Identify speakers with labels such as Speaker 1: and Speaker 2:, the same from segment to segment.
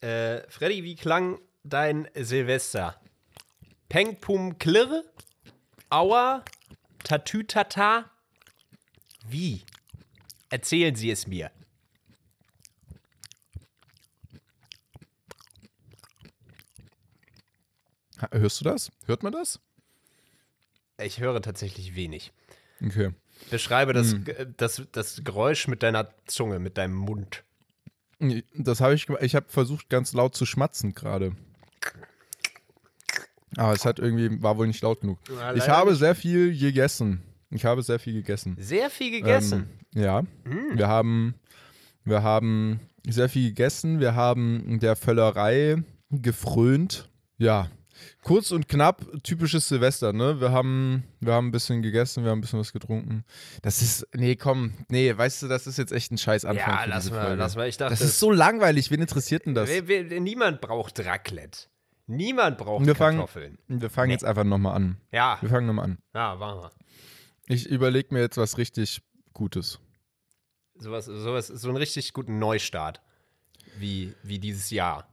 Speaker 1: Äh, Freddy, wie klang dein Silvester? Peng Pum Klirr? Aua? Tatütata? Wie? Erzählen Sie es mir.
Speaker 2: Hörst du das? Hört man das?
Speaker 1: Ich höre tatsächlich wenig.
Speaker 2: Okay.
Speaker 1: Beschreibe das, äh, das, das Geräusch mit deiner Zunge, mit deinem Mund.
Speaker 2: Das habe ich gemacht. Ich habe versucht, ganz laut zu schmatzen gerade. Aber es hat irgendwie, war wohl nicht laut genug.
Speaker 1: Ja,
Speaker 2: Ich habe
Speaker 1: nicht.
Speaker 2: sehr viel gegessen. Ich habe sehr viel gegessen.
Speaker 1: Sehr viel gegessen.
Speaker 2: Ähm, ja. Wir haben, wir haben sehr viel gegessen. Wir haben der Völlerei gefrönt. Ja. Kurz und knapp, typisches Silvester, ne? Wir haben, wir haben ein bisschen gegessen, wir haben ein bisschen was getrunken. Das ist, nee, komm, nee, weißt du, das ist jetzt echt ein scheiß Anfang
Speaker 1: ja,
Speaker 2: für
Speaker 1: lass
Speaker 2: diese
Speaker 1: mal,
Speaker 2: Folge.
Speaker 1: lass mal. Ich dachte,
Speaker 2: Das ist so langweilig, wen interessiert denn das?
Speaker 1: wer, wer, niemand braucht Raclette. Niemand braucht
Speaker 2: Wir fangen,
Speaker 1: Kartoffeln.
Speaker 2: wir fangen
Speaker 1: Nee.
Speaker 2: jetzt einfach nochmal an.
Speaker 1: Ja,
Speaker 2: Wir fangen nochmal an.
Speaker 1: ja, machen wir.
Speaker 2: Ich überlege mir jetzt was richtig Gutes.
Speaker 1: Sowas, sowas, so einen richtig guten Neustart. Wie, wie dieses Jahr.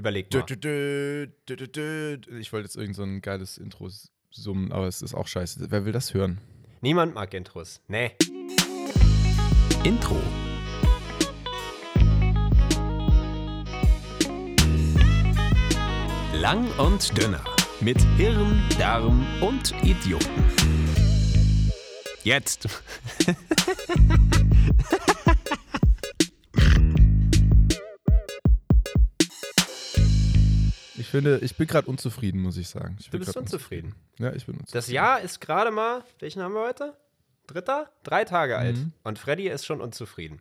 Speaker 1: Überleg mal.
Speaker 2: Ich wollte jetzt irgend so ein geiles Intro summen, aber es ist auch scheiße. Wer will das hören?
Speaker 1: Niemand mag Intros. Nee.
Speaker 3: Intro. Lang und dünner. Mit Hirn, Darm und Idioten. Jetzt.
Speaker 2: finde, ich bin gerade unzufrieden, muss ich sagen. Ich
Speaker 1: Du bist
Speaker 2: grad
Speaker 1: unzufrieden.
Speaker 2: Ja, ich bin unzufrieden.
Speaker 1: Das Jahr ist gerade mal, welchen haben wir heute? Dritter? Drei Tage alt.
Speaker 2: Mhm.
Speaker 1: Und Freddy ist schon unzufrieden.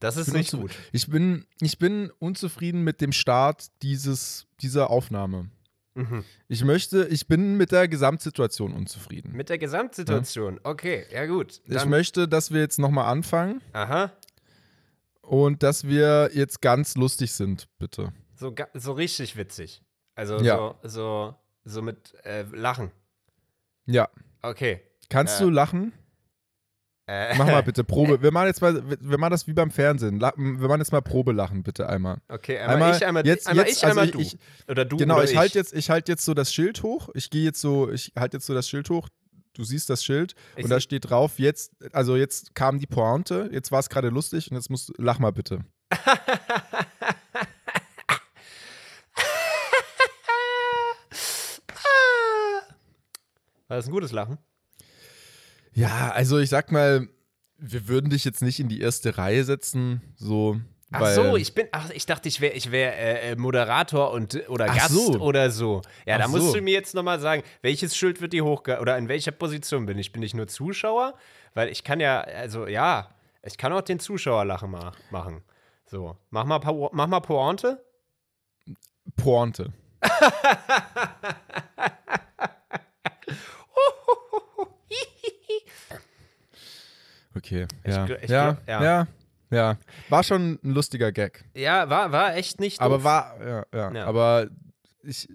Speaker 1: Das ist nicht gut.
Speaker 2: Ich bin, ich bin unzufrieden mit dem Start dieses, dieser Aufnahme.
Speaker 1: Mhm.
Speaker 2: Ich möchte, ich bin mit der Gesamtsituation unzufrieden.
Speaker 1: Mit der Gesamtsituation. Okay, ja gut.
Speaker 2: ich möchte, dass wir jetzt nochmal anfangen
Speaker 1: aha.
Speaker 2: und dass wir jetzt ganz lustig sind, bitte.
Speaker 1: So, so richtig witzig. Also
Speaker 2: Ja.
Speaker 1: so, so, so mit äh, Lachen.
Speaker 2: Ja.
Speaker 1: Okay.
Speaker 2: Kannst
Speaker 1: Äh.
Speaker 2: du lachen?
Speaker 1: Äh,
Speaker 2: Mach mal bitte Probe. Wir machen jetzt mal, wir machen das wie beim Fernsehen. Wir machen jetzt mal Probelachen, bitte einmal.
Speaker 1: Okay, einmal,
Speaker 2: Einmal-
Speaker 1: ich, einmal,
Speaker 2: jetzt-
Speaker 1: einmal
Speaker 2: jetzt,
Speaker 1: ich, einmal
Speaker 2: also
Speaker 1: du.
Speaker 2: ich-
Speaker 1: oder du
Speaker 2: Genau,
Speaker 1: oder
Speaker 2: ich halte jetzt, ich halte jetzt so das Schild hoch. Ich gehe jetzt so, ich halte jetzt so das Schild hoch. Du siehst das Schild
Speaker 1: Ich
Speaker 2: und da steht drauf, jetzt, also jetzt kam die Pointe, jetzt war es gerade lustig und jetzt musst du, lach mal bitte.
Speaker 1: War das ein gutes Lachen?
Speaker 2: Ja, also ich sag mal, wir würden dich jetzt nicht in die erste Reihe setzen, so.
Speaker 1: Ach
Speaker 2: weil,
Speaker 1: so, ich bin, ach, ich dachte, ich wäre ich wär, äh, äh, Moderator und, oder
Speaker 2: Ach
Speaker 1: Gast
Speaker 2: so.
Speaker 1: oder so. Ja,
Speaker 2: Ach
Speaker 1: da musst
Speaker 2: so.
Speaker 1: du mir jetzt nochmal sagen, welches Schild wird die hochge... Oder in welcher Position bin ich? Bin ich nur Zuschauer? Weil ich kann ja, also ja, ich kann auch den Zuschauerlachen ma machen. So, mach mal, mach mal Pointe.
Speaker 2: Pointe. Okay, ja.
Speaker 1: ich
Speaker 2: ja,
Speaker 1: glaub- ja.
Speaker 2: ja, ja, War schon ein lustiger Gag.
Speaker 1: Ja, war, war echt nicht
Speaker 2: Aber
Speaker 1: doof.
Speaker 2: war, ja, ja,
Speaker 1: Ja.
Speaker 2: aber ich,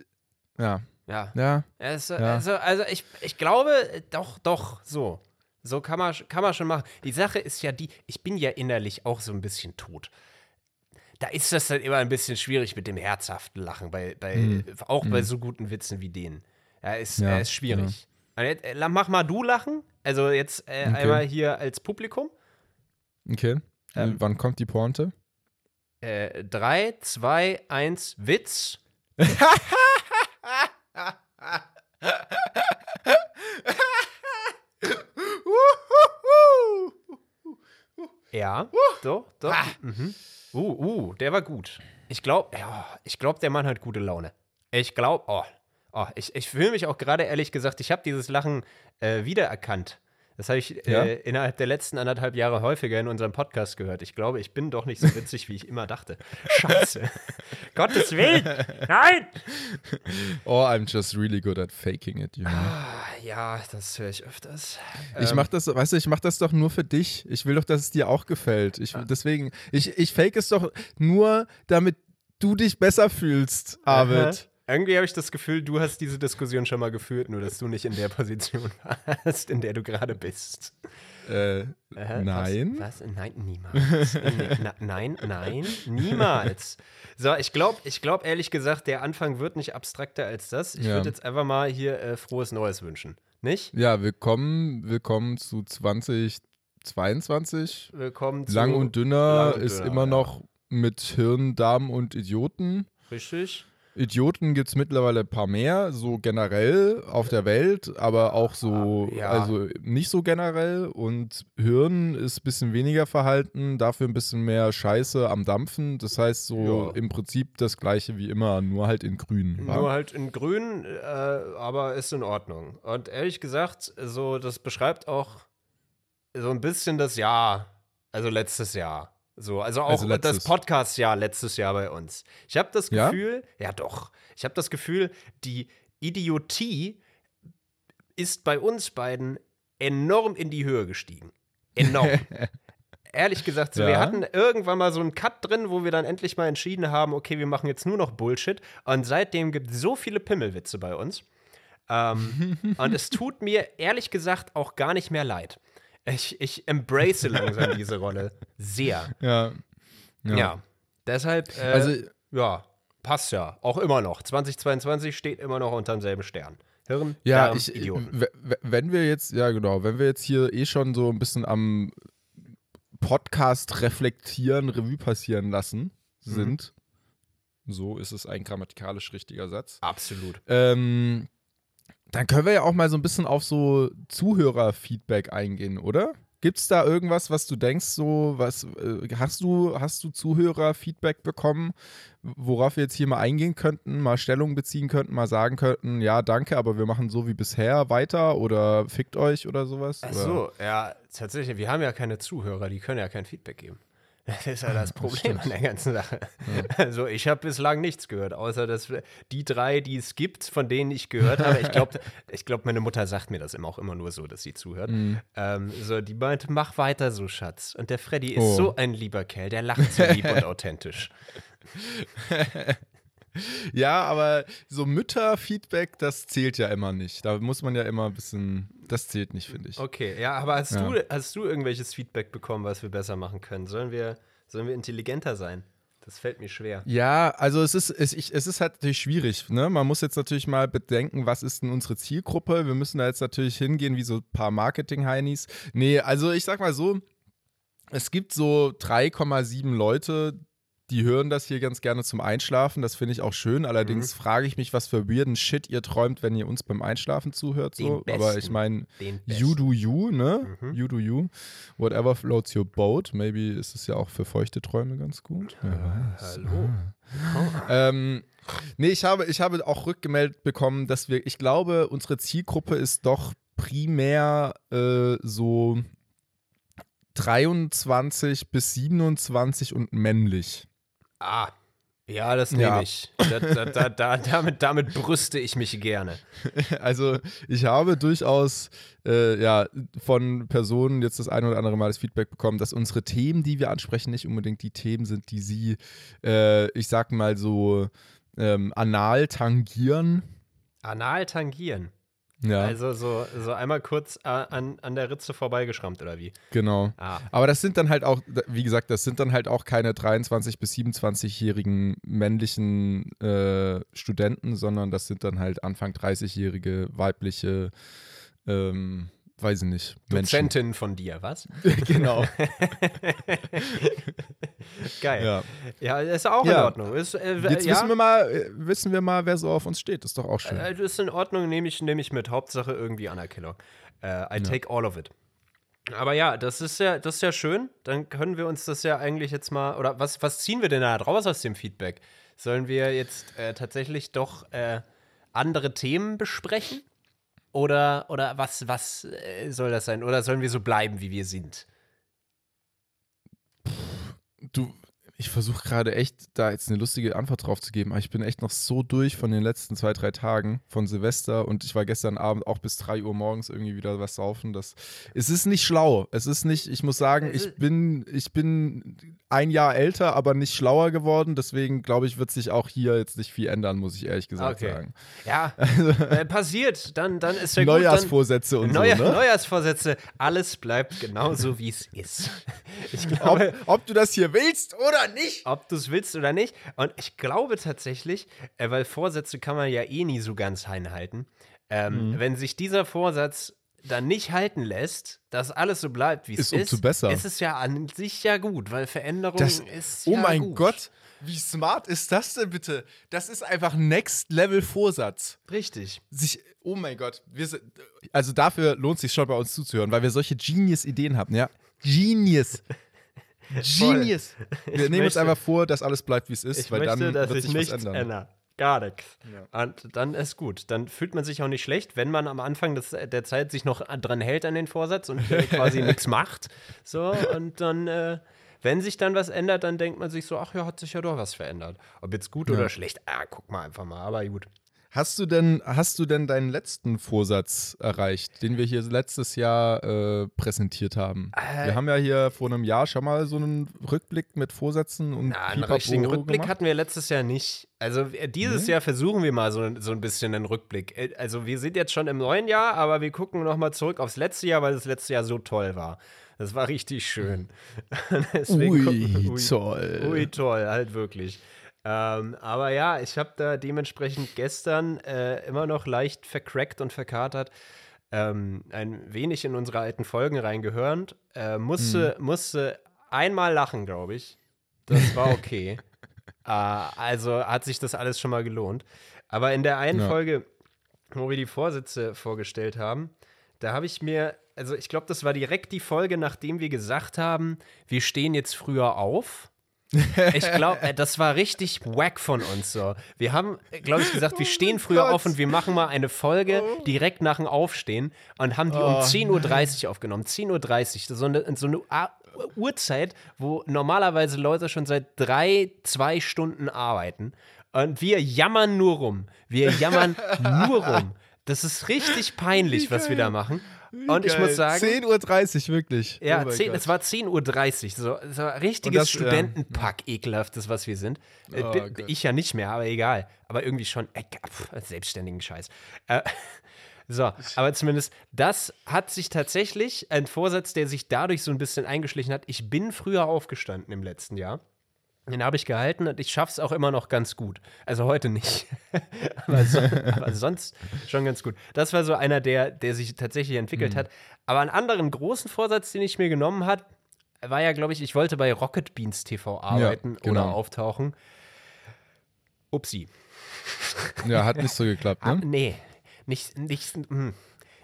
Speaker 2: ja,
Speaker 1: Ja.
Speaker 2: ja.
Speaker 1: Also,
Speaker 2: Ja.
Speaker 1: also, also ich, ich glaube, doch, doch, so. So kann man, kann man schon machen. Die Sache ist ja die, ich bin ja innerlich auch so ein bisschen tot. Da ist das dann immer ein bisschen schwierig mit dem herzhaften Lachen, bei, bei, auch bei so guten Witzen wie denen. Ja, ist,
Speaker 2: Ja,
Speaker 1: äh, ist schwierig. Und jetzt, äh, mach mal du lachen. Also jetzt äh,
Speaker 2: Okay.
Speaker 1: einmal hier als Publikum.
Speaker 2: Okay.
Speaker 1: Ähm.
Speaker 2: Wann kommt die Pointe?
Speaker 1: Äh, drei, zwei, eins, Witz. Ja, doch, doch. Mhm. Uh, uh, der war gut. Ich glaube, ja, ich glaube, der Mann hat gute Laune. Ich glaube, oh, oh, ich, ich fühle mich auch gerade ehrlich gesagt, ich habe dieses Lachen äh, wiedererkannt. Das habe ich
Speaker 2: Ja?
Speaker 1: äh, innerhalb der letzten anderthalb Jahre häufiger in unserem Podcast gehört. Ich glaube, ich bin doch nicht so witzig, wie ich immer dachte. Scheiße. Gottes Willen. Nein.
Speaker 2: Oh, I'm just really good at faking it, you know.
Speaker 1: Ah, Ja, das höre ich öfters.
Speaker 2: Ich
Speaker 1: Ähm,
Speaker 2: mach das, weißt du, ich mach das doch nur für dich. Ich will doch, dass es dir auch gefällt. Ich, deswegen, ich, ich fake es doch nur, damit du dich besser fühlst, Arvid.
Speaker 1: Aha. Irgendwie habe ich das Gefühl, du hast diese Diskussion schon mal geführt, nur dass du nicht in der Position warst, in der du gerade bist.
Speaker 2: Äh,
Speaker 1: Äh,
Speaker 2: nein.
Speaker 1: Was? was? Nein, niemals. Nee, na, nein, nein, niemals. So, ich glaube, ich glaub, ehrlich gesagt, der Anfang wird nicht abstrakter als das. Ich
Speaker 2: Ja.
Speaker 1: würde jetzt einfach mal hier äh, frohes Neues wünschen. Nicht?
Speaker 2: Ja, willkommen, willkommen zu 2022.
Speaker 1: Willkommen zu.
Speaker 2: Lang und dünner
Speaker 1: Lang und
Speaker 2: ist
Speaker 1: dünner,
Speaker 2: immer
Speaker 1: ja.
Speaker 2: noch mit Hirn, Darm und Idioten.
Speaker 1: Richtig.
Speaker 2: Idioten gibt es mittlerweile ein paar mehr, so generell auf der Welt, aber auch so,
Speaker 1: Ah, ja.
Speaker 2: also nicht so generell. Und Hirn ist ein bisschen weniger verhalten, dafür ein bisschen mehr Scheiße am Dampfen. Das heißt so
Speaker 1: Ja.
Speaker 2: im Prinzip das gleiche wie immer, nur halt in grün.
Speaker 1: Nur halt in grün, äh, aber ist in Ordnung. Und ehrlich gesagt, so, das beschreibt auch so ein bisschen das Jahr, also letztes Jahr. So, also auch
Speaker 2: Also
Speaker 1: das. Podcast-Jahr letztes Jahr bei uns. Ich habe das
Speaker 2: Ja?
Speaker 1: Gefühl, ja? doch, ich habe das Gefühl, die Idiotie ist bei uns beiden enorm in die Höhe gestiegen. Enorm. Ehrlich gesagt, so, wir
Speaker 2: Ja.
Speaker 1: hatten irgendwann mal so einen Cut drin, wo wir dann endlich mal entschieden haben, okay, wir machen jetzt nur noch Bullshit. Und seitdem gibt es so viele Pimmelwitze bei uns. Ähm, und es tut mir ehrlich gesagt auch gar nicht mehr leid. Ich, ich embrace langsam diese Rolle sehr.
Speaker 2: Ja.
Speaker 1: Ja. Deshalb, äh,
Speaker 2: Also,
Speaker 1: ja, passt ja. Auch immer noch. 2022 steht immer noch unter demselben Stern. Hirn,
Speaker 2: ja,
Speaker 1: Darm,
Speaker 2: ich,
Speaker 1: Idioten.
Speaker 2: wenn wir jetzt, ja genau, wenn wir jetzt hier eh schon so ein bisschen am Podcast reflektieren, Revue passieren lassen
Speaker 1: Mhm.
Speaker 2: sind, so ist es ein grammatikalisch richtiger Satz,
Speaker 1: Absolut.
Speaker 2: ähm, dann können wir ja auch mal so ein bisschen auf so Zuhörerfeedback eingehen, oder? Gibt es da irgendwas, was du denkst, so, was, äh, hast du, hast du Zuhörerfeedback bekommen, worauf wir jetzt hier mal eingehen könnten, mal Stellung beziehen könnten, mal sagen könnten, ja, danke, aber wir machen so wie bisher weiter oder fickt euch oder sowas?
Speaker 1: Ach
Speaker 2: oder?
Speaker 1: so, ja, tatsächlich. Wir haben ja keine Zuhörer, die können ja kein Feedback geben. Das ist ja das Problem an der ganzen Sache. Also, ich habe bislang nichts gehört, außer dass die drei, die es gibt, von denen ich gehört habe. Ich glaube, ich glaub, meine Mutter sagt mir das immer auch immer nur so, dass sie zuhört.
Speaker 2: Mhm.
Speaker 1: Ähm, so, die meinte, mach weiter so, Schatz. Und der Freddy ist
Speaker 2: Oh.
Speaker 1: so ein lieber Kerl, der lacht so lieb und authentisch.
Speaker 2: Ja, aber so Mütterfeedback, das zählt ja immer nicht. Da muss man ja immer ein bisschen, das zählt nicht, finde ich.
Speaker 1: Okay, ja, aber hast,
Speaker 2: Ja.
Speaker 1: Du, hast du irgendwelches Feedback bekommen, was wir besser machen können? Sollen wir, sollen wir intelligenter sein? Das fällt mir schwer.
Speaker 2: Ja, also es ist, es, ich, es ist halt natürlich schwierig. Ne? Man muss jetzt natürlich mal bedenken, was ist denn unsere Zielgruppe? Wir müssen da jetzt natürlich hingehen wie so ein paar Marketing-Heinis. Nee, also ich sag mal so, es gibt so 3,7 Leute, die hören das hier ganz gerne zum Einschlafen. Das finde ich auch schön. Allerdings frage ich mich, was für weirden Shit ihr träumt, wenn ihr uns beim Einschlafen zuhört. So. Aber ich meine, You do you, ne? You do you. Whatever floats your boat. Maybe ist es ja auch für feuchte Träume ganz gut. Wer weiß.
Speaker 1: Hallo.
Speaker 2: Ähm, nee, ich habe, ich habe auch rückgemeldet bekommen, dass wir, ich glaube, unsere Zielgruppe ist doch primär äh, so 23 bis 27 und männlich.
Speaker 1: Ah, ja, das nehme
Speaker 2: Ja.
Speaker 1: ich. Da, da, da, da, damit, damit brüste ich mich gerne.
Speaker 2: Also ich habe durchaus äh, ja, von Personen jetzt das eine oder andere Mal das Feedback bekommen, dass unsere Themen, die wir ansprechen, nicht unbedingt die Themen sind, die sie, äh, ich sag mal so, ähm, anal tangieren.
Speaker 1: Anal tangieren.
Speaker 2: Ja,
Speaker 1: Also so, so einmal kurz an, an der Ritze vorbeigeschrammt, oder wie?
Speaker 2: genau.
Speaker 1: Ah,
Speaker 2: Aber das sind dann halt auch, wie gesagt, das sind dann halt auch keine 23- bis 27-jährigen männlichen äh, Studenten, sondern das sind dann halt Anfang 30-jährige weibliche, ähm, weiß ich nicht, Menschen.
Speaker 1: Dozentin von dir, was?
Speaker 2: genau.
Speaker 1: Geil. Ja,
Speaker 2: Ja.
Speaker 1: ist auch
Speaker 2: Ja.
Speaker 1: in Ordnung. Ist, äh,
Speaker 2: Jetzt
Speaker 1: ja,
Speaker 2: wissen wir mal, äh, wissen wir mal, wer so auf uns steht. Ist doch auch schön.
Speaker 1: Äh, ist in Ordnung, nehme ich, nehm ich mit. Hauptsache irgendwie Anerkennung. Äh, I take all of it. Aber ja, das ist ja, das ist ja schön. Dann können wir uns das ja eigentlich jetzt mal. Oder was, was ziehen wir denn da draus aus dem Feedback? Sollen wir jetzt äh, tatsächlich doch äh, andere Themen besprechen? Oder, oder was, was äh, soll das sein? Oder sollen wir so bleiben, wie wir sind?
Speaker 2: Du, ich versuche gerade echt, da jetzt eine lustige Antwort drauf zu geben, aber ich bin echt noch so durch von den letzten zwei, drei Tagen von Silvester und ich war gestern Abend auch bis 3 Uhr morgens irgendwie wieder was saufen. Das, es ist nicht schlau. Es ist nicht, ich muss sagen, ich bin, ich bin ein Jahr älter, aber nicht schlauer geworden. Deswegen glaube ich, wird sich auch hier jetzt nicht viel ändern, muss ich ehrlich gesagt
Speaker 1: Okay.
Speaker 2: sagen.
Speaker 1: Ja, äh, passiert. Dann, dann ist ja gut.
Speaker 2: Neujahrsvorsätze und
Speaker 1: Neujahr,
Speaker 2: so, ne?
Speaker 1: Neujahrsvorsätze, alles bleibt genauso, wie es ist. Ich
Speaker 2: Ob,
Speaker 1: glaube,
Speaker 2: ob du das hier willst oder nicht.
Speaker 1: ob du es willst oder nicht. Und ich glaube tatsächlich, äh, weil Vorsätze kann man ja eh nie so ganz einhalten, ähm,
Speaker 2: Mhm.
Speaker 1: wenn sich dieser Vorsatz dann nicht halten lässt, dass alles so bleibt, wie es
Speaker 2: Ist
Speaker 1: ist,
Speaker 2: umso besser.
Speaker 1: ist es ja an sich ja gut, weil Veränderung
Speaker 2: Das,
Speaker 1: ist
Speaker 2: oh
Speaker 1: ja
Speaker 2: mein
Speaker 1: gut.
Speaker 2: Gott, wie smart ist das denn bitte? Das ist einfach Next Level Vorsatz.
Speaker 1: Richtig.
Speaker 2: Sich, oh mein Gott, wir sind, also dafür lohnt es sich schon bei uns zuzuhören, weil wir solche Genius-Ideen haben, ja? Genius. Genius. Wir nehmen uns
Speaker 1: möchte-
Speaker 2: einfach vor, dass alles bleibt, wie es ist,
Speaker 1: Ich
Speaker 2: weil
Speaker 1: möchte,
Speaker 2: dann
Speaker 1: dass
Speaker 2: wird
Speaker 1: sich nichts
Speaker 2: ändern.
Speaker 1: ändert. Gar nichts. Und dann ist gut. Dann fühlt man sich auch nicht schlecht, wenn man am Anfang des, der Zeit sich noch dran hält an den Vorsatz und äh, quasi nichts macht. So, und dann, äh, wenn sich dann was ändert, dann denkt man sich so, ach ja, hat sich ja doch was verändert. Ob jetzt gut oder schlecht, ah, guck mal einfach mal, aber gut.
Speaker 2: Hast du denn, hast du denn deinen letzten Vorsatz erreicht, den wir hier letztes Jahr äh, präsentiert haben? wir haben ja hier vor einem Jahr schon mal so einen Rückblick mit Vorsätzen und
Speaker 1: Na, einen richtigen Rückblick
Speaker 2: gemacht.
Speaker 1: hatten wir letztes Jahr nicht. Also äh, dieses Jahr versuchen wir mal so, so ein bisschen einen Rückblick. Äh, Also wir sind jetzt schon im neuen Jahr, aber wir gucken noch mal zurück aufs letzte Jahr, weil das letzte Jahr so toll war. Das war richtig schön. Deswegen
Speaker 2: Ui,
Speaker 1: gucken- ui,
Speaker 2: toll.
Speaker 1: Ui, toll, halt wirklich. Ähm, aber ja, ich habe da dementsprechend gestern äh, immer noch leicht vercrackt und verkatert ähm, ein wenig in unsere alten Folgen reingehört. Äh, musste,
Speaker 2: Hm.
Speaker 1: musste einmal lachen, glaube ich. Das war okay. äh, also hat sich das alles schon mal gelohnt. Aber in der einen
Speaker 2: Ja.
Speaker 1: Folge, wo wir die Vorsätze vorgestellt haben, da habe ich mir, also ich glaube, das war direkt die Folge, nachdem wir gesagt haben, wir stehen jetzt früher auf. Ich glaube, das war richtig wack von uns so. Wir haben, glaube ich, gesagt, wir stehen früher
Speaker 2: Gott.
Speaker 1: auf und wir machen mal eine Folge direkt nach dem Aufstehen und haben die um 10.30 Uhr aufgenommen. 10.30 Uhr, so eine, so eine Uhrzeit, wo normalerweise Leute schon seit drei, zwei Stunden arbeiten. Und wir jammern nur rum. Wir jammern nur rum. Das ist richtig peinlich, was wir da machen. Und ich muss sagen.
Speaker 2: 10.30 Uhr, wirklich.
Speaker 1: Ja,
Speaker 2: Oh mein
Speaker 1: 10,
Speaker 2: Gott.
Speaker 1: es war 10.30 Uhr. So, so ein richtiges
Speaker 2: das, ja.
Speaker 1: Studentenpack, ekelhaftes, was wir sind. Äh,
Speaker 2: Oh
Speaker 1: ich ja nicht mehr, aber egal. Aber irgendwie schon, äh, pff, selbstständigen Scheiß. Äh, so, aber zumindest das hat sich tatsächlich, ein Vorsatz, der sich dadurch so ein bisschen eingeschlichen hat. Ich bin früher aufgestanden im letzten Jahr. Den habe ich gehalten und ich schaffe es auch immer noch ganz gut. Also heute nicht. aber, so, aber sonst schon ganz gut. Das war so einer, der, der sich tatsächlich entwickelt
Speaker 2: Mhm.
Speaker 1: hat. Aber einen anderen großen Vorsatz, den ich mir genommen hat, war ja, glaube ich, ich wollte bei Rocket Beans TV arbeiten
Speaker 2: genau.
Speaker 1: oder auftauchen. Upsi.
Speaker 2: Ja, hat nicht so geklappt,
Speaker 1: Ah,
Speaker 2: ne?
Speaker 1: nee, nicht, nicht, hm,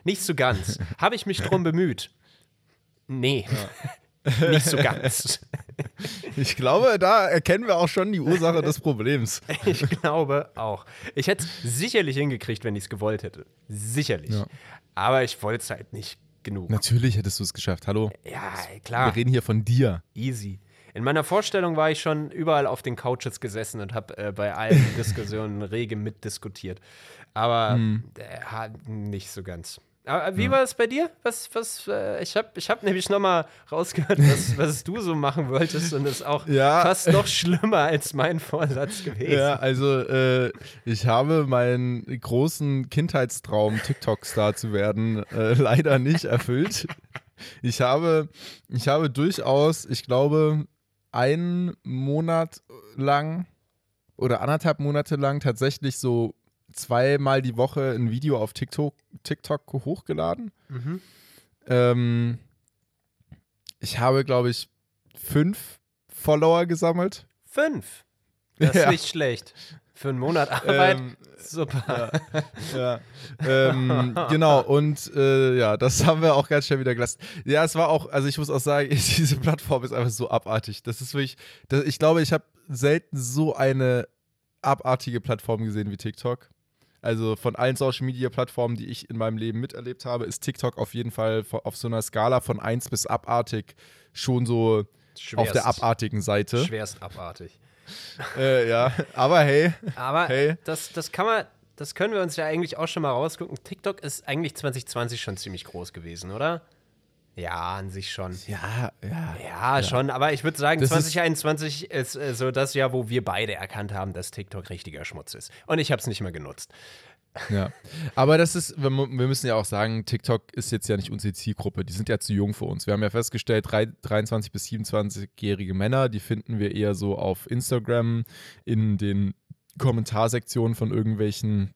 Speaker 1: nicht so ganz. Habe ich mich drum bemüht? Nee, nicht so ganz.
Speaker 2: Ich glaube, da erkennen wir auch schon die Ursache des Problems.
Speaker 1: Ich glaube auch. Ich hätte es sicherlich hingekriegt, wenn ich es gewollt hätte. Sicherlich.
Speaker 2: Ja.
Speaker 1: Aber ich wollte es halt nicht genug.
Speaker 2: Natürlich hättest du es geschafft. Hallo.
Speaker 1: Ja,
Speaker 2: Wir
Speaker 1: klar.
Speaker 2: reden hier von dir.
Speaker 1: Easy. In meiner Vorstellung war ich schon überall auf den Couches gesessen und habe äh, bei allen Diskussionen rege mitdiskutiert. Aber äh, ha- nicht so ganz. Aber wie war es bei dir? Was, was, äh, ich habe ich hab nämlich nochmal rausgehört, was, was du so machen wolltest und das ist auch
Speaker 2: Ja.
Speaker 1: fast noch schlimmer als mein Vorsatz gewesen.
Speaker 2: Ja, also äh, ich habe meinen großen Kindheitstraum, TikTok-Star zu werden, äh, leider nicht erfüllt. Ich habe, ich habe durchaus, ich glaube, einen Monat lang oder anderthalb Monate lang tatsächlich so zweimal die Woche ein Video auf TikTok, TikTok hochgeladen.
Speaker 1: Mhm.
Speaker 2: Ähm, ich habe, glaube ich, fünf Follower gesammelt.
Speaker 1: Fünf. Das
Speaker 2: Ja.
Speaker 1: ist nicht schlecht. Für einen Monat Arbeit.
Speaker 2: Ähm,
Speaker 1: Super.
Speaker 2: Ja, ähm, genau, und äh, ja, das haben wir auch ganz schnell wieder gelassen. Ja, es war auch, also ich muss auch sagen, diese Plattform ist einfach so abartig. Das ist wirklich, das, ich glaube, ich habe selten so eine abartige Plattform gesehen wie TikTok. Also von allen Social Media Plattformen, die ich in meinem Leben miterlebt habe, ist TikTok auf jeden Fall auf so einer Skala von 1 bis abartig schon so auf der
Speaker 1: Schwerst.
Speaker 2: abartigen Seite.
Speaker 1: Schwerst abartig.
Speaker 2: Äh, ja, aber hey,
Speaker 1: Aber
Speaker 2: Hey.
Speaker 1: das, das kann man, das können wir uns ja eigentlich auch schon mal rausgucken. TikTok ist eigentlich 2020 schon ziemlich groß gewesen, oder? Ja, an sich schon.
Speaker 2: ja, ja.
Speaker 1: Ja, schon, aber ich würde sagen,
Speaker 2: Das ist-
Speaker 1: 2021 ist, äh, so das Jahr, wo wir beide erkannt haben, dass TikTok richtiger Schmutz ist. Und ich habe es nicht mehr genutzt.
Speaker 2: Ja, aber das ist, wir, müssen ja auch sagen, TikTok ist jetzt ja nicht unsere Zielgruppe. Die sind ja zu jung für uns. Wir haben ja festgestellt, drei, 23- bis 27-jährige Männer, die finden wir eher so auf Instagram in den Kommentarsektionen von irgendwelchen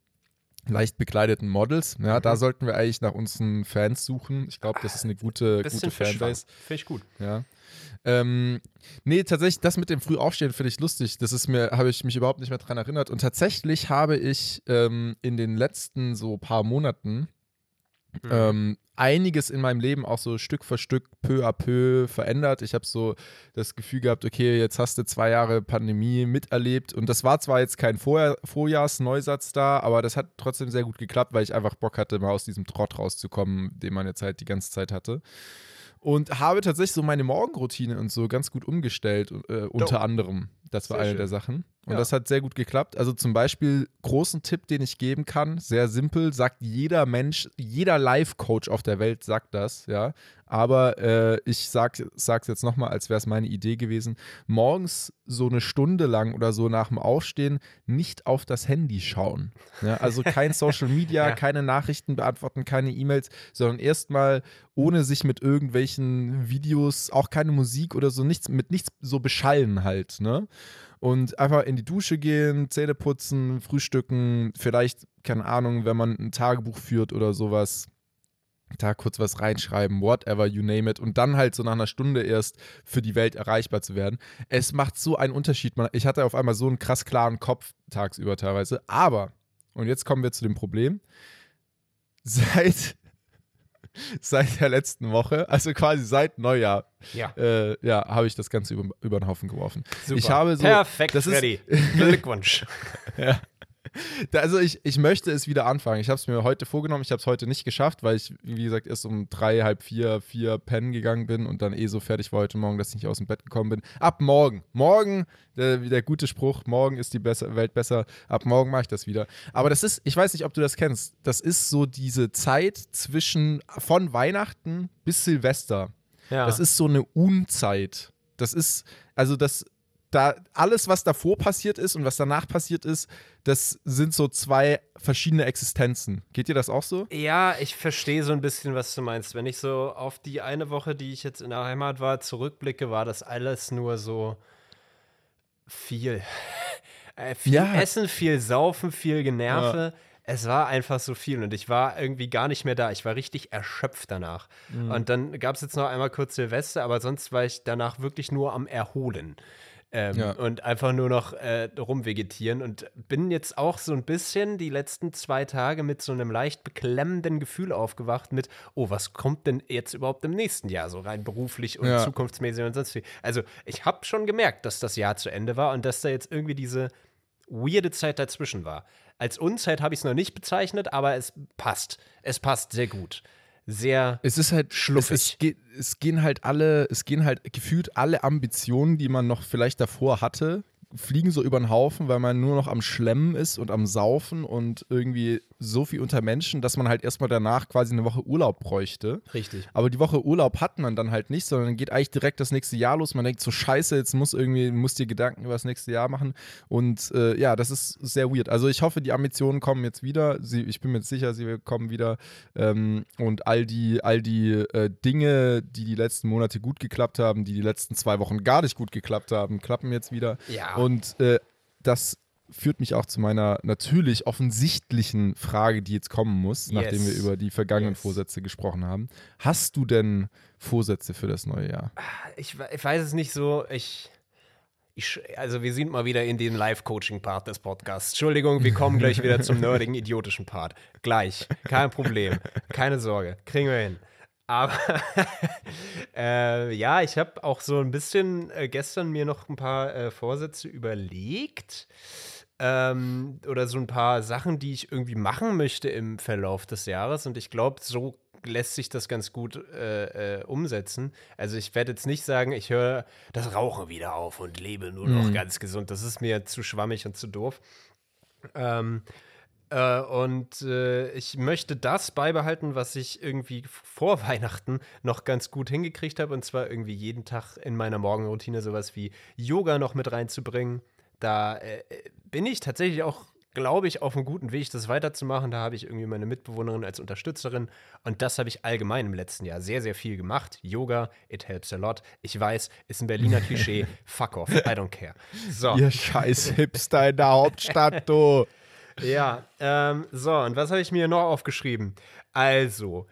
Speaker 2: leicht bekleideten Models. Ja, da sollten wir eigentlich nach unseren Fans suchen. Ich glaube, das ist eine gute, gute. Fanbase.
Speaker 1: Finde ich gut.
Speaker 2: Ja. Ähm, nee, tatsächlich, das mit dem Frühaufstehen finde ich lustig. Das ist mir, habe ich mich überhaupt nicht mehr dran erinnert. Und tatsächlich habe ich ähm, in den letzten so paar Monaten
Speaker 1: Mhm.
Speaker 2: ähm, einiges in meinem Leben auch so Stück für Stück, peu à peu verändert. Ich habe so das Gefühl gehabt, okay, jetzt hast du zwei Jahre Pandemie miterlebt. Und das war zwar jetzt kein Vorjahr, Vorjahrsneusatz da, aber das hat trotzdem sehr gut geklappt, weil ich einfach Bock hatte, mal aus diesem Trott rauszukommen, den man jetzt halt die ganze Zeit hatte. Und habe tatsächlich so meine Morgenroutine und so ganz gut umgestellt, äh, unter anderem. Das war
Speaker 1: Sehr
Speaker 2: eine
Speaker 1: schön.
Speaker 2: der Sachen. Und
Speaker 1: Ja.
Speaker 2: das hat sehr gut geklappt. Also zum Beispiel, großen Tipp, den ich geben kann, sehr simpel, sagt jeder Mensch, jeder Life-Coach auf der Welt sagt das, ja. Aber äh, ich sag, sag's jetzt nochmal, als wäre es meine Idee gewesen. Morgens so eine Stunde lang oder so nach dem Aufstehen nicht auf das Handy schauen. Ja, also kein Social Media,
Speaker 1: Ja.
Speaker 2: keine Nachrichten beantworten, keine E-Mails, sondern erstmal ohne sich mit irgendwelchen Videos, auch keine Musik oder so, nichts, mit nichts so beschallen halt, ne? Und einfach in die Dusche gehen, Zähne putzen, frühstücken, vielleicht, keine Ahnung, wenn man ein Tagebuch führt oder sowas, da kurz was reinschreiben, whatever, you name it, und dann halt so nach einer Stunde erst für die Welt erreichbar zu werden. Es macht so einen Unterschied. Ich hatte auf einmal so einen krass klaren Kopf tagsüber teilweise. Aber, und jetzt kommen wir zu dem Problem, seit, seit der letzten Woche, also quasi seit Neujahr,
Speaker 1: Ja.
Speaker 2: äh, ja, habe ich das Ganze über, über den Haufen geworfen.
Speaker 1: Super.
Speaker 2: Ich habe so,
Speaker 1: Perfekt,
Speaker 2: das ist-
Speaker 1: Freddy. Glückwunsch.
Speaker 2: Da- Also ich, ich möchte es wieder anfangen. Ich habe es mir heute vorgenommen. Ich habe es heute nicht geschafft, weil ich, wie gesagt, erst um drei, halb vier, vier pennen gegangen bin und dann eh so fertig war heute Morgen, dass ich nicht aus dem Bett gekommen bin. Ab morgen. Morgen, der, der gute Spruch, morgen ist die besser, Welt besser. Ab morgen mache ich das wieder. Aber das ist, ich weiß nicht, ob du das kennst. Das ist so diese Zeit zwischen von Weihnachten bis Silvester.
Speaker 1: Ja.
Speaker 2: Das ist so eine Unzeit. Das ist, also das, da alles, was davor passiert ist und was danach passiert ist, das sind so zwei verschiedene Existenzen. Geht dir das auch so?
Speaker 1: Ja, ich verstehe so ein bisschen, was du meinst. Wenn ich so auf die eine Woche, die ich jetzt in der Heimat war, zurückblicke, war das alles nur so viel. Äh, viel
Speaker 2: Ja.
Speaker 1: Essen, viel Saufen, viel Generve. Es war einfach so viel und ich war irgendwie gar nicht mehr da. Ich war richtig erschöpft danach.
Speaker 2: Mhm.
Speaker 1: Und dann gab es jetzt noch einmal kurz Silvester, aber sonst war ich danach wirklich nur am Erholen. Ähm,
Speaker 2: Ja.
Speaker 1: Und einfach nur noch äh, rumvegetieren und bin jetzt auch so ein bisschen die letzten zwei Tage mit so einem leicht beklemmenden Gefühl aufgewacht mit, oh, was kommt denn jetzt überhaupt im nächsten Jahr so rein beruflich und
Speaker 2: Ja.
Speaker 1: zukunftsmäßig und sonst wie. Also ich habe schon gemerkt, dass das Jahr zu Ende war und dass da jetzt irgendwie diese weirde Zeit dazwischen war. Als Unzeit habe ich es noch nicht bezeichnet, aber es passt. Es passt sehr gut. Sehr
Speaker 2: Es ist halt
Speaker 1: Schluffig.
Speaker 2: Es, es, geht, es gehen halt alle, es gehen halt gefühlt alle Ambitionen, die man noch vielleicht davor hatte, fliegen so über den Haufen, weil man nur noch am Schlemmen ist und am Saufen und irgendwie so viel unter Menschen, dass man halt erstmal danach quasi eine Woche Urlaub bräuchte.
Speaker 1: richtig.
Speaker 2: Aber die Woche Urlaub hat man dann halt nicht, sondern dann geht eigentlich direkt das nächste Jahr los. Man denkt so, scheiße, jetzt muss irgendwie, muss dir Gedanken über das nächste Jahr machen. Und äh, ja, das ist sehr weird. Also ich hoffe, die Ambitionen kommen jetzt wieder. Sie, ich bin mir sicher, sie kommen wieder. Ähm, und all die, all die äh, Dinge, die die letzten Monate gut geklappt haben, die die letzten zwei Wochen gar nicht gut geklappt haben, klappen jetzt wieder.
Speaker 1: Ja.
Speaker 2: Und äh, das führt mich auch zu meiner natürlich offensichtlichen Frage, die jetzt kommen muss, nachdem wir
Speaker 1: Yes.
Speaker 2: über die vergangenen
Speaker 1: Yes.
Speaker 2: Vorsätze gesprochen haben. Hast du denn Vorsätze für das neue Jahr?
Speaker 1: Ich, we- ich weiß es nicht so. Ich, ich, also wir sind mal wieder in den Live-Coaching-Part des Podcasts. Entschuldigung, wir kommen gleich wieder zum nerdigen, idiotischen Part. Gleich. Kein Problem. Keine Sorge. Kriegen wir hin. Aber äh, ja, ich habe auch so ein bisschen äh, gestern mir noch ein paar äh, Vorsätze überlegt. Ähm, oder so ein paar Sachen, die ich irgendwie machen möchte im Verlauf des Jahres. Und ich glaube, so lässt sich das ganz gut äh, äh, umsetzen. Also ich werde jetzt nicht sagen, ich höre das Rauchen wieder auf und lebe nur noch
Speaker 2: Mhm.
Speaker 1: ganz gesund. Das ist mir zu schwammig und zu doof. Ähm, äh, und äh, ich möchte das beibehalten, was ich irgendwie vor Weihnachten noch ganz gut hingekriegt habe. Und zwar irgendwie jeden Tag in meiner Morgenroutine sowas wie Yoga noch mit reinzubringen. Da äh, bin ich tatsächlich auch, glaube ich, auf einem guten Weg, das weiterzumachen. Da habe ich irgendwie meine Mitbewohnerin als Unterstützerin. Und das habe ich allgemein im letzten Jahr sehr, sehr viel gemacht. Yoga, it helps a lot. Ich weiß, ist ein Berliner Klischee. Fuck off, I don't care. So.
Speaker 2: Ihr scheiß Hipster in der Hauptstadt, du.
Speaker 1: Ja, ähm, so, und was habe ich mir noch aufgeschrieben? Also,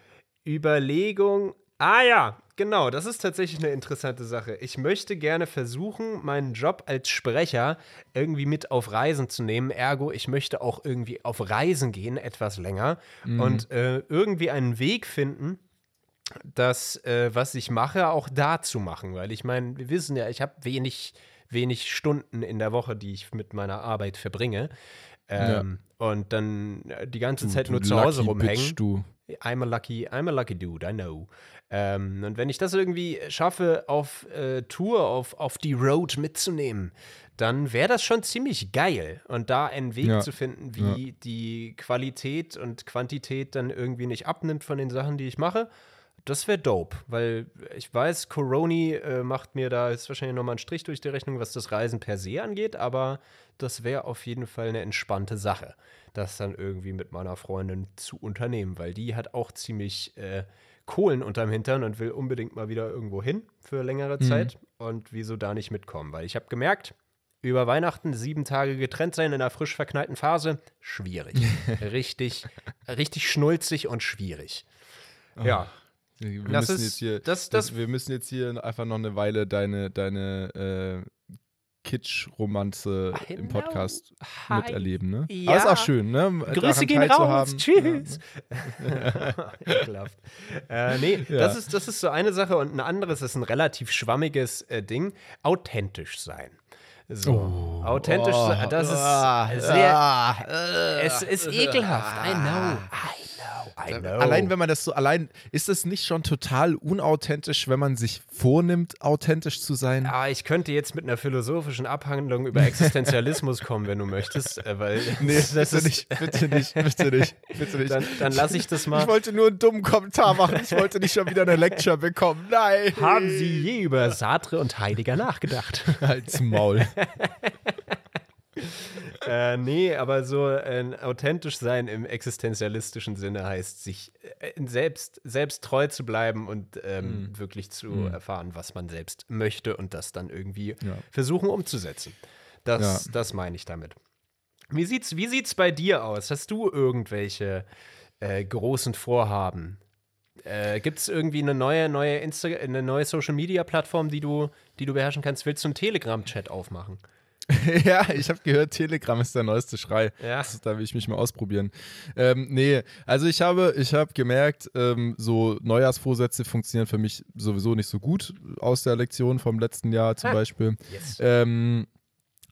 Speaker 1: Überlegung. Ah ja, genau, das ist tatsächlich eine interessante Sache. Ich möchte gerne versuchen, meinen Job als Sprecher irgendwie mit auf Reisen zu nehmen. Ergo, ich möchte auch irgendwie auf Reisen gehen, etwas länger. Und äh, irgendwie einen Weg finden, das, äh, was ich mache, auch da zu machen. Weil ich meine, wir wissen ja, ich habe wenig, wenig Stunden in der Woche, die ich mit meiner Arbeit verbringe. Ähm, Und dann äh, die ganze Zeit nur zu Hause rumhängen.
Speaker 2: Bitch, du.
Speaker 1: I'm a lucky, I'm a lucky dude, I know. Ähm, und wenn ich das irgendwie schaffe, auf äh, Tour, auf, auf die Road mitzunehmen, dann wäre das schon ziemlich geil. Und da einen Weg
Speaker 2: Ja.
Speaker 1: zu finden, wie die Qualität und Quantität dann irgendwie nicht abnimmt von den Sachen, die ich mache, das wäre dope. Weil ich weiß, Coroni äh, macht mir da jetzt wahrscheinlich nochmal einen Strich durch die Rechnung, was das Reisen per se angeht, aber das wäre auf jeden Fall eine entspannte Sache, das dann irgendwie mit meiner Freundin zu unternehmen, weil die hat auch ziemlich äh, Kohlen unterm Hintern und will unbedingt mal wieder irgendwo hin für längere Zeit. Und wieso da nicht mitkommen? Weil ich habe gemerkt, über Weihnachten sieben Tage getrennt sein in einer frisch verknallten Phase, schwierig. richtig, richtig schnulzig und schwierig. Ja,
Speaker 2: Wir
Speaker 1: Das
Speaker 2: müssen
Speaker 1: ist-
Speaker 2: jetzt hier,
Speaker 1: das-
Speaker 2: das,
Speaker 1: das-
Speaker 2: wir müssen jetzt hier einfach noch eine Weile deine, deine äh, Kitsch-Romanze im. Podcast
Speaker 1: Hi.
Speaker 2: miterleben, ne?
Speaker 1: Ja.
Speaker 2: Aber ist auch schön, ne?
Speaker 1: Grüße
Speaker 2: Daran
Speaker 1: gehen raus. Tschüss. Ekelhaft. äh, nee,
Speaker 2: Ja.
Speaker 1: das, ist, das ist so eine Sache und ein anderes ist ein relativ schwammiges äh, Ding. Authentisch sein. So, authentisch sein, das ist
Speaker 2: ah,
Speaker 1: sehr.
Speaker 2: ah,
Speaker 1: es ist ekelhaft. I know. I know.
Speaker 2: Allein wenn man das so, allein ist es nicht schon total unauthentisch, wenn man sich vornimmt, authentisch zu sein?
Speaker 1: Ah, ich könnte jetzt mit einer philosophischen Abhandlung über Existenzialismus kommen, wenn du möchtest, äh, weil
Speaker 2: Nee,
Speaker 1: das
Speaker 2: bitte
Speaker 1: ist,
Speaker 2: nicht, bitte nicht, bitte nicht, bitte nicht.
Speaker 1: Dann, dann lasse ich das mal.
Speaker 2: ich wollte nur einen dummen Kommentar machen. Ich wollte nicht schon wieder eine Lecture bekommen. Nein.
Speaker 1: Haben Sie je über Sartre und Heidegger nachgedacht?
Speaker 2: Halt's Maul.
Speaker 1: äh, nee, aber so äh, authentisch sein im existenzialistischen Sinne heißt, sich äh, selbst, selbst treu zu bleiben und ähm,
Speaker 2: Mhm.
Speaker 1: wirklich zu erfahren, was man selbst möchte und das dann irgendwie
Speaker 2: Ja.
Speaker 1: versuchen umzusetzen. Das,
Speaker 2: Ja.
Speaker 1: das meine ich damit. Wie sieht's, wie sieht's bei dir aus? Hast du irgendwelche äh, großen Vorhaben? Äh, Gibt es irgendwie eine neue, neue Insta eine neue Social Media Plattform, die du, die du beherrschen kannst? Willst du einen Telegram-Chat aufmachen?
Speaker 2: ja, ich habe gehört, Telegram ist der neueste Schrei.
Speaker 1: Ja.
Speaker 2: Das da will ich mich mal ausprobieren. Ähm, nee, also ich habe, ich habe gemerkt, ähm, so Neujahrsvorsätze funktionieren für mich sowieso nicht so gut aus der Lektion vom letzten Jahr zum
Speaker 1: Ha.
Speaker 2: Beispiel.
Speaker 1: Yes.
Speaker 2: Ähm,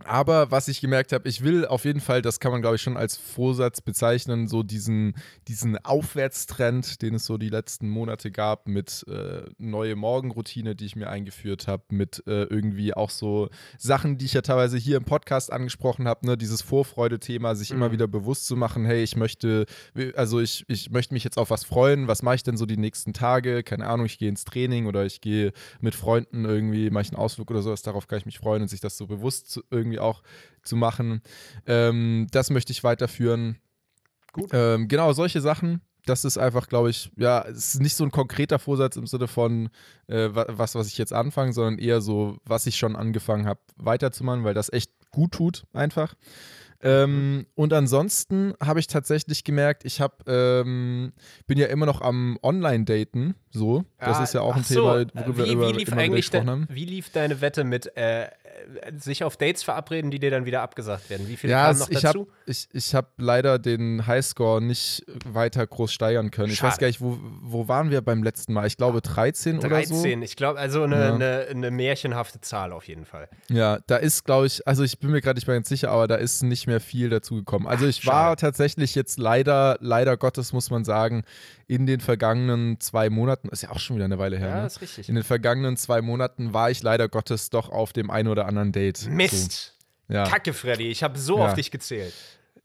Speaker 2: aber was ich gemerkt habe, ich will auf jeden Fall, das kann man glaube ich schon als Vorsatz bezeichnen, so diesen, diesen Aufwärtstrend, den es so die letzten Monate gab, mit äh, neue Morgenroutine, die ich mir eingeführt habe, mit äh, irgendwie auch so Sachen, die ich ja teilweise hier im Podcast angesprochen habe, ne, dieses Vorfreude-Thema, sich immer wieder bewusst zu machen, hey, ich möchte, also ich, ich möchte mich jetzt auf was freuen, was mache ich denn so die nächsten Tage? Keine Ahnung, ich gehe ins Training oder ich gehe mit Freunden irgendwie, mache ich einen Ausflug oder sowas, darauf kann ich mich freuen und sich das so bewusst zu, irgendwie auch zu machen. Ähm, das möchte ich weiterführen.
Speaker 1: Gut.
Speaker 2: Ähm, genau, solche Sachen. Das ist einfach, glaube ich, ja, es ist nicht so ein konkreter Vorsatz im Sinne von äh, wa- was, was ich jetzt anfange, sondern eher so, was ich schon angefangen habe, weiterzumachen, weil das echt gut tut, einfach. Ähm, und ansonsten habe ich tatsächlich gemerkt, ich habe, ähm, bin ja immer noch am Online-Daten, so. Das
Speaker 1: Ah,
Speaker 2: ist ja auch ein
Speaker 1: so,
Speaker 2: Thema, worüber
Speaker 1: wie,
Speaker 2: wir
Speaker 1: wie
Speaker 2: über,
Speaker 1: lief
Speaker 2: immer
Speaker 1: eigentlich
Speaker 2: gesprochen haben.
Speaker 1: Wie lief deine Wette mit äh, sich auf Dates verabreden, die dir dann wieder abgesagt werden. Wie viele
Speaker 2: Ja,
Speaker 1: kamen noch
Speaker 2: ich
Speaker 1: dazu?
Speaker 2: habe ich, ich hab leider den Highscore nicht weiter groß steigern können. Ich weiß
Speaker 1: Schade.
Speaker 2: gar nicht, wo, wo waren wir beim letzten Mal? Ich glaube 13, oder so.
Speaker 1: 13, ich glaube, also eine,
Speaker 2: Ja.
Speaker 1: eine, eine märchenhafte Zahl auf jeden Fall.
Speaker 2: Ja, da ist, glaube ich, also ich bin mir gerade nicht mehr ganz sicher, aber da ist nicht mehr viel dazugekommen. Also
Speaker 1: Ach,
Speaker 2: ich war
Speaker 1: schade.
Speaker 2: tatsächlich jetzt leider, leider Gottes, muss man sagen, in den vergangenen zwei Monaten, ist ja auch schon wieder eine Weile her,
Speaker 1: Ja,
Speaker 2: ne?
Speaker 1: ist richtig.
Speaker 2: In den vergangenen zwei Monaten war ich leider Gottes doch auf dem einen oder anderen Date.
Speaker 1: Mist!
Speaker 2: So, ja,
Speaker 1: Kacke, Freddy, ich habe so
Speaker 2: Ja.
Speaker 1: auf dich gezählt.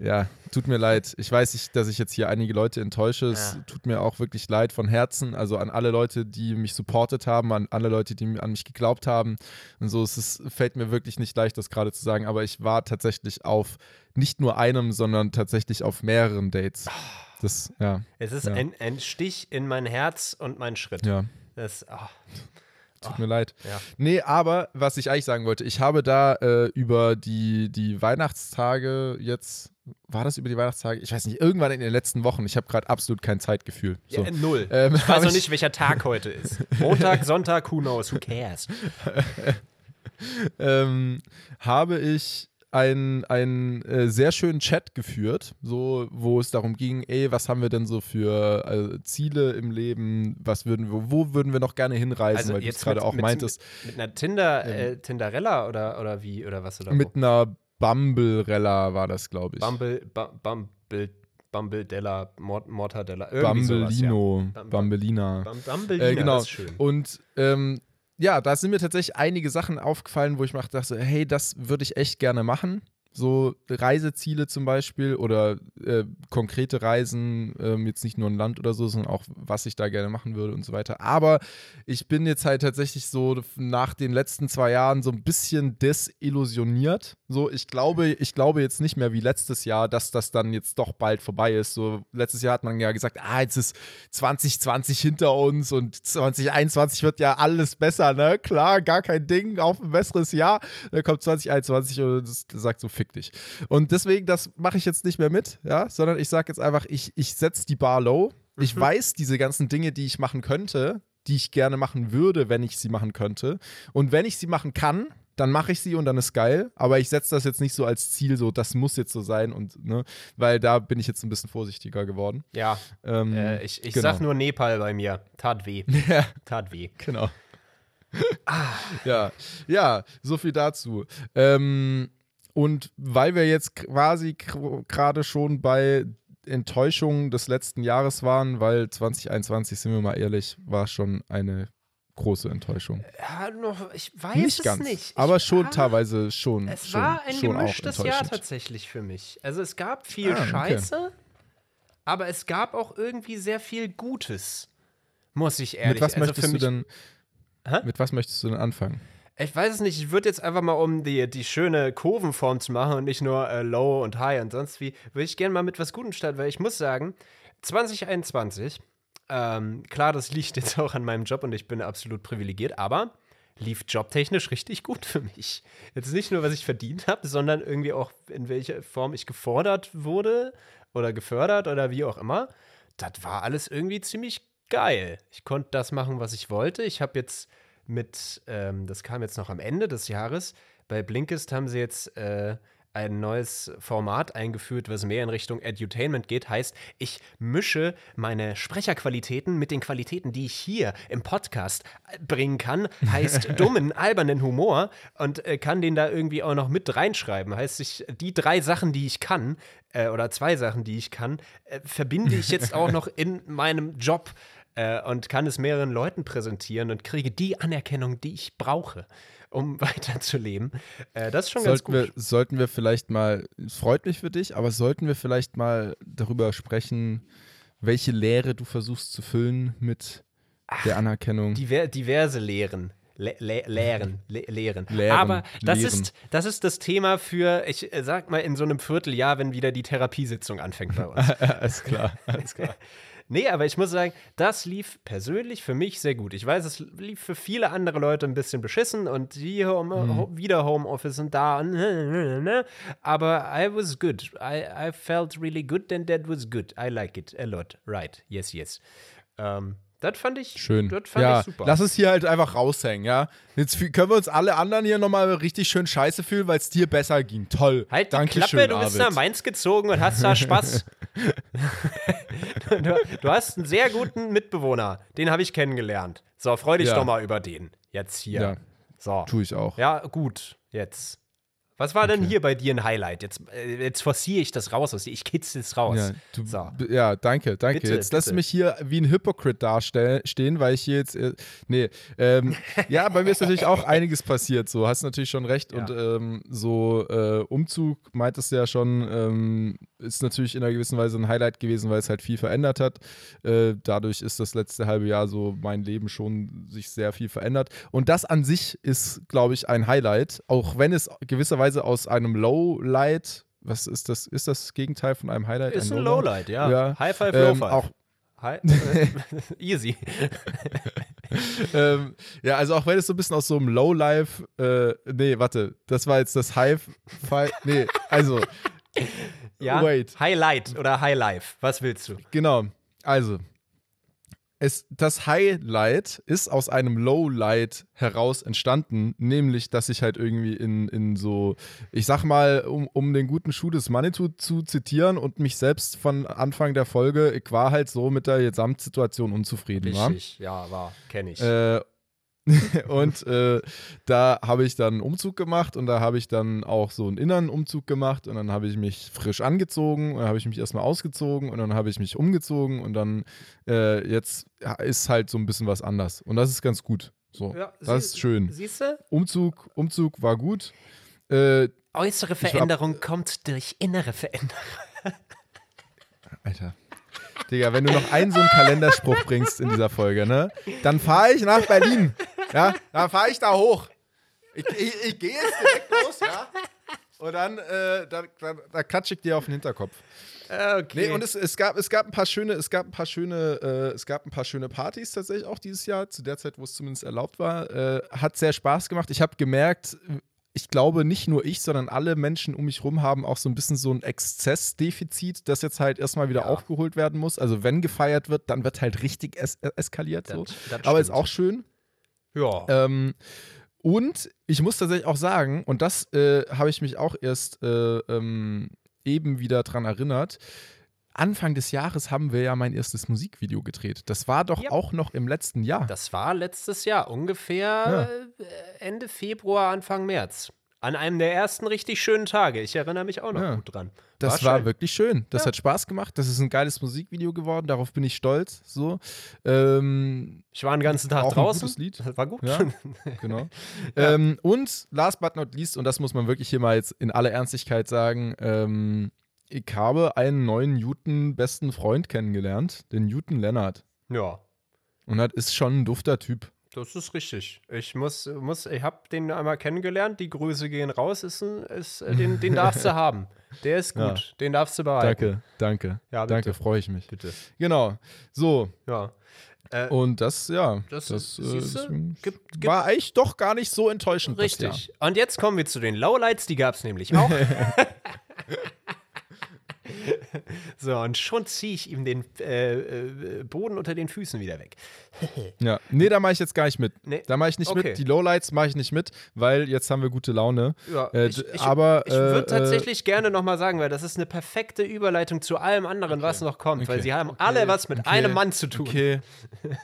Speaker 2: ja, tut mir leid. Ich weiß, ich, dass ich jetzt hier einige Leute enttäusche. Es
Speaker 1: Ja.
Speaker 2: tut mir auch wirklich leid von Herzen. Also an alle Leute, die mich supportet haben, an alle Leute, die an mich geglaubt haben. Und so, es ist, fällt mir wirklich nicht leicht, das gerade zu sagen. Aber ich war tatsächlich auf nicht nur einem, sondern tatsächlich auf mehreren Dates. Das, ja,
Speaker 1: Es ist
Speaker 2: Ja.
Speaker 1: ein, ein Stich in mein Herz und mein Schritt.
Speaker 2: ja.
Speaker 1: Das, ah,
Speaker 2: Tut mir leid.
Speaker 1: ja.
Speaker 2: Nee, aber was ich eigentlich sagen wollte, ich habe da äh, über die, die Weihnachtstage jetzt, war das über die Weihnachtstage? Ich weiß nicht, irgendwann in den letzten Wochen, ich habe gerade absolut kein Zeitgefühl. So.
Speaker 1: Ja, null.
Speaker 2: Ähm,
Speaker 1: ich weiß noch
Speaker 2: ich-
Speaker 1: nicht, welcher Tag heute ist. Montag, Sonntag, who knows, who cares?
Speaker 2: ähm, habe ich einen, einen äh, sehr schönen Chat geführt, so wo es darum ging, ey, was haben wir denn so für äh, Ziele im Leben, was würden wir, wo würden wir noch gerne hinreisen,
Speaker 1: Also
Speaker 2: weil du es gerade
Speaker 1: mit,
Speaker 2: auch
Speaker 1: mit,
Speaker 2: meintest,
Speaker 1: Mit, mit einer Tinder, äh, Tinderella oder, oder wie, oder was? Oder
Speaker 2: mit
Speaker 1: wo?
Speaker 2: einer Bumble-Rella war das, glaube ich.
Speaker 1: Bumble, Bu- Bumble, Bumble Della, Mort, Mortadella, irgendwie sowas, ja.
Speaker 2: Bambelino,
Speaker 1: Bam-
Speaker 2: Bambelina.
Speaker 1: Bumblina,
Speaker 2: Äh, genau.
Speaker 1: das ist schön.
Speaker 2: Und ähm, ja, da sind mir tatsächlich einige Sachen aufgefallen, wo ich dachte, hey, das würde ich echt gerne machen. So Reiseziele zum Beispiel oder äh, konkrete Reisen, ähm, jetzt nicht nur ein Land oder so, sondern auch, was ich da gerne machen würde und so weiter. Aber ich bin jetzt halt tatsächlich so nach den letzten zwei Jahren so ein bisschen desillusioniert. So, ich glaube, ich glaube jetzt nicht mehr wie letztes Jahr, dass das dann jetzt doch bald vorbei ist. So, letztes Jahr hat man ja gesagt, ah, jetzt ist 2020 hinter uns und 2021 wird ja alles besser, ne? Klar, gar kein Ding, auf ein besseres Jahr. Dann kommt 2021 und das sagt so, fick dich. Und deswegen, das mache ich jetzt nicht mehr mit, ja, sondern ich sage jetzt einfach, ich, ich setze die Bar low. Ich
Speaker 1: Mhm.
Speaker 2: weiß diese ganzen Dinge, die ich machen könnte, die ich gerne machen würde, wenn ich sie machen könnte. Und wenn ich sie machen kann, dann mache ich sie und dann ist geil. Aber ich setze das jetzt nicht so als Ziel, so das muss jetzt so sein und ne, weil da bin ich jetzt ein bisschen vorsichtiger geworden.
Speaker 1: Ja,
Speaker 2: Ähm,
Speaker 1: äh, ich, ich
Speaker 2: genau.
Speaker 1: sag nur Nepal bei mir. Tat weh.
Speaker 2: Ja,
Speaker 1: Tat weh.
Speaker 2: genau. ja, ja, so viel dazu. Ähm, und weil wir jetzt quasi gerade schon bei Enttäuschungen des letzten Jahres waren, weil 2021, sind wir mal ehrlich, war schon eine große Enttäuschung.
Speaker 1: Ja, noch, ich weiß
Speaker 2: nicht
Speaker 1: es
Speaker 2: ganz,
Speaker 1: nicht.
Speaker 2: aber
Speaker 1: ich
Speaker 2: schon
Speaker 1: war,
Speaker 2: teilweise schon.
Speaker 1: Es
Speaker 2: schon,
Speaker 1: war ein
Speaker 2: schon
Speaker 1: gemischtes Jahr tatsächlich für mich. Also es gab viel
Speaker 2: Ah, okay.
Speaker 1: Scheiße, aber es gab auch irgendwie sehr viel Gutes. Muss ich ehrlich
Speaker 2: Mit was
Speaker 1: also
Speaker 2: möchtest du denn?
Speaker 1: Hä?
Speaker 2: Mit was möchtest du denn anfangen?
Speaker 1: Ich weiß es nicht, ich würde jetzt einfach mal, um die, die schöne Kurvenform zu machen und nicht nur äh, Low und High und sonst wie, würde ich gerne mal mit was Gutem starten, weil ich muss sagen, 2021, ähm, klar, das liegt jetzt auch an meinem Job und ich bin absolut privilegiert, aber lief jobtechnisch richtig gut für mich. Jetzt nicht nur, was ich verdient habe, sondern irgendwie auch, in welcher Form ich gefordert wurde oder gefördert oder wie auch immer. Das war alles irgendwie ziemlich geil. Ich konnte das machen, was ich wollte. Ich habe jetzt mit, ähm, das kam jetzt noch am Ende des Jahres, bei Blinkist haben sie jetzt äh, ein neues Format eingeführt, was mehr in Richtung Edutainment geht. Heißt, ich mische meine Sprecherqualitäten mit den Qualitäten, die ich hier im Podcast bringen kann. Heißt dummen, albernen Humor und äh, kann den da irgendwie auch noch mit reinschreiben. Heißt, ich, die drei Sachen, die ich kann, äh, oder zwei Sachen, die ich kann, äh, verbinde ich jetzt auch noch in meinem Job äh, und kann es mehreren Leuten präsentieren und kriege die Anerkennung, die ich brauche, um weiterzuleben. Äh, das ist schon
Speaker 2: Sollten
Speaker 1: ganz
Speaker 2: wir,
Speaker 1: gut.
Speaker 2: sollten wir vielleicht mal, es freut mich für dich, aber sollten wir vielleicht mal darüber sprechen, welche Lehre du versuchst zu füllen mit der Anerkennung?
Speaker 1: Diver diverse Lehren. Le le Lehren, le Lehren.
Speaker 2: Lehren,
Speaker 1: Aber das
Speaker 2: Lehren.
Speaker 1: ist, das ist das Thema für, ich äh, sag mal, in so einem Vierteljahr, wenn wieder die Therapiesitzung anfängt bei uns.
Speaker 2: alles klar, alles klar.
Speaker 1: Nee, aber ich muss sagen, das lief persönlich für mich sehr gut. Ich weiß, es lief für viele andere Leute ein bisschen beschissen und hier Home, ho- wieder Homeoffice und da und ne, aber I was good. I, I felt really good and that was good. I like it a lot. Right. Yes, yes. Ähm, Das fand ich,
Speaker 2: Schön.
Speaker 1: Das fand
Speaker 2: ja,
Speaker 1: ich super.
Speaker 2: lass es hier halt einfach raushängen, ja. Jetzt können wir uns alle anderen hier nochmal richtig schön scheiße fühlen, weil es dir besser ging. Toll.
Speaker 1: Halt die
Speaker 2: Dankeschön,
Speaker 1: Klappe, du bist nach
Speaker 2: Arvid.
Speaker 1: Mainz gezogen und hast da Spaß. du, du hast einen sehr guten Mitbewohner, den habe ich kennengelernt. So, freu dich
Speaker 2: Ja.
Speaker 1: doch mal über den. Jetzt hier.
Speaker 2: Ja.
Speaker 1: So.
Speaker 2: Tue ich auch.
Speaker 1: Ja, gut, jetzt. Was war denn hier bei dir ein Highlight? Jetzt, äh, jetzt forciere ich das raus aus dir. Ich kitzel es raus.
Speaker 2: Ja, du,
Speaker 1: so.
Speaker 2: ja, danke, danke.
Speaker 1: Bitte,
Speaker 2: jetzt lass mich hier wie ein Hypocrite dastehen, weil ich hier jetzt. Äh, nee, ähm, ja, bei mir ist natürlich auch einiges passiert. So, hast natürlich schon recht.
Speaker 1: Ja.
Speaker 2: Und ähm, so äh, Umzug, meintest du ja schon, ähm, ist natürlich in einer gewissen Weise ein Highlight gewesen, weil es halt viel verändert hat. Äh, dadurch ist das letzte halbe Jahr so mein Leben schon sich sehr viel verändert. Und das an sich ist, glaube ich, ein Highlight, auch wenn es gewisserweise aus einem Lowlight, was ist das? Ist das Gegenteil von einem Highlight?
Speaker 1: Ist ein Lowlight, ja.
Speaker 2: Ja.
Speaker 1: High Five,
Speaker 2: Ähm,
Speaker 1: Low Five.
Speaker 2: auch,
Speaker 1: Hi, easy.
Speaker 2: ähm, ja, also auch wenn es so ein bisschen aus so einem Lowlife, äh, nee, warte, das war jetzt das Hive, Fi- nee, also,
Speaker 1: Ja.
Speaker 2: Wait.
Speaker 1: Highlight oder High Life. Was willst du?
Speaker 2: genau, also, es, das Highlight ist aus einem Lowlight heraus entstanden, nämlich, dass ich halt irgendwie in, in so, ich sag mal, um, um den guten Schuh des Manitou zu zitieren und mich selbst von Anfang der Folge, ich war halt so mit der Gesamtsituation unzufrieden.
Speaker 1: Richtig, ja, war, kenne ich.
Speaker 2: Äh, und äh, da habe ich dann einen Umzug gemacht und da habe ich dann auch so einen inneren Umzug gemacht und dann habe ich mich frisch angezogen und dann habe ich mich erstmal ausgezogen und dann habe ich mich umgezogen und dann äh, jetzt ist halt so ein bisschen was anders und das ist ganz gut. So,
Speaker 1: Ja,
Speaker 2: das ist schön.
Speaker 1: Siehst du?
Speaker 2: Umzug, Umzug war gut. Äh,
Speaker 1: Äußere
Speaker 2: hab-
Speaker 1: Veränderung kommt durch innere Veränderung.
Speaker 2: Alter. Digga, wenn du noch einen so einen Kalenderspruch bringst in dieser Folge, ne? Dann fahre ich nach Berlin. Ja, dann fahre ich da hoch. Ich, ich, ich gehe jetzt direkt los, ja? Und dann, äh, da, da, da klatsche ich dir auf den Hinterkopf.
Speaker 1: Okay.
Speaker 2: Nee, und es, es, gab, es gab ein paar schöne, es gab ein paar schöne, äh, es gab ein paar schöne Partys tatsächlich auch dieses Jahr, zu der Zeit, wo es zumindest erlaubt war. Äh, hat sehr Spaß gemacht. Ich habe gemerkt, ich glaube, nicht nur ich, sondern alle Menschen um mich rum haben auch so ein bisschen so ein Exzessdefizit, das jetzt halt erstmal wieder
Speaker 1: Ja.
Speaker 2: aufgeholt werden muss. Also wenn gefeiert wird, dann wird halt richtig es äh, eskaliert. So.
Speaker 1: Das- das
Speaker 2: Aber ist auch schön.
Speaker 1: ja.
Speaker 2: Ähm, und ich muss tatsächlich auch sagen, und das äh, habe ich mich auch erst äh, ähm, eben wieder dran erinnert. Anfang des Jahres haben wir ja mein erstes Musikvideo gedreht. Das war doch
Speaker 1: Ja.
Speaker 2: auch noch im letzten Jahr.
Speaker 1: Das war letztes Jahr, ungefähr äh, Ende Februar, Anfang März. An einem der ersten richtig schönen Tage. Ich erinnere mich auch noch
Speaker 2: Ja.
Speaker 1: gut dran.
Speaker 2: Das war,
Speaker 1: schön.
Speaker 2: wirklich schön. Das
Speaker 1: Ja.
Speaker 2: hat Spaß gemacht. Das ist ein geiles Musikvideo geworden. Darauf bin ich stolz. So. Ähm,
Speaker 1: Ich war den ganzen Tag
Speaker 2: Auch ein
Speaker 1: draußen.
Speaker 2: gutes Lied.
Speaker 1: Das war gut.
Speaker 2: Ja. genau. ähm, und last but not least, und das muss man wirklich hier mal jetzt in aller Ernstigkeit sagen, ähm, ich habe einen neuen Newton besten Freund kennengelernt, den Newton Lennart.
Speaker 1: ja.
Speaker 2: Und das ist schon ein dufter Typ.
Speaker 1: Das ist richtig. Ich muss, muss ich habe den einmal kennengelernt. Die Grüße gehen raus. Ist, ist äh, den, den darfst du haben. Der ist
Speaker 2: Ja.
Speaker 1: gut. Den darfst du behalten.
Speaker 2: Danke, danke.
Speaker 1: Ja, bitte.
Speaker 2: danke, freue ich mich.
Speaker 1: Bitte.
Speaker 2: Genau. So,
Speaker 1: Ja. Äh,
Speaker 2: und das, ja,
Speaker 1: Das
Speaker 2: das,
Speaker 1: ist-
Speaker 2: äh,
Speaker 1: siehste,
Speaker 2: deswegen
Speaker 1: gibt- gibt-
Speaker 2: war eigentlich doch gar nicht so enttäuschend. das
Speaker 1: richtig. Und jetzt kommen wir zu den Lowlights. Die gab es nämlich auch. so, und schon ziehe ich ihm den äh, äh, Boden unter den Füßen wieder weg.
Speaker 2: Ja, nee, da mache ich jetzt gar nicht mit.
Speaker 1: Nee.
Speaker 2: Da mache ich nicht
Speaker 1: Okay.
Speaker 2: mit. Die Lowlights mache ich nicht mit, weil jetzt haben wir gute Laune.
Speaker 1: Ja,
Speaker 2: Äh,
Speaker 1: ich, ich,
Speaker 2: aber
Speaker 1: ich würde
Speaker 2: äh,
Speaker 1: tatsächlich gerne nochmal sagen, weil das ist eine perfekte Überleitung zu allem anderen, was noch kommt, weil
Speaker 2: Okay.
Speaker 1: sie haben alle was mit
Speaker 2: okay,
Speaker 1: einem Mann zu tun.
Speaker 2: Okay,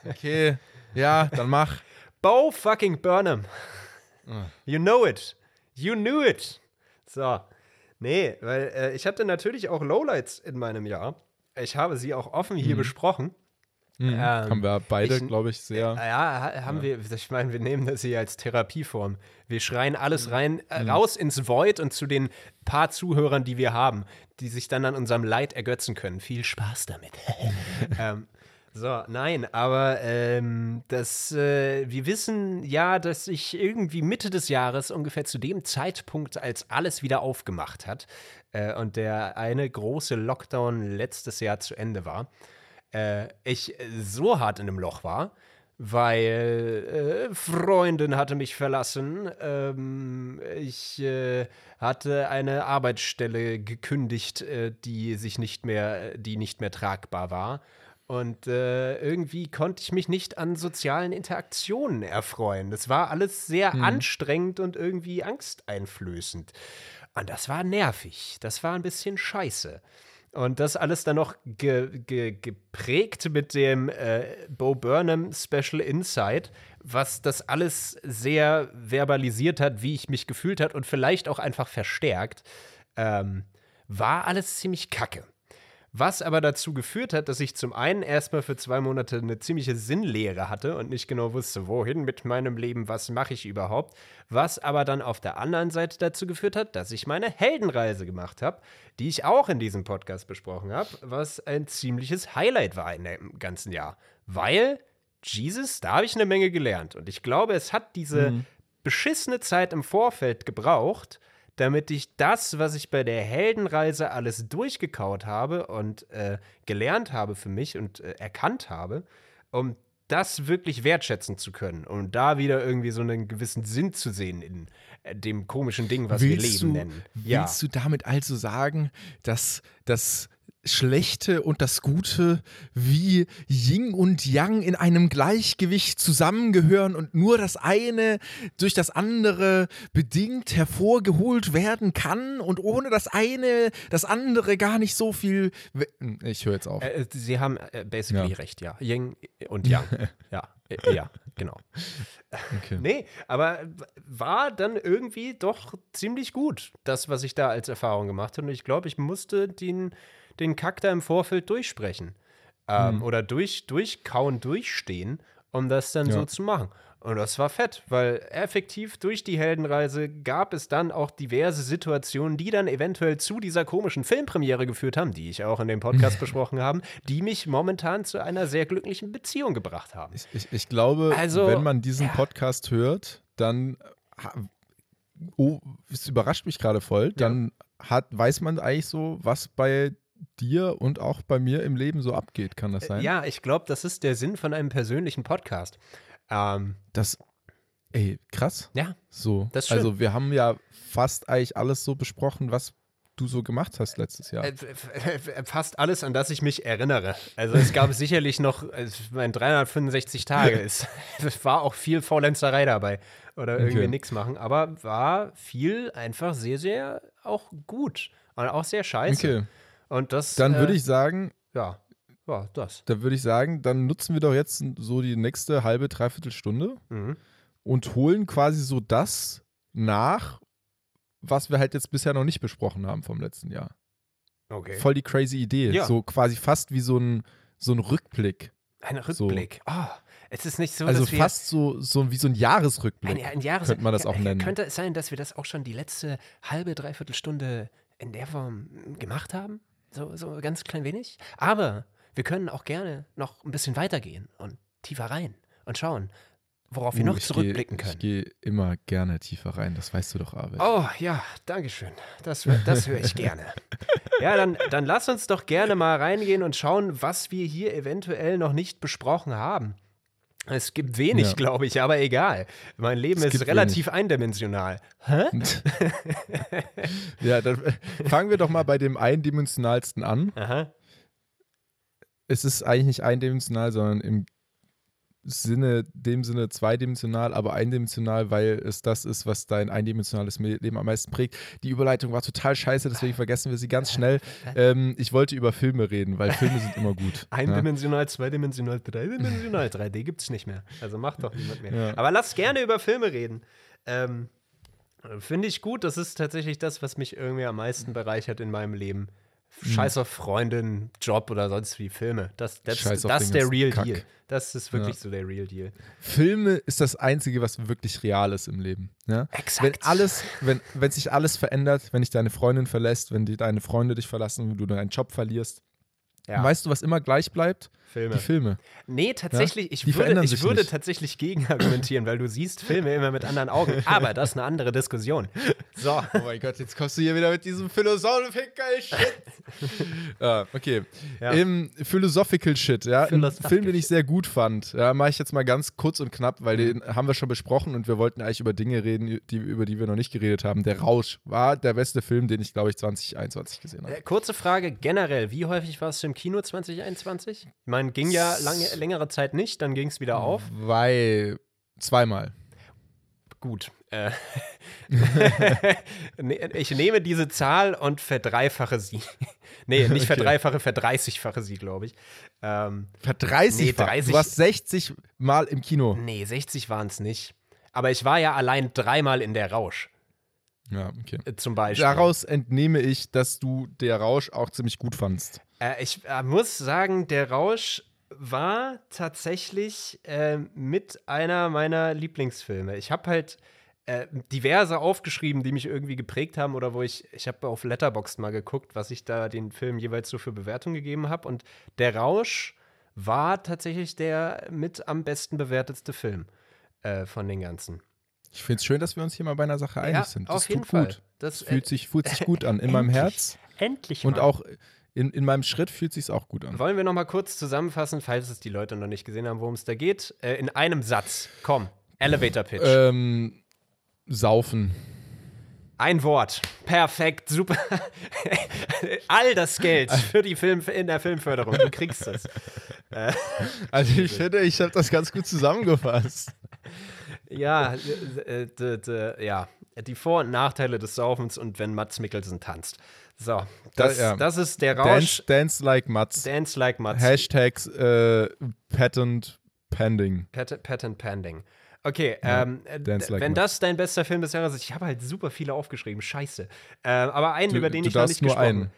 Speaker 2: okay, ja, dann mach.
Speaker 1: Bo fucking Burnham.
Speaker 2: Ah.
Speaker 1: You know it. You knew it. So. Nee, weil äh, ich hatte natürlich auch Lowlights in meinem Jahr. Ich habe sie auch offen hier besprochen. Ähm,
Speaker 2: haben wir beide, glaube ich, sehr.
Speaker 1: Äh, Ja, ha- haben wir, ich meine, wir nehmen das hier als Therapieform. Wir schreien alles rein, äh, raus ins Void und zu den paar Zuhörern, die wir haben, die sich dann an unserem Leid ergötzen können. Viel Spaß damit. ähm, so, nein, aber ähm, das, äh, wir wissen ja, dass sich irgendwie Mitte des Jahres, ungefähr zu dem Zeitpunkt, als alles wieder aufgemacht hat äh, und der eine große Lockdown letztes Jahr zu Ende war, äh, ich so hart in einem Loch war, weil äh, Freundin hatte mich verlassen, ähm, ich äh, hatte eine Arbeitsstelle gekündigt, äh, die sich nicht mehr, die nicht mehr tragbar war. Und äh, irgendwie konnte ich mich nicht an sozialen Interaktionen erfreuen. Das war alles sehr anstrengend und irgendwie angsteinflößend. Und das war nervig. Das war ein bisschen scheiße. Und das alles dann noch ge ge geprägt mit dem äh, Bo Burnham Special Insight, was das alles sehr verbalisiert hat, wie ich mich gefühlt hat und vielleicht auch einfach verstärkt, ähm, war alles ziemlich kacke. Was aber dazu geführt hat, dass ich zum einen erstmal für zwei Monate eine ziemliche Sinnlehre hatte und nicht genau wusste, wohin mit meinem Leben, was mache ich überhaupt. Was aber dann auf der anderen Seite dazu geführt hat, dass ich meine Heldenreise gemacht habe, die ich auch in diesem Podcast besprochen habe, was ein ziemliches Highlight war in dem ganzen Jahr. Weil, Jesus, da habe ich eine Menge gelernt. Und ich glaube, es hat diese beschissene Zeit im Vorfeld gebraucht, damit ich das, was ich bei der Heldenreise alles durchgekaut habe und äh, gelernt habe für mich und äh, erkannt habe, um das wirklich wertschätzen zu können, um da wieder irgendwie so einen gewissen Sinn zu sehen in äh, dem komischen Ding, was wir Leben
Speaker 2: willst du,
Speaker 1: nennen.
Speaker 2: Willst du damit also sagen, dass das Schlechte und das Gute wie Yin und Yang in einem Gleichgewicht zusammengehören und nur das eine durch das andere bedingt hervorgeholt werden kann und ohne das eine das andere gar nicht so viel. we- Ich höre jetzt auf.
Speaker 1: Äh, Sie haben äh, basically
Speaker 2: Ja.
Speaker 1: recht, ja. Yin und Yang. ja, äh, ja, genau.
Speaker 2: Okay.
Speaker 1: Nee, aber war dann irgendwie doch ziemlich gut, das, was ich da als Erfahrung gemacht habe. Und ich glaube, ich musste den, den Kack da im Vorfeld durchsprechen. Ähm, Oder durch, durchkauen, durchstehen, um das dann so
Speaker 2: Ja.
Speaker 1: zu machen. Und das war fett, weil effektiv durch die Heldenreise gab es dann auch diverse Situationen, die dann eventuell zu dieser komischen Filmpremiere geführt haben, die ich auch in dem Podcast besprochen habe, die mich momentan zu einer sehr glücklichen Beziehung gebracht haben.
Speaker 2: Ich, ich, ich glaube,
Speaker 1: Also,
Speaker 2: wenn man diesen
Speaker 1: ja.
Speaker 2: Podcast hört, dann oh, es überrascht mich gerade voll, dann hat, weiß man eigentlich so, was bei dir und auch bei mir im Leben so abgeht. Kann das sein?
Speaker 1: Ja, ich glaube, das ist der Sinn von einem persönlichen Podcast. Ähm,
Speaker 2: Das, ey, krass.
Speaker 1: ja,
Speaker 2: So.
Speaker 1: Das ist schön.
Speaker 2: also wir haben ja fast eigentlich alles so besprochen, was du so gemacht hast letztes Jahr.
Speaker 1: äh, f- fast alles, an das ich mich erinnere. Also es gab sicherlich noch, äh, ich meine, 365 Tage. Es, es war auch viel Faulenzerei dabei oder irgendwie
Speaker 2: Okay.
Speaker 1: nichts machen, aber war viel einfach sehr, sehr auch gut und auch sehr scheiße.
Speaker 2: Okay.
Speaker 1: Und das,
Speaker 2: Dann würde
Speaker 1: äh,
Speaker 2: ich sagen,
Speaker 1: ja, ja, das.
Speaker 2: dann würde ich sagen, dann nutzen wir doch jetzt so die nächste halbe, dreiviertel Stunde
Speaker 1: Mhm.
Speaker 2: und holen quasi so das nach, was wir halt jetzt bisher noch nicht besprochen haben vom letzten Jahr.
Speaker 1: Okay.
Speaker 2: Voll die crazy Idee.
Speaker 1: Ja.
Speaker 2: So quasi fast wie so ein, so ein Rückblick.
Speaker 1: Ein
Speaker 2: So.
Speaker 1: Rückblick. Ah, es ist nicht so,
Speaker 2: Also
Speaker 1: dass wir
Speaker 2: fast so, so wie so ein Jahresrückblick.
Speaker 1: Ein, ein Jahres
Speaker 2: könnte man das auch nennen.
Speaker 1: Könnte es sein, dass wir das auch schon die letzte halbe, dreiviertel Stunde in der Form gemacht haben? So, so ganz klein wenig? Aber wir können auch gerne noch ein bisschen weitergehen und tiefer rein und schauen, worauf wir
Speaker 2: Uh,
Speaker 1: noch
Speaker 2: ich
Speaker 1: zurückblicken
Speaker 2: geh, Ich
Speaker 1: können.
Speaker 2: gehe immer gerne tiefer rein, das weißt du doch, Arvid.
Speaker 1: Oh ja, Dankeschön. Das, das höre ich gerne. Ja, dann, dann lass uns doch gerne mal reingehen und schauen, was wir hier eventuell noch nicht besprochen haben. Es gibt wenig,
Speaker 2: Ja.
Speaker 1: glaube ich, aber egal. Mein Leben
Speaker 2: Es
Speaker 1: ist relativ eindimensional. Hä?
Speaker 2: ja, dann fangen wir doch mal bei dem eindimensionalsten an.
Speaker 1: Aha.
Speaker 2: Es ist eigentlich nicht eindimensional, sondern im Sinne, dem Sinne zweidimensional, aber eindimensional, weil es das ist, was dein eindimensionales Me- Leben am meisten prägt. Die Überleitung war total scheiße, deswegen vergessen wir sie ganz schnell. Ähm, ich wollte über Filme reden, weil Filme sind immer gut. ja.
Speaker 1: Eindimensional, zweidimensional, dreidimensional. 3D gibt es nicht mehr. Also macht doch niemand mehr.
Speaker 2: Ja.
Speaker 1: Aber lass gerne über Filme reden. Ähm, Finde ich gut. Das ist tatsächlich das, was mich irgendwie am meisten bereichert in meinem Leben. Scheiß auf Freundin, Job oder sonst wie Filme. Das, das, das ist der Real
Speaker 2: ganzen
Speaker 1: Deal.
Speaker 2: Kack.
Speaker 1: Das ist wirklich
Speaker 2: Ja.
Speaker 1: so der Real Deal.
Speaker 2: Filme ist das Einzige, was wirklich real ist im Leben. Ja?
Speaker 1: Exakt.
Speaker 2: Wenn alles, wenn, wenn sich alles verändert, wenn dich deine Freundin verlässt, wenn die, deine Freunde dich verlassen, wenn du deinen Job verlierst,
Speaker 1: Ja.
Speaker 2: weißt du, was immer gleich bleibt?
Speaker 1: Filme.
Speaker 2: Die Filme.
Speaker 1: Nee, tatsächlich, ich
Speaker 2: Die
Speaker 1: würde, ich würde
Speaker 2: nicht.
Speaker 1: tatsächlich gegen argumentieren, weil du siehst Filme immer mit anderen Augen. Aber das ist eine andere Diskussion. So.
Speaker 2: Oh mein Gott, jetzt kommst du hier wieder mit diesem Philosophical Shit. ah, okay.
Speaker 1: Ja.
Speaker 2: Im Philosophical Shit, ja.
Speaker 1: Philosophical
Speaker 2: Film, den ich sehr gut fand. Ja, mache ich jetzt mal ganz kurz und knapp, weil den haben wir schon besprochen und wir wollten eigentlich über Dinge reden, die, über die wir noch nicht geredet haben. Der Rausch war der beste Film, den ich, glaube ich, 2021 gesehen habe.
Speaker 1: Äh, kurze Frage generell, wie häufig warst du im Kino 2021? Ich meine, ging ja lange, längere Zeit nicht, dann ging es wieder auf.
Speaker 2: Weil zweimal.
Speaker 1: Gut. Äh, Nee, ich nehme diese Zahl und verdreifache sie. nee, nicht verdreifache, verdreißigfache sie, glaube ich. Ähm,
Speaker 2: Verdreißig.
Speaker 1: Nee, 30
Speaker 2: Du warst 60 Mal im Kino.
Speaker 1: nee, 60 waren es nicht. Aber ich war ja allein dreimal in der Rausch,
Speaker 2: Ja, okay.
Speaker 1: äh, zum Beispiel.
Speaker 2: Daraus entnehme ich, dass du der Rausch auch ziemlich gut fandst.
Speaker 1: Äh, ich äh, muss sagen, der Rausch war tatsächlich äh, mit einer meiner Lieblingsfilme. Ich habe halt äh, diverse aufgeschrieben, die mich irgendwie geprägt haben oder wo ich, ich habe auf Letterboxd mal geguckt, was ich da den Film jeweils so für Bewertungen gegeben habe. Und der Rausch war tatsächlich der mit am besten bewertetste Film äh, von den ganzen.
Speaker 2: Ich finde es schön, dass wir uns hier mal bei einer Sache einig
Speaker 1: Ja,
Speaker 2: sind.
Speaker 1: auf
Speaker 2: Das
Speaker 1: jeden
Speaker 2: tut
Speaker 1: Fall.
Speaker 2: gut.
Speaker 1: Das, äh,
Speaker 2: fühlt, sich, fühlt sich gut an in meinem
Speaker 1: endlich.
Speaker 2: Herz
Speaker 1: Endlich
Speaker 2: und
Speaker 1: mal.
Speaker 2: auch in, in meinem Schritt fühlt sich auch gut an.
Speaker 1: Wollen wir noch mal kurz zusammenfassen, falls es die Leute noch nicht gesehen haben, worum es da geht? Äh, in einem Satz. Komm, Elevator Pitch.
Speaker 2: Ähm, saufen.
Speaker 1: Ein Wort. Perfekt, super. All das Geld für die Film in der Filmförderung. Du kriegst es.
Speaker 2: Also ich finde, ich habe das ganz gut zusammengefasst.
Speaker 1: Ja, äh, d- ja, die Vor- und Nachteile des Saufens und wenn Mats Mikkelsen tanzt. So, das,
Speaker 2: ja.
Speaker 1: das ist der
Speaker 2: Dance,
Speaker 1: Rausch.
Speaker 2: dance like Mats.
Speaker 1: Dance like Mats.
Speaker 2: Hashtags äh, Patent Pending.
Speaker 1: Pat Patent Pending. Okay, ähm, äh,
Speaker 2: Dance Like
Speaker 1: wenn
Speaker 2: Mats.
Speaker 1: das dein bester Film des Jahres ist, ich habe halt super viele aufgeschrieben, scheiße. Ähm, aber einen,
Speaker 2: Du-
Speaker 1: über den ich noch
Speaker 2: darfst
Speaker 1: nicht
Speaker 2: nur
Speaker 1: gesprochen.
Speaker 2: einen.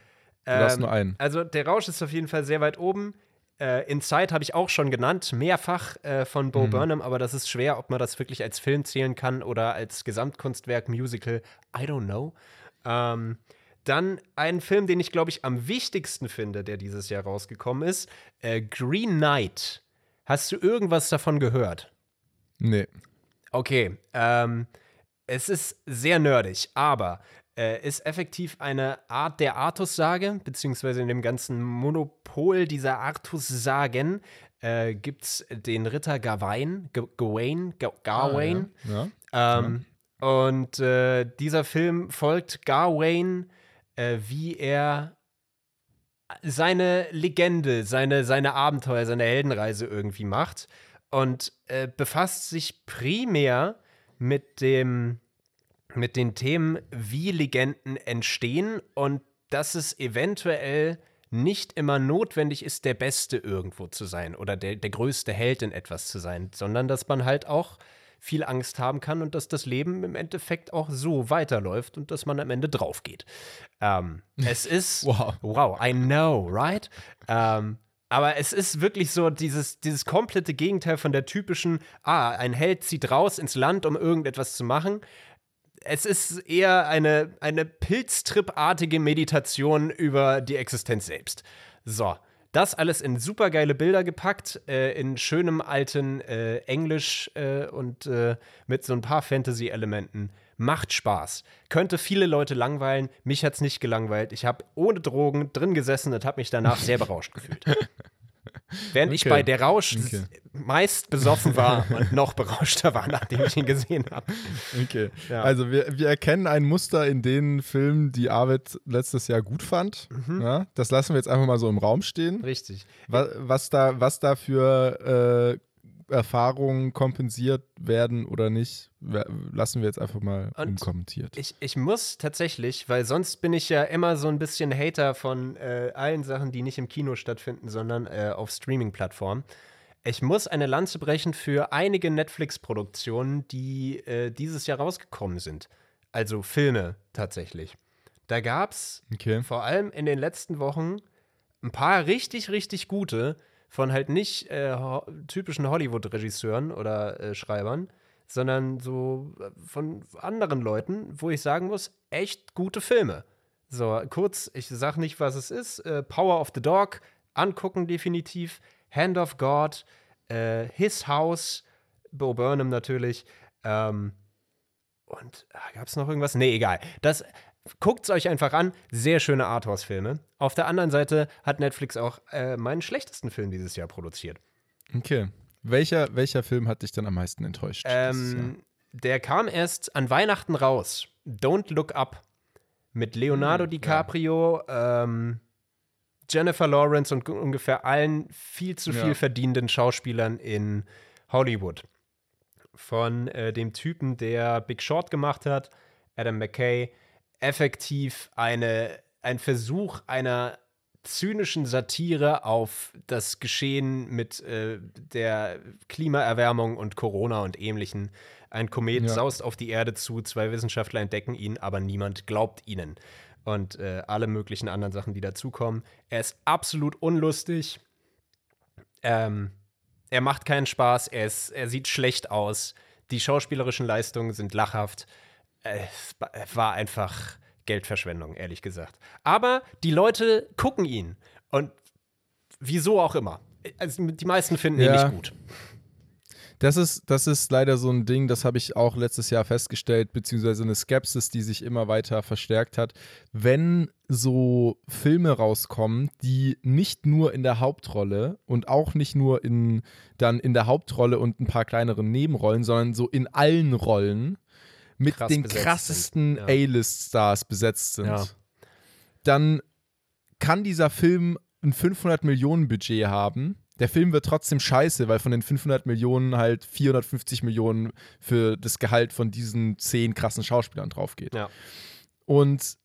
Speaker 2: Du darfst
Speaker 1: Ähm,
Speaker 2: nur einen.
Speaker 1: Also der Rausch ist auf jeden Fall sehr weit oben. Äh, Inside habe ich auch schon genannt, mehrfach äh, von
Speaker 2: Mhm.
Speaker 1: Bo Burnham, aber das ist schwer, ob man das wirklich als Film zählen kann oder als Gesamtkunstwerk, Musical. I don't know. Ähm, dann ein Film, den ich, glaube ich, am wichtigsten finde, der dieses Jahr rausgekommen ist: äh, Green Knight. Hast du irgendwas davon gehört?
Speaker 2: Nee.
Speaker 1: Okay, ähm, es ist sehr nerdig, aber äh, ist effektiv eine Art der Artus-Sage, beziehungsweise in dem ganzen Monopol dieser Artus-Sagen äh, gibt es den Ritter Gawain, G Gawain, Ga Gawain.
Speaker 2: Ja.
Speaker 1: Ähm, Und äh, dieser Film folgt Gawain, äh, wie er seine Legende, seine, seine Abenteuer, seine Heldenreise irgendwie macht und äh, befasst sich primär mit dem mit den Themen, wie Legenden entstehen und dass es eventuell nicht immer notwendig ist, der Beste irgendwo zu sein oder der, der größte Held in etwas zu sein, sondern dass man halt auch viel Angst haben kann und dass das Leben im Endeffekt auch so weiterläuft und dass man am Ende drauf geht. Ähm, es ist.
Speaker 2: Wow.
Speaker 1: Wow, I know, right? Ähm, aber es ist wirklich so dieses, dieses komplette Gegenteil von der typischen, ah, ein Held zieht raus ins Land, um irgendetwas zu machen. Es ist eher eine, eine Pilztrip-artige Meditation über die Existenz selbst. So, das alles in supergeile Bilder gepackt, äh, in schönem alten äh, Englisch äh, und äh, mit so ein paar Fantasy-Elementen. Macht Spaß. Könnte viele Leute langweilen. Mich hat's nicht gelangweilt. Ich habe ohne Drogen drin gesessen und habe mich danach sehr berauscht gefühlt. Während ich
Speaker 2: Okay.
Speaker 1: bei Der Rausch
Speaker 2: Okay.
Speaker 1: meist besoffen war und noch berauschter war, nachdem ich ihn gesehen habe.
Speaker 2: Okay.
Speaker 1: Ja.
Speaker 2: Also wir, wir erkennen ein Muster in den Filmen, die Arvid letztes Jahr gut fand.
Speaker 1: Mhm.
Speaker 2: Ja, das lassen wir jetzt einfach mal so im Raum stehen.
Speaker 1: Richtig.
Speaker 2: Was, was, da, was da für äh, Erfahrungen kompensiert werden oder nicht, lassen wir jetzt einfach mal
Speaker 1: Und
Speaker 2: unkommentiert.
Speaker 1: Ich, ich muss tatsächlich, weil sonst bin ich ja immer so ein bisschen Hater von äh, allen Sachen, die nicht im Kino stattfinden, sondern äh, auf Streaming-Plattformen. Ich muss eine Lanze brechen für einige Netflix-Produktionen, die äh, dieses Jahr rausgekommen sind. Also Filme tatsächlich. Da gab es
Speaker 2: Okay.
Speaker 1: vor allem in den letzten Wochen ein paar richtig, richtig gute von halt nicht äh, ho typischen Hollywood-Regisseuren oder äh, Schreibern, sondern so äh, von anderen Leuten, wo ich sagen muss, echt gute Filme. So, kurz, ich sag nicht, was es ist. Äh, Power of the Dog, angucken definitiv. Hand of God, äh, His House, Bo Burnham natürlich. Ähm, Und ah, gab es noch irgendwas? Nee, egal. Das guckt es euch einfach an. Sehr schöne Arthouse-Filme. Auf der anderen Seite hat Netflix auch äh, meinen schlechtesten Film dieses Jahr produziert.
Speaker 2: Okay. Welcher, welcher Film hat dich dann am meisten enttäuscht?
Speaker 1: Ähm, der kam erst an Weihnachten raus. Don't Look Up. Mit Leonardo
Speaker 2: Hm,
Speaker 1: DiCaprio, ähm, Jennifer Lawrence und ungefähr allen viel zu viel
Speaker 2: Ja.
Speaker 1: verdienenden Schauspielern in Hollywood. Von äh, dem Typen, der Big Short gemacht hat, Adam McKay. Effektiv eine, ein Versuch einer zynischen Satire auf das Geschehen mit äh, der Klimaerwärmung und Corona und ähnlichen. Ein Komet
Speaker 2: Ja.
Speaker 1: saust auf die Erde zu, zwei Wissenschaftler entdecken ihn, aber niemand glaubt ihnen. Und äh, alle möglichen anderen Sachen, die dazukommen. Er ist absolut unlustig. Ähm, er macht keinen Spaß, er, ist, er sieht schlecht aus. Die schauspielerischen Leistungen sind lachhaft. Es war einfach Geldverschwendung, ehrlich gesagt. Aber die Leute gucken ihn. Und wieso auch immer. Also die meisten finden ihn
Speaker 2: Ja.
Speaker 1: nicht gut.
Speaker 2: Das ist, das ist leider so ein Ding, das habe ich auch letztes Jahr festgestellt, beziehungsweise eine Skepsis, die sich immer weiter verstärkt hat. Wenn so Filme rauskommen, die nicht nur in der Hauptrolle und auch nicht nur in, dann in der Hauptrolle und ein paar kleineren Nebenrollen, sondern so in allen Rollen mit
Speaker 1: Krass
Speaker 2: den krassesten
Speaker 1: ja.
Speaker 2: A-List-Stars besetzt sind,
Speaker 1: Ja.
Speaker 2: dann kann dieser Film ein 500 Millionen Budget haben. Der Film wird trotzdem scheiße, weil von den 500 Millionen halt 450 Millionen für das Gehalt von diesen zehn krassen Schauspielern drauf geht.
Speaker 1: Ja.
Speaker 2: Und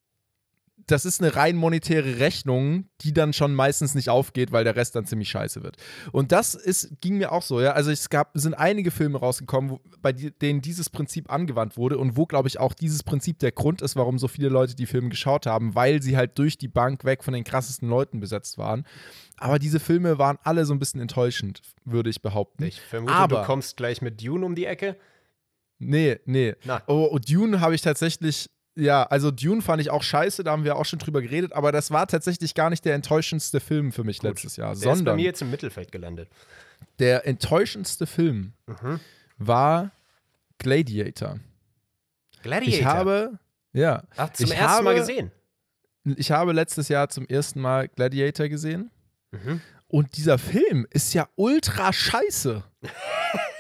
Speaker 2: das ist eine rein monetäre Rechnung, die dann schon meistens nicht aufgeht, weil der Rest dann ziemlich scheiße wird. Und das ist, ging mir auch so, ja. Also es gab, sind einige Filme rausgekommen, wo, bei denen dieses Prinzip angewandt wurde und wo, glaube ich, auch dieses Prinzip der Grund ist, warum so viele Leute die Filme geschaut haben, weil sie halt durch die Bank weg von den krassesten Leuten besetzt waren. Aber diese Filme waren alle so ein bisschen enttäuschend, würde ich behaupten.
Speaker 1: Ich vermute,
Speaker 2: Aber-
Speaker 1: du kommst gleich mit Dune um die Ecke.
Speaker 2: Nee, nee.
Speaker 1: Na.
Speaker 2: Oh, und Dune habe ich tatsächlich, ja, also Dune fand ich auch scheiße, da haben wir auch schon drüber geredet, aber das war tatsächlich gar nicht der enttäuschendste Film für mich letztes Jahr,
Speaker 1: Der ist bei
Speaker 2: sondern
Speaker 1: mir jetzt im Mittelfeld gelandet.
Speaker 2: der enttäuschendste Film
Speaker 1: Mhm.
Speaker 2: war Gladiator.
Speaker 1: Gladiator.
Speaker 2: Ich habe, ja,
Speaker 1: Ach, zum
Speaker 2: ich
Speaker 1: ersten
Speaker 2: habe,
Speaker 1: Mal gesehen.
Speaker 2: ich habe letztes Jahr zum ersten Mal Gladiator gesehen
Speaker 1: Mhm.
Speaker 2: und dieser Film ist ja ultra scheiße.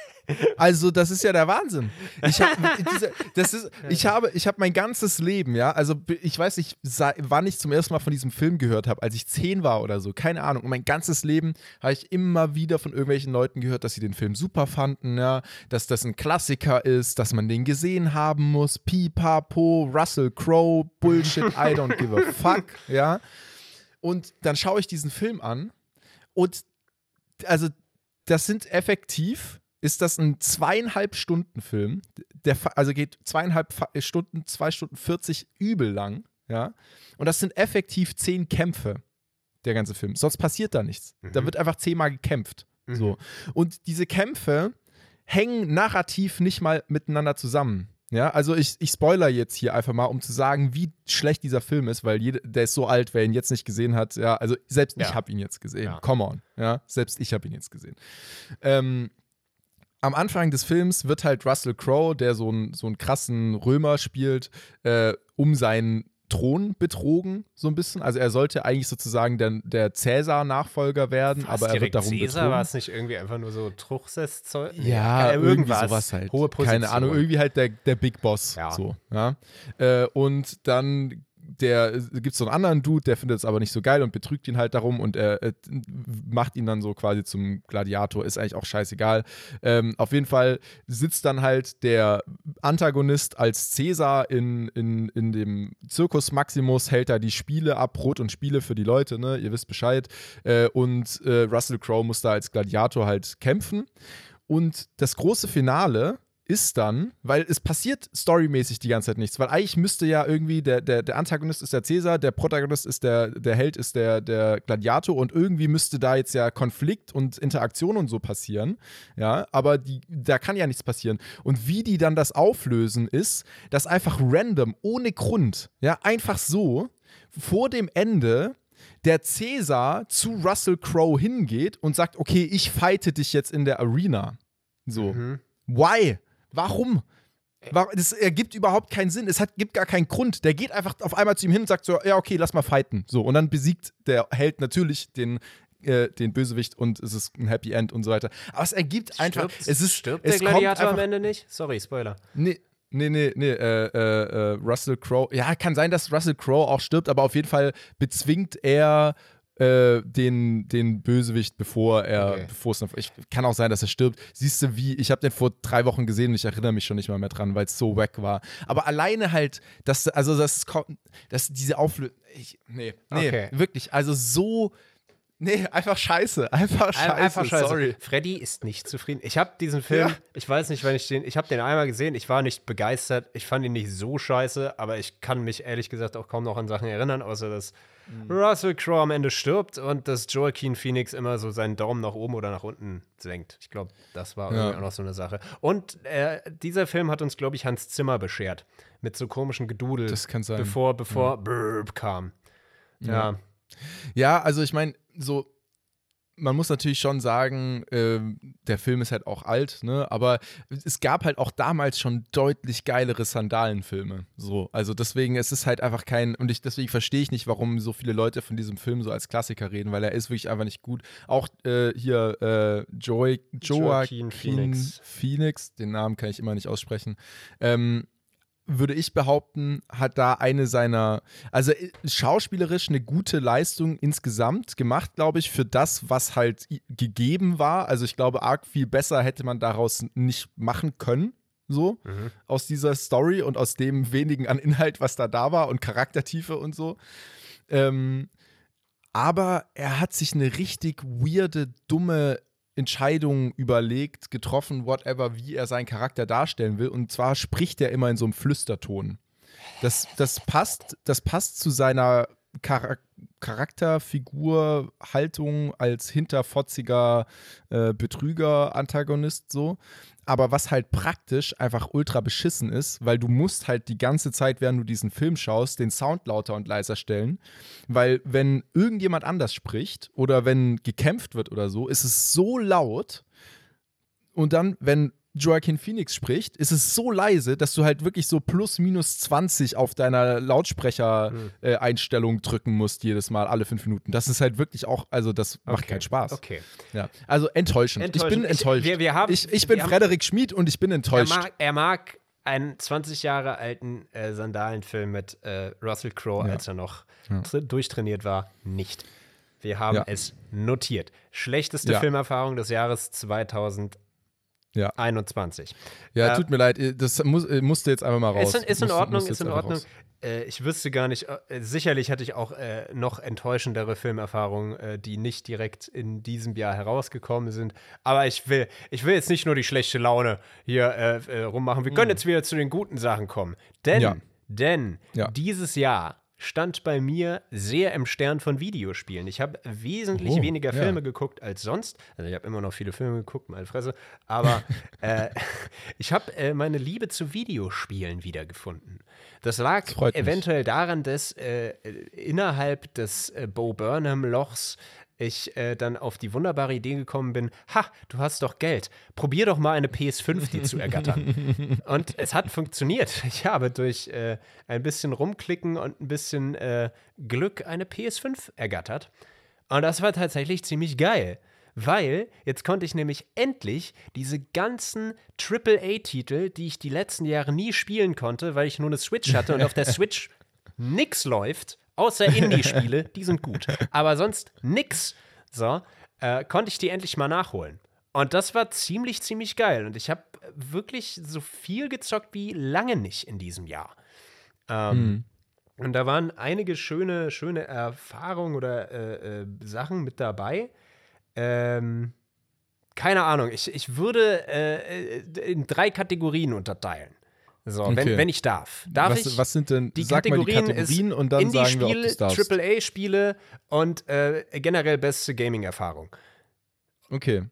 Speaker 2: Also, das ist ja der Wahnsinn. Ich, hab, diese, das ist, ich habe, ich habe mein ganzes Leben, ja, also ich weiß nicht, wann ich zum ersten Mal von diesem Film gehört habe, als ich zehn war oder so, keine Ahnung. Und mein ganzes Leben habe ich immer wieder von irgendwelchen Leuten gehört, dass sie den Film super fanden, ja, dass das ein Klassiker ist, dass man den gesehen haben muss. Pipapo, Russell Crowe, Bullshit, I don't give a fuck, ja. Und dann schaue ich diesen Film an und also das sind effektiv, ist das ein zweieinhalb Stunden Film, der also geht zweieinhalb Fa- Stunden, zwei Stunden 40 übel lang, ja. Und das sind effektiv zehn Kämpfe, der ganze Film. Sonst passiert da nichts. Da wird einfach zehnmal gekämpft. So. Und diese Kämpfe hängen narrativ nicht mal miteinander zusammen. Ja, also ich, ich spoiler jetzt hier einfach mal, um zu sagen, wie schlecht dieser Film ist, weil jede, der ist so alt, wer ihn jetzt nicht gesehen hat, ja, also selbst ich
Speaker 1: Ja.
Speaker 2: habe ihn jetzt gesehen.
Speaker 1: Ja.
Speaker 2: Come on, ja, selbst ich habe ihn jetzt gesehen. Ähm, am Anfang des Films wird halt Russell Crowe, der so, einen so einen krassen Römer spielt, äh, um seinen Thron betrogen, so ein bisschen. Also er sollte eigentlich sozusagen der, der Cäsar-Nachfolger werden,
Speaker 1: Was,
Speaker 2: aber er wird darum
Speaker 1: Caesar,
Speaker 2: betrogen.
Speaker 1: war es nicht irgendwie einfach nur so Truchsess-Zeug?
Speaker 2: Ja, irgendwie sowas halt.
Speaker 1: Hohe Position.
Speaker 2: Keine Ahnung, irgendwie halt der, der Big Boss.
Speaker 1: Ja.
Speaker 2: So, ja. Äh, und dann der gibt es so einen anderen Dude, der findet es aber nicht so geil und betrügt ihn halt darum und er äh, macht ihn dann so quasi zum Gladiator, ist eigentlich auch scheißegal. Ähm, auf jeden Fall sitzt dann halt der Antagonist als Cäsar in, in, in dem Circus Maximus, hält da die Spiele ab, Brot und Spiele für die Leute, ne? Ihr wisst Bescheid. Äh, und äh, Russell Crowe muss da als Gladiator halt kämpfen. Und das große Finale ist dann, weil es passiert storymäßig die ganze Zeit nichts, weil eigentlich müsste ja irgendwie der, der, der Antagonist ist der Cäsar, der Protagonist ist der, der Held ist der, der Gladiator und irgendwie müsste da jetzt ja Konflikt und Interaktion und so passieren, ja, aber die, da kann ja nichts passieren. Und wie die dann das auflösen ist, dass einfach random, ohne Grund, ja, einfach so, vor dem Ende der Cäsar zu Russell Crowe hingeht und sagt, okay, ich fighte dich jetzt in der Arena. So. Why? Warum? War- Das ergibt überhaupt keinen Sinn. Es hat, gibt gar keinen Grund. Der geht einfach auf einmal zu ihm hin und sagt so, ja, okay, lass mal fighten. So, und dann besiegt der Held natürlich den, äh, den Bösewicht und es ist ein Happy End und so weiter. Aber es ergibt einfach,
Speaker 1: Stirbt-
Speaker 2: es ist,
Speaker 1: stirbt
Speaker 2: es
Speaker 1: der Gladiator
Speaker 2: kommt
Speaker 1: am
Speaker 2: einfach,
Speaker 1: Ende nicht? Sorry, Spoiler.
Speaker 2: Nee, nee, nee, nee, äh, äh, äh, Russell Crowe. Ja, kann sein, dass Russell Crowe auch stirbt, aber auf jeden Fall bezwingt er äh, den, den Bösewicht, bevor er,
Speaker 1: Okay.
Speaker 2: bevor es noch, ich kann auch sein, dass er stirbt. Siehst du, wie, ich habe den vor drei Wochen gesehen und ich erinnere mich schon nicht mal mehr dran, weil es so wack war. Aber alleine halt, dass, also das, kommt- dass diese Auflösung, nee, nee,
Speaker 1: Okay.
Speaker 2: wirklich, also so, nee, einfach scheiße, einfach scheiße,
Speaker 1: Einfach scheiße.
Speaker 2: sorry.
Speaker 1: Freddy ist nicht zufrieden. Ich habe diesen Film,
Speaker 2: Ja.
Speaker 1: ich weiß nicht, wenn ich den, ich habe den einmal gesehen, ich war nicht begeistert, ich fand ihn nicht so scheiße, aber ich kann mich ehrlich gesagt auch kaum noch an Sachen erinnern, außer dass
Speaker 2: Mhm.
Speaker 1: Russell Crowe am Ende stirbt und dass Joaquin Phoenix immer so seinen Daumen nach oben oder nach unten senkt. Ich glaube, das war
Speaker 2: Ja.
Speaker 1: irgendwie auch noch so eine Sache. Und äh, dieser Film hat uns, glaube ich, Hans Zimmer beschert. Mit so komischen Gedudel.
Speaker 2: Das kann sein.
Speaker 1: Bevor, bevor Burp kam. Ja.
Speaker 2: Ja, also ich meine, so, man muss natürlich schon sagen, ähm, der Film ist halt auch alt, ne? Aber es gab halt auch damals schon deutlich geilere Sandalenfilme. So, also deswegen, es ist halt einfach kein, und ich, deswegen verstehe ich nicht, warum so viele Leute von diesem Film so als Klassiker reden, weil er ist wirklich einfach nicht gut. Auch äh, hier äh, Joy,
Speaker 1: Joaquin
Speaker 2: Joaquin
Speaker 1: Phoenix.
Speaker 2: Phoenix, den Namen kann ich immer nicht aussprechen. Ähm, würde ich behaupten, hat da eine seiner, also äh, schauspielerisch eine gute Leistung insgesamt gemacht, glaube ich, für das, was halt gegeben war. Also ich glaube, arg viel besser hätte man daraus nicht machen können, so, aus dieser Story und aus dem wenigen an Inhalt, was da da war und Charaktertiefe und so. Ähm, aber er hat sich eine richtig weirde, dumme Entscheidung überlegt, getroffen, whatever, wie er seinen Charakter darstellen will. Und zwar spricht er immer in so einem Flüsterton. Das, das, passt, das passt zu seiner Char Charakterfigur, Haltung als hinterfotziger äh, Betrüger, Antagonist so. Aber was halt praktisch einfach ultra beschissen ist, weil du musst halt die ganze Zeit, während du diesen Film schaust, den Sound lauter und leiser stellen. Weil wenn irgendjemand anders spricht oder wenn gekämpft wird oder so, ist es so laut. Und dann, wenn Joaquin Phoenix spricht, ist es so leise, dass du halt wirklich so plus minus 20 auf deiner Lautsprecher-Einstellung drücken musst jedes Mal, alle fünf Minuten. Das ist halt wirklich auch, also das macht
Speaker 1: Okay.
Speaker 2: keinen Spaß.
Speaker 1: Okay.
Speaker 2: Ja. Also enttäuschend. Ich
Speaker 1: Enttäuschend.
Speaker 2: bin
Speaker 1: Ich-
Speaker 2: enttäuscht.
Speaker 1: wir- wir haben-
Speaker 2: ich, ich bin Frederik Schmid und ich bin
Speaker 1: Er
Speaker 2: enttäuscht.
Speaker 1: mag, er mag einen 20 Jahre alten äh, Sandalenfilm mit äh, Russell Crowe, als er noch tr- durchtrainiert war, nicht. Wir haben
Speaker 2: Ja.
Speaker 1: es notiert. Schlechteste
Speaker 2: Ja.
Speaker 1: Filmerfahrung des Jahres 2021.
Speaker 2: Ja,
Speaker 1: Äh,
Speaker 2: tut mir leid, das muss, äh, musste jetzt einfach mal raus.
Speaker 1: Ist in, ist in Ordnung, ist in Ordnung. Äh, ich wüsste gar nicht, äh, sicherlich hatte ich auch äh, noch enttäuschendere Filmerfahrungen, äh, die nicht direkt in diesem Jahr herausgekommen sind. Aber ich will, ich will jetzt nicht nur die schlechte Laune hier rummachen. Wir können jetzt wieder zu den guten Sachen kommen. Denn,
Speaker 2: Mhm. Ja.
Speaker 1: denn
Speaker 2: Ja.
Speaker 1: dieses Jahr stand bei mir sehr im Stern von Videospielen. Ich habe wesentlich
Speaker 2: Oh,
Speaker 1: weniger
Speaker 2: ja.
Speaker 1: Filme geguckt als sonst. Also ich habe immer noch viele Filme geguckt, meine Fresse. Aber äh, ich habe äh, meine Liebe zu Videospielen wiedergefunden. Das lag
Speaker 2: mich.
Speaker 1: eventuell daran, dass äh, innerhalb des äh, Bo Burnham-Lochs ich äh, dann auf die wunderbare Idee gekommen bin, ha, du hast doch Geld, probier doch mal eine PS5 dir zu ergattern. und es hat funktioniert. Ich habe durch äh, ein bisschen rumklicken und ein bisschen äh, Glück eine PS5 ergattert. Und das war tatsächlich ziemlich geil. Weil jetzt konnte ich nämlich endlich diese ganzen AAA-Titel, die ich die letzten Jahre nie spielen konnte, weil ich nur eine Switch hatte und auf der Switch nix läuft, außer Indie-Spiele, die sind gut. Aber sonst nix. So, äh, konnte ich die endlich mal nachholen. Und das war ziemlich, ziemlich geil. Und ich habe wirklich so viel gezockt wie lange nicht in diesem Jahr. Ähm, Und da waren einige schöne, schöne Erfahrungen oder äh, äh, Sachen mit dabei. Ähm, keine Ahnung, ich, ich würde äh, äh, in drei Kategorien unterteilen. So, wenn,
Speaker 2: Okay.
Speaker 1: wenn ich darf. Darf
Speaker 2: was,
Speaker 1: ich?
Speaker 2: was sind denn,
Speaker 1: die
Speaker 2: sag mal die
Speaker 1: Kategorien,
Speaker 2: Kategorien und dann sagen wir, ob du darfst.
Speaker 1: AAA-Spiele und äh, generell beste Gaming-Erfahrung.
Speaker 2: Okay,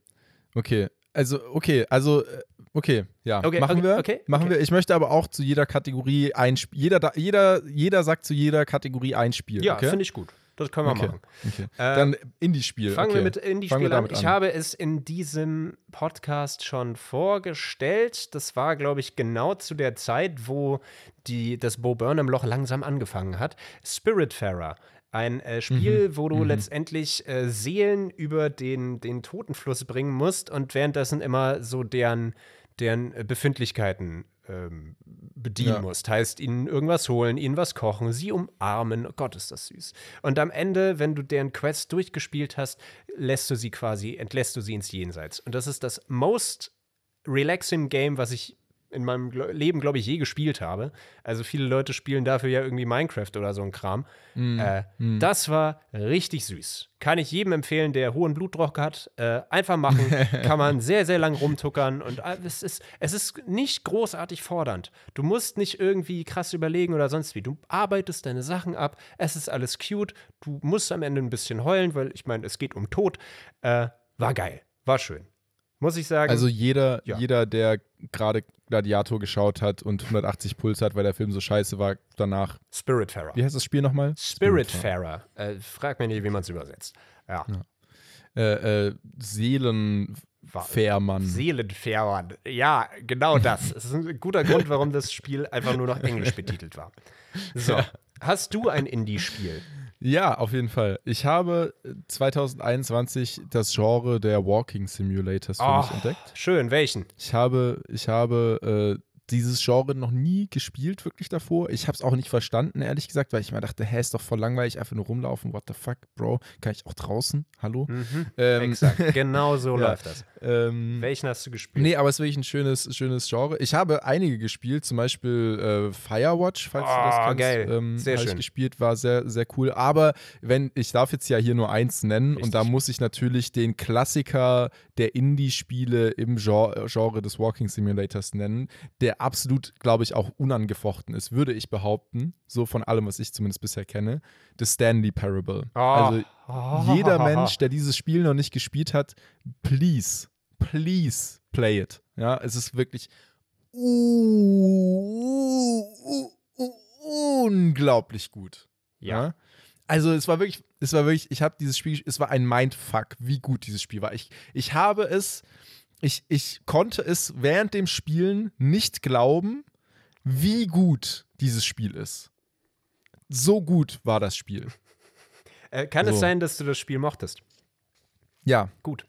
Speaker 2: okay. Also, okay, also, äh, okay, ja.
Speaker 1: Okay,
Speaker 2: machen
Speaker 1: okay,
Speaker 2: wir.
Speaker 1: okay,
Speaker 2: machen wir. Ich möchte aber auch zu jeder Kategorie ein Spiel. Jeder, jeder, jeder sagt zu jeder Kategorie ein Spiel.
Speaker 1: Ja,
Speaker 2: okay?
Speaker 1: finde ich gut. Das können wir
Speaker 2: Okay.
Speaker 1: machen.
Speaker 2: Okay. Dann Indie-Spiel.
Speaker 1: Fangen
Speaker 2: okay.
Speaker 1: wir mit Indie-Spiel an. Ich habe es in diesem Podcast schon vorgestellt. Das war, glaube ich, genau zu der Zeit, wo die, das Bo Burnham-Loch langsam angefangen hat. Spiritfarer. Ein äh, Spiel, wo du letztendlich äh, Seelen über den, den Totenfluss bringen musst und währenddessen immer so deren, deren äh, Befindlichkeiten ähm, bedienen
Speaker 2: Ja.
Speaker 1: musst. Heißt, ihnen irgendwas holen, ihnen was kochen, sie umarmen. Oh Gott, ist das süß. Und am Ende, wenn du deren Quest durchgespielt hast, lässt du sie quasi, entlässt du sie ins Jenseits. Und das ist das most relaxing Game, was ich in meinem Leben, glaube ich, je gespielt habe. Also viele Leute spielen dafür ja irgendwie Minecraft oder so ein Kram. Äh, Das war richtig süß. Kann ich jedem empfehlen, der hohen Blutdruck hat. Äh, einfach machen. Kann man sehr, sehr lang rumtuckern. Und äh, es ist, es ist nicht großartig fordernd. Du musst nicht irgendwie krass überlegen oder sonst wie. Du arbeitest deine Sachen ab. Es ist alles cute. Du musst am Ende ein bisschen heulen, weil ich meine, es geht um Tod. Äh, war geil. War schön. Muss ich sagen.
Speaker 2: Also jeder,
Speaker 1: Ja.
Speaker 2: jeder, der gerade Gladiator geschaut hat und 180 Puls hat, weil der Film so scheiße war, danach.
Speaker 1: Spiritfarer.
Speaker 2: Wie heißt das Spiel nochmal?
Speaker 1: Spiritfarer. Äh, frag mich nicht, wie man es übersetzt. Ja.
Speaker 2: Äh, äh, Seelenfährmann.
Speaker 1: Seelenfarer. Ja, genau das. Es ist ein guter Grund, warum das Spiel einfach nur noch Englisch betitelt war. So. Hast du ein Indie-Spiel?
Speaker 2: Ja, auf jeden Fall. Ich habe äh, 2021 das Genre der Walking Simulators für mich
Speaker 1: Oh,
Speaker 2: entdeckt.
Speaker 1: Schön, welchen?
Speaker 2: Ich habe, ich habe äh, dieses Genre noch nie gespielt, wirklich davor. Ich habe es auch nicht verstanden, ehrlich gesagt, weil ich mir dachte, hä, ist doch voll langweilig, einfach nur rumlaufen. What the fuck, Bro? Kann ich auch draußen? Hallo? Ähm,
Speaker 1: Exakt. Genau so
Speaker 2: Ja.
Speaker 1: läuft das.
Speaker 2: ähm,
Speaker 1: Welchen hast du gespielt?
Speaker 2: Nee, aber es ist wirklich ein schönes, schönes Genre. Ich habe einige gespielt, zum Beispiel äh, Firewatch, falls du das
Speaker 1: Oh,
Speaker 2: kennst.
Speaker 1: geil.
Speaker 2: Ähm,
Speaker 1: Sehr schön.
Speaker 2: Ich gespielt, war sehr, sehr cool. Aber wenn, ich darf jetzt ja hier nur eins nennen und da
Speaker 1: Richtig.
Speaker 2: muss ich natürlich den Klassiker der Indie-Spiele im Genre, Genre des Walking Simulators nennen, der absolut, glaube ich, auch unangefochten ist, würde ich behaupten, so von allem, was ich zumindest bisher kenne, The Stanley Parable. Also jeder Mensch, der dieses Spiel noch nicht gespielt hat, please, please play it. Ja, es ist wirklich unglaublich gut.
Speaker 1: Ja.
Speaker 2: Also es war wirklich, es war wirklich, ich habe dieses Spiel, es war ein Mindfuck, wie gut dieses Spiel war. Ich, ich habe es, ich, ich konnte es während dem Spielen nicht glauben, wie gut dieses Spiel ist. So gut war das Spiel.
Speaker 1: Äh, kann es
Speaker 2: So.
Speaker 1: sein, dass du das Spiel mochtest?
Speaker 2: Ja,
Speaker 1: Gut.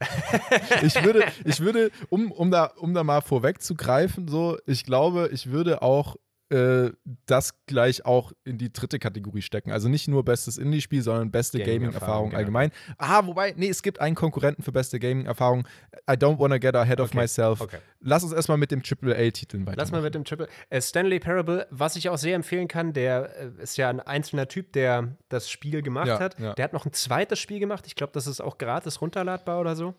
Speaker 2: ich würde, ich würde, um, um, da, um da mal vorwegzugreifen, so, ich glaube, ich würde auch äh, das gleich auch in die dritte Kategorie stecken. Also nicht nur bestes Indie-Spiel, sondern beste
Speaker 1: Gaming-Erfahrung,
Speaker 2: Gaming-Erfahrung
Speaker 1: genau.
Speaker 2: allgemein. Ah, wobei, nee, es gibt einen Konkurrenten für beste Gaming-Erfahrung. I don't wanna get ahead of
Speaker 1: Okay,
Speaker 2: myself.
Speaker 1: okay.
Speaker 2: Lass uns erstmal mit dem AAA-Titel weitermachen.
Speaker 1: Lass mal mit dem Triple. Äh, Stanley Parable, was ich auch sehr empfehlen kann, der äh, ist ja ein einzelner Typ, der das Spiel gemacht
Speaker 2: Ja,
Speaker 1: hat.
Speaker 2: ja.
Speaker 1: Der hat noch ein zweites Spiel gemacht. Ich glaube, das ist auch gratis runterladbar oder so.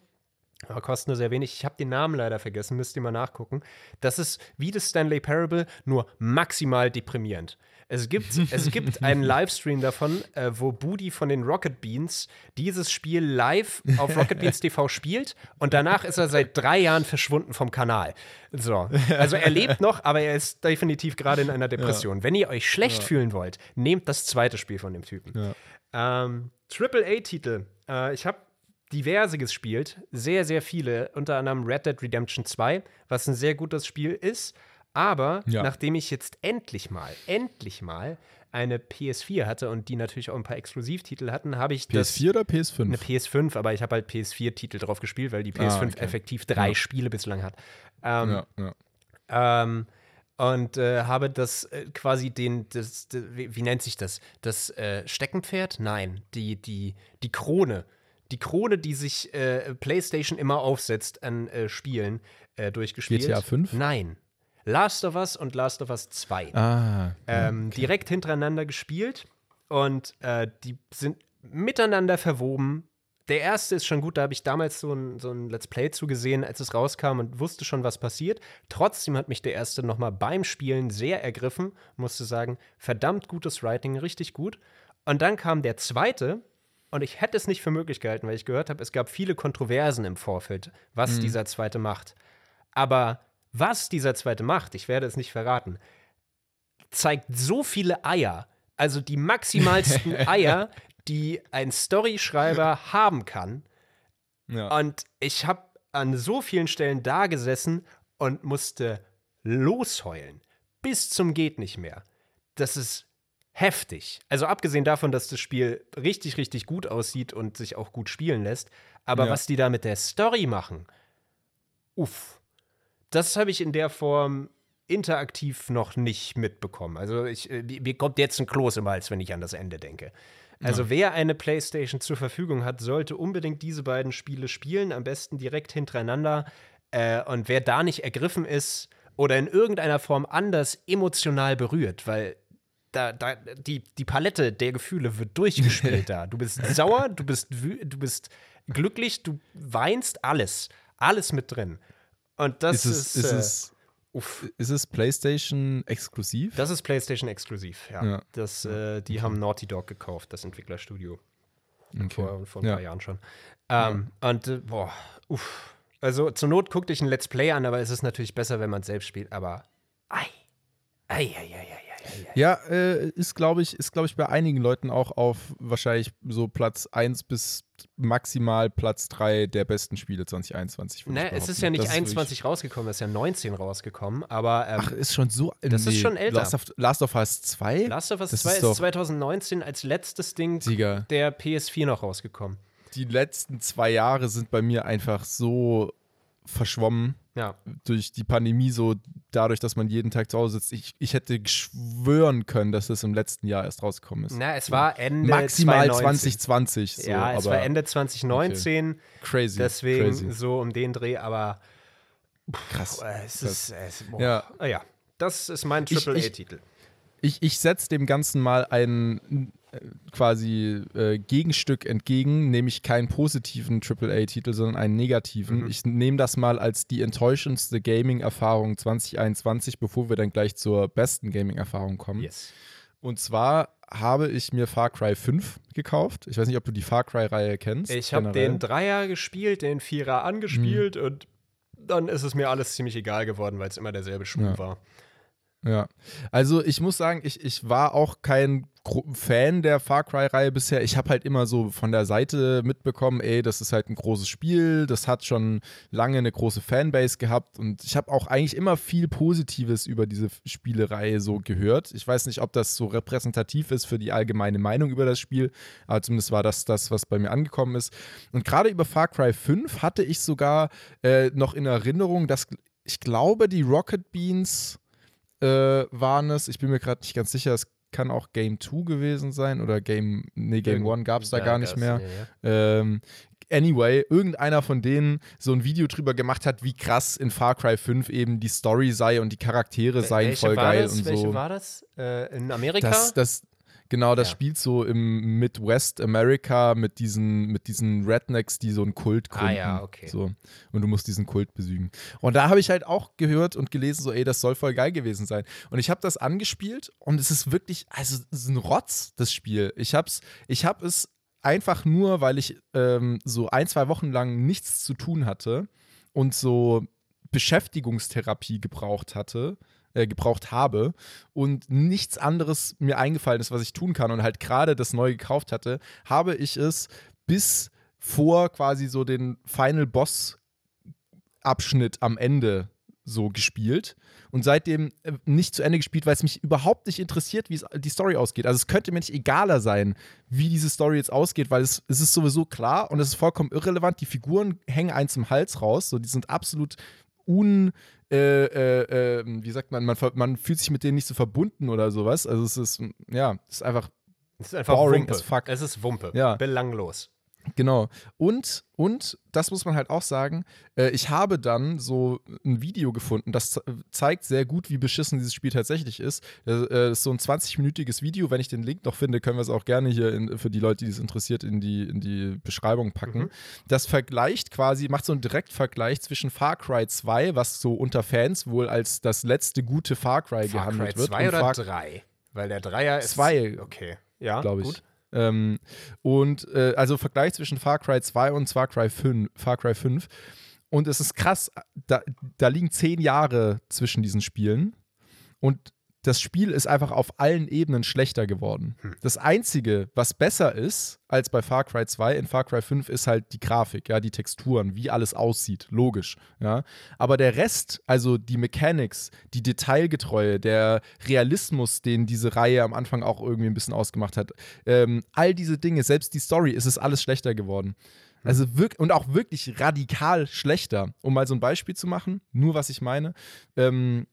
Speaker 1: Aber kostet nur sehr wenig. Ich habe den Namen leider vergessen, müsst ihr mal nachgucken. Das ist wie das Stanley Parable, nur maximal deprimierend. Es gibt, es gibt einen Livestream davon, äh, wo Budi von den Rocket Beans dieses Spiel live auf Rocket Beans TV spielt und danach ist er seit drei Jahren verschwunden vom Kanal. So. Also er lebt noch, aber er ist definitiv gerade in einer Depression. Wenn ihr euch schlecht fühlen wollt, nehmt das zweite Spiel von dem Typen. Ähm, AAA-Titel. Äh, ich habe diverse gespielt, sehr, sehr viele, unter anderem Red Dead Redemption 2, was ein sehr gutes Spiel ist. Aber
Speaker 2: Ja.
Speaker 1: nachdem ich jetzt endlich mal, endlich mal eine PS4 hatte und die natürlich auch ein paar Exklusivtitel hatten, habe ich das
Speaker 2: PS4 oder PS5?
Speaker 1: eine PS5, aber ich habe halt PS4-Titel drauf gespielt, weil die PS5
Speaker 2: okay.
Speaker 1: effektiv drei Spiele bislang hat. Ähm,
Speaker 2: ja, ja.
Speaker 1: ähm, und äh, habe das äh, quasi den, das, d- wie, wie nennt sich das? Das äh, Steckenpferd? Nein, die, die, die Krone. Die Krone, die sich äh, PlayStation immer aufsetzt an äh, Spielen, äh, durchgespielt.
Speaker 2: GTA 5?
Speaker 1: Nein. Last of Us und Last of Us 2
Speaker 2: Ah,
Speaker 1: ähm, direkt hintereinander gespielt und äh, die sind miteinander verwoben. Der erste ist schon gut, da habe ich damals so ein, so ein Let's Play zugesehen, als es rauskam und wusste schon, was passiert. Trotzdem hat mich der erste nochmal beim Spielen sehr ergriffen. Musste sagen, verdammt gutes Writing, richtig gut. Und dann kam der zweite und ich hätte es nicht für möglich gehalten, weil ich gehört habe, es gab viele Kontroversen im Vorfeld, was dieser zweite macht. Aber was dieser zweite macht, ich werde es nicht verraten, zeigt so viele Eier, also die maximalsten Eier, die ein Storyschreiber haben kann.
Speaker 2: Ja.
Speaker 1: Und ich habe an so vielen Stellen da gesessen und musste losheulen. Bis zum geht nicht mehr. Das ist heftig. Also abgesehen davon, dass das Spiel richtig, richtig gut aussieht und sich auch gut spielen lässt. Aber
Speaker 2: Ja.
Speaker 1: was die da mit der Story machen, uff. Das habe ich in der Form interaktiv noch nicht mitbekommen. Also ich, äh, mir kommt jetzt ein Kloß im Hals, wenn ich an das Ende denke. Also wer eine PlayStation zur Verfügung hat, sollte unbedingt diese beiden Spiele spielen, am besten direkt hintereinander. Äh, und wer da nicht ergriffen ist oder in irgendeiner Form anders emotional berührt, weil da, da, die, die Palette der Gefühle wird durchgespielt da. Du bist sauer, du bist, du bist glücklich, du weinst, alles. Alles mit drin. Und das
Speaker 2: ist es,
Speaker 1: ist, äh,
Speaker 2: es,
Speaker 1: uff.
Speaker 2: ist es PlayStation exklusiv?
Speaker 1: Das ist PlayStation exklusiv, ja.
Speaker 2: Ja.
Speaker 1: Das, äh, die haben Naughty Dog gekauft, das Entwicklerstudio.
Speaker 2: Okay.
Speaker 1: Vor, vor ein
Speaker 2: Ja.
Speaker 1: paar Jahren schon. Ähm, Und äh, boah, uff. Also zur Not guck dich ein Let's Play an, aber es ist natürlich besser, wenn man es selbst spielt. Aber ei, ei, ei, ei, ei.
Speaker 2: Ja, äh, ist, glaube ich, ist, glaube ich, bei einigen Leuten auch auf wahrscheinlich so Platz 1 bis maximal Platz 3 der besten Spiele 2021. würde
Speaker 1: Ne, es ist ja nicht
Speaker 2: Das wirklich-
Speaker 1: 21 rausgekommen, es ist ja 19 rausgekommen. Aber ähm,
Speaker 2: Ach, ist schon so.
Speaker 1: Das ist schon älter.
Speaker 2: Last of, Last of Us 2?
Speaker 1: Last of Us
Speaker 2: das
Speaker 1: 2
Speaker 2: ist
Speaker 1: ist,
Speaker 2: doch-
Speaker 1: 2019 als letztes Ding
Speaker 2: Sieger.
Speaker 1: der PS4 noch rausgekommen.
Speaker 2: Die letzten zwei Jahre sind bei mir einfach so verschwommen
Speaker 1: Ja.
Speaker 2: durch die Pandemie, so dadurch, dass man jeden Tag zu Hause sitzt. Ich, ich hätte schwören können, dass es im letzten Jahr erst rausgekommen ist.
Speaker 1: Na, es war Ende
Speaker 2: Maximal
Speaker 1: 2019.
Speaker 2: 2020. So,
Speaker 1: ja, es
Speaker 2: aber
Speaker 1: war Ende 2019,
Speaker 2: crazy.
Speaker 1: deswegen
Speaker 2: crazy.
Speaker 1: so um den Dreh, aber
Speaker 2: krass.
Speaker 1: äh, es ist, es, boah.
Speaker 2: Ja.
Speaker 1: Ah, ja, das ist mein
Speaker 2: Ich- ich-
Speaker 1: Triple-A-Titel.
Speaker 2: Ich, ich setze dem Ganzen mal ein äh, quasi äh, Gegenstück entgegen, nämlich keinen positiven AAA-Titel, sondern einen negativen.
Speaker 1: Mhm.
Speaker 2: Ich nehme das mal als die enttäuschendste Gaming-Erfahrung 2021, bevor wir dann gleich zur besten Gaming-Erfahrung kommen.
Speaker 1: Yes.
Speaker 2: Und zwar habe ich mir Far Cry 5 gekauft. Ich weiß nicht, ob du die Far Cry-Reihe kennst.
Speaker 1: Ich habe den Dreier gespielt, den Vierer
Speaker 2: Mhm.
Speaker 1: angespielt und dann ist es mir alles ziemlich egal geworden, weil es immer derselbe Schuh
Speaker 2: Ja.
Speaker 1: war.
Speaker 2: Ja, also ich muss sagen, ich, ich war auch kein Fan der Far Cry-Reihe bisher. Ich habe halt immer so von der Seite mitbekommen, ey, das ist halt ein großes Spiel, das hat schon lange eine große Fanbase gehabt und ich habe auch eigentlich immer viel Positives über diese Spielereihe so gehört. Ich weiß nicht, ob das so repräsentativ ist für die allgemeine Meinung über das Spiel, aber zumindest war das das, was bei mir angekommen ist. Und gerade über Far Cry 5 hatte ich sogar äh, noch in Erinnerung, dass ich glaube, die Rocket Beans äh, waren es. Ich bin mir gerade nicht ganz sicher. Es kann auch Game 2 gewesen sein oder Game, nee, Game
Speaker 1: Irgend-
Speaker 2: 1 gab es da gar nicht mehr. Ähm, anyway, irgendeiner von denen so ein Video drüber gemacht hat, wie krass in Far Cry 5 eben die Story sei und die Charaktere seien
Speaker 1: Welche
Speaker 2: voll geil
Speaker 1: das?
Speaker 2: und
Speaker 1: Welche
Speaker 2: so.
Speaker 1: war das? Äh, in Amerika?
Speaker 2: Das, das, genau, das
Speaker 1: Ja.
Speaker 2: spielt so im Midwest America mit diesen, mit diesen Rednecks, die so einen Kult
Speaker 1: Ah,
Speaker 2: gründen.
Speaker 1: ja, okay.
Speaker 2: So. Und du musst diesen Kult besügen. Und da habe ich halt auch gehört und gelesen, so, ey, das soll voll geil gewesen sein. Und ich habe das angespielt und es ist wirklich, also es ist ein Rotz, das Spiel. Ich hab's, ich habe es einfach nur, weil ich ähm, so ein, zwei Wochen lang nichts zu tun hatte und so Beschäftigungstherapie gebraucht hatte, äh, gebraucht habe und nichts anderes mir eingefallen ist, was ich tun kann und halt gerade das neu gekauft hatte, habe ich es bis vor quasi so den Final Boss Abschnitt am Ende so gespielt und seitdem äh, nicht zu Ende gespielt, weil es mich überhaupt nicht interessiert, wie die Story ausgeht. Also es könnte mir nicht egaler sein, wie diese Story jetzt ausgeht, weil es, es ist sowieso klar und es ist vollkommen irrelevant. Die Figuren hängen eins im Hals raus, so die sind absolut un äh, äh, äh, wie sagt man, man, man fühlt sich mit denen nicht so verbunden oder sowas. Also es ist, ja, es ist einfach
Speaker 1: Es ist einfach
Speaker 2: boring
Speaker 1: Wumpe.
Speaker 2: as fuck.
Speaker 1: Es ist Wumpe.
Speaker 2: Ja.
Speaker 1: Belanglos.
Speaker 2: Genau. Und, und, das muss man halt auch sagen, äh, ich habe dann so ein Video gefunden, das ze- zeigt sehr gut, wie beschissen dieses Spiel tatsächlich ist. Das äh, ist so ein 20-minütiges Video. Wenn ich den Link noch finde, können wir es auch gerne hier in, für die Leute, die es interessiert, in die, in die Beschreibung packen.
Speaker 1: Mhm.
Speaker 2: Das vergleicht quasi, macht so einen Direktvergleich zwischen Far Cry 2, was so unter Fans wohl als das letzte gute Far Cry
Speaker 1: Far Cry
Speaker 2: gehandelt wird.
Speaker 1: 2
Speaker 2: und
Speaker 1: oder
Speaker 2: Far
Speaker 1: 3? Weil der Dreier ist.
Speaker 2: Zwei.
Speaker 1: Okay. Ja,
Speaker 2: glaube ich.
Speaker 1: gut.
Speaker 2: Ähm, und äh, also Vergleich zwischen Far Cry 2 und Far Cry 5. Far Cry 5. Und es ist krass, da, da liegen zehn Jahre zwischen diesen Spielen. Und das Spiel ist einfach auf allen Ebenen schlechter geworden.
Speaker 1: Hm.
Speaker 2: Das Einzige, was besser ist als bei Far Cry 2 in Far Cry 5, ist halt die Grafik, ja, die Texturen, wie alles aussieht, logisch, ja. Aber der Rest, also die Mechanics, die Detailgetreue, der Realismus, den diese Reihe am Anfang auch irgendwie ein bisschen ausgemacht hat, ähm, all diese Dinge, selbst die Story, ist es alles schlechter geworden. Also wirklich, und auch wirklich radikal schlechter. Um mal so ein Beispiel zu machen, nur was ich meine. Ähm,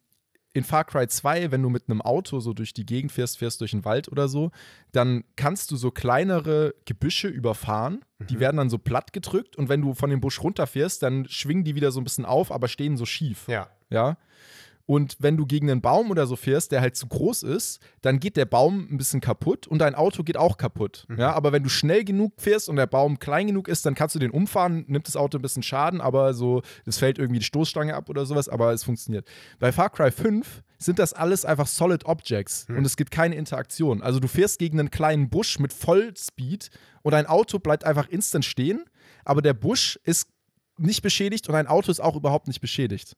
Speaker 2: in Far Cry 2, wenn du mit einem Auto so durch die Gegend fährst, fährst durch den Wald oder so, dann kannst du so kleinere Gebüsche überfahren. Die werden dann so platt gedrückt und wenn du von dem Busch runterfährst, dann schwingen die wieder so ein bisschen auf, aber stehen so schief.
Speaker 1: Ja.
Speaker 2: Ja. Und wenn du gegen einen Baum oder so fährst, der halt zu groß ist, dann geht der Baum ein bisschen kaputt und dein Auto geht auch kaputt. Ja, aber wenn du schnell genug fährst und der Baum klein genug ist, dann kannst du den umfahren, nimmt das Auto ein bisschen Schaden, aber so, es fällt irgendwie die Stoßstange ab oder sowas, aber es funktioniert. Bei Far Cry 5 sind das alles einfach Solid Objects und es gibt keine Interaktion. Also du fährst gegen einen kleinen Busch mit Vollspeed und dein Auto bleibt einfach instant stehen, aber der Busch ist nicht beschädigt und dein Auto ist auch überhaupt nicht beschädigt.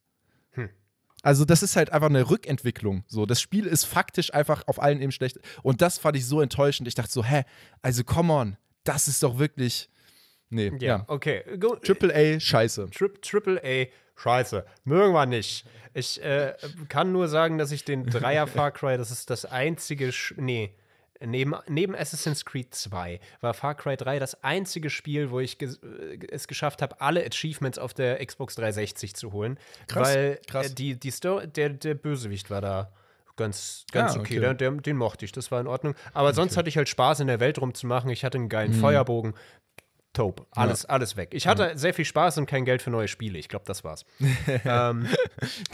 Speaker 2: Also, das ist halt einfach eine Rückentwicklung. So, das Spiel ist faktisch einfach auf allen Ebenen schlecht. Und das fand ich so enttäuschend. Ich dachte so, hä, also come on, das ist doch wirklich. Nee,
Speaker 1: Ja,
Speaker 2: ja.
Speaker 1: okay. Go,
Speaker 2: Triple A, scheiße.
Speaker 1: Tri Triple A, scheiße. Mögen wir nicht. Ich äh, kann nur sagen, dass ich den Dreier Far Cry, das ist das einzige, Sch nee, neben, neben Assassin's Creed 2 war Far Cry 3 das einzige Spiel, wo ich ges äh, es geschafft habe, alle Achievements auf der Xbox 360 zu holen.
Speaker 2: Krass,
Speaker 1: weil
Speaker 2: krass.
Speaker 1: Äh, die, die Story, der, der Bösewicht war da ganz, ganz
Speaker 2: Ah,
Speaker 1: okay.
Speaker 2: okay.
Speaker 1: Der, den mochte ich, das war in Ordnung. Aber sonst hatte ich halt Spaß, in der Welt rumzumachen. Ich hatte einen geilen
Speaker 2: Mhm.
Speaker 1: Feuerbogen. Taub. Alles, alles weg. Ich hatte sehr viel Spaß und kein Geld für neue Spiele. Ich glaube, das war's. ähm,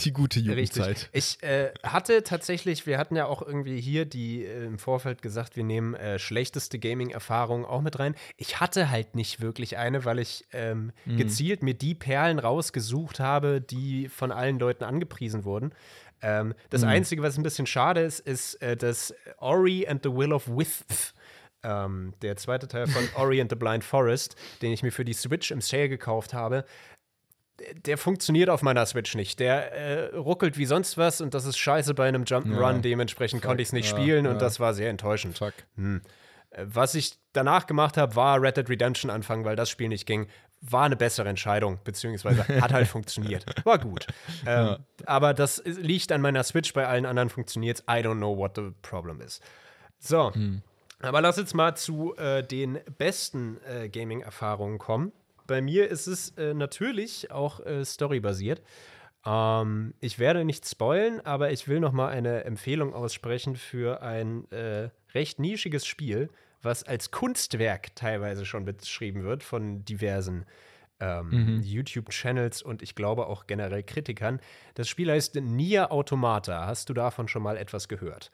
Speaker 2: Die gute
Speaker 1: richtig.
Speaker 2: Jugendzeit.
Speaker 1: Ich äh, hatte tatsächlich, wir hatten ja auch irgendwie hier die äh, im Vorfeld gesagt, wir nehmen äh, schlechteste Gaming-Erfahrungen auch mit rein. Ich hatte halt nicht wirklich eine, weil ich ähm,
Speaker 2: Mhm.
Speaker 1: gezielt mir die Perlen rausgesucht habe, die von allen Leuten angepriesen wurden. Ähm,
Speaker 2: Mhm.
Speaker 1: das Einzige, was ein bisschen schade ist, ist äh, das Ori and the Will of Wisp. Ähm, der zweite Teil von Ori and the Blind Forest, den ich mir für die Switch im Sale gekauft habe, der funktioniert auf meiner Switch nicht. Der äh, ruckelt wie sonst was und das ist scheiße bei einem Jump'n'Run.
Speaker 2: Ja.
Speaker 1: Dementsprechend konnte ich es nicht
Speaker 2: Ja,
Speaker 1: spielen und
Speaker 2: ja.
Speaker 1: das war sehr enttäuschend.
Speaker 2: Fuck.
Speaker 1: Äh, Was ich danach gemacht habe, war Red Dead Redemption anfangen, weil das Spiel nicht ging. War eine bessere Entscheidung, beziehungsweise hat halt funktioniert. War gut. Ähm, Aber das liegt an meiner Switch, bei allen anderen funktioniert I don't know what the problem is. So, aber lass jetzt mal zu äh, den besten äh, Gaming-Erfahrungen kommen. Bei mir ist es äh, natürlich auch äh, storybasiert. Ähm, ich werde nicht spoilen, aber ich will noch mal eine Empfehlung aussprechen für ein äh, recht nischiges Spiel, was als Kunstwerk teilweise schon beschrieben wird von diversen ähm, YouTube-Channels und ich glaube auch generell Kritikern. Das Spiel heißt Nier Automata. Hast du davon schon mal etwas gehört?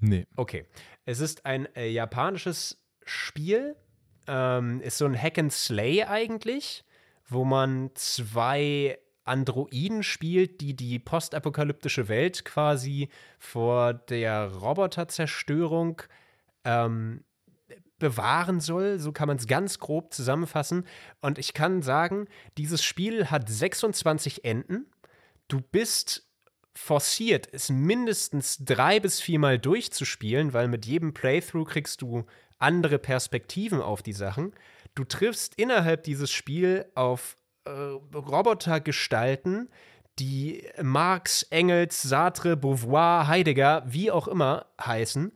Speaker 2: Nee.
Speaker 1: Okay. Es ist ein äh, japanisches Spiel. Ähm, ist so ein Hack and Slay eigentlich, wo man zwei Androiden spielt, die die postapokalyptische Welt quasi vor der Roboterzerstörung ähm, bewahren soll. So kann man es ganz grob zusammenfassen. Und ich kann sagen, dieses Spiel hat 26 Enden. Du bist forciert, es mindestens drei bis viermal durchzuspielen, weil mit jedem Playthrough kriegst du andere Perspektiven auf die Sachen. Du triffst innerhalb dieses Spiels auf äh, Robotergestalten, die Marx, Engels, Sartre, Beauvoir, Heidegger, wie auch immer heißen.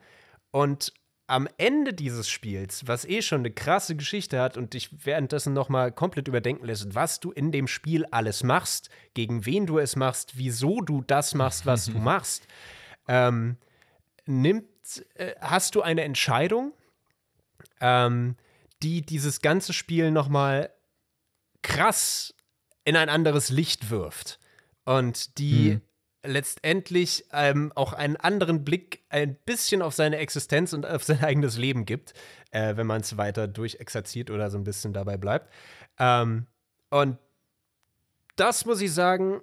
Speaker 1: Und am Ende dieses Spiels, was eh schon eine krasse Geschichte hat und dich währenddessen noch mal komplett überdenken lässt, was du in dem Spiel alles machst, gegen wen du es machst, wieso du das machst, was du machst, ähm, nimmt, äh, hast du eine Entscheidung, ähm, die dieses ganze Spiel noch mal krass in ein anderes Licht wirft und die letztendlich ähm, auch einen anderen Blick ein bisschen auf seine Existenz und auf sein eigenes Leben gibt, äh, wenn man es weiter durchexerziert oder so ein bisschen dabei bleibt. Ähm, und das muss ich sagen,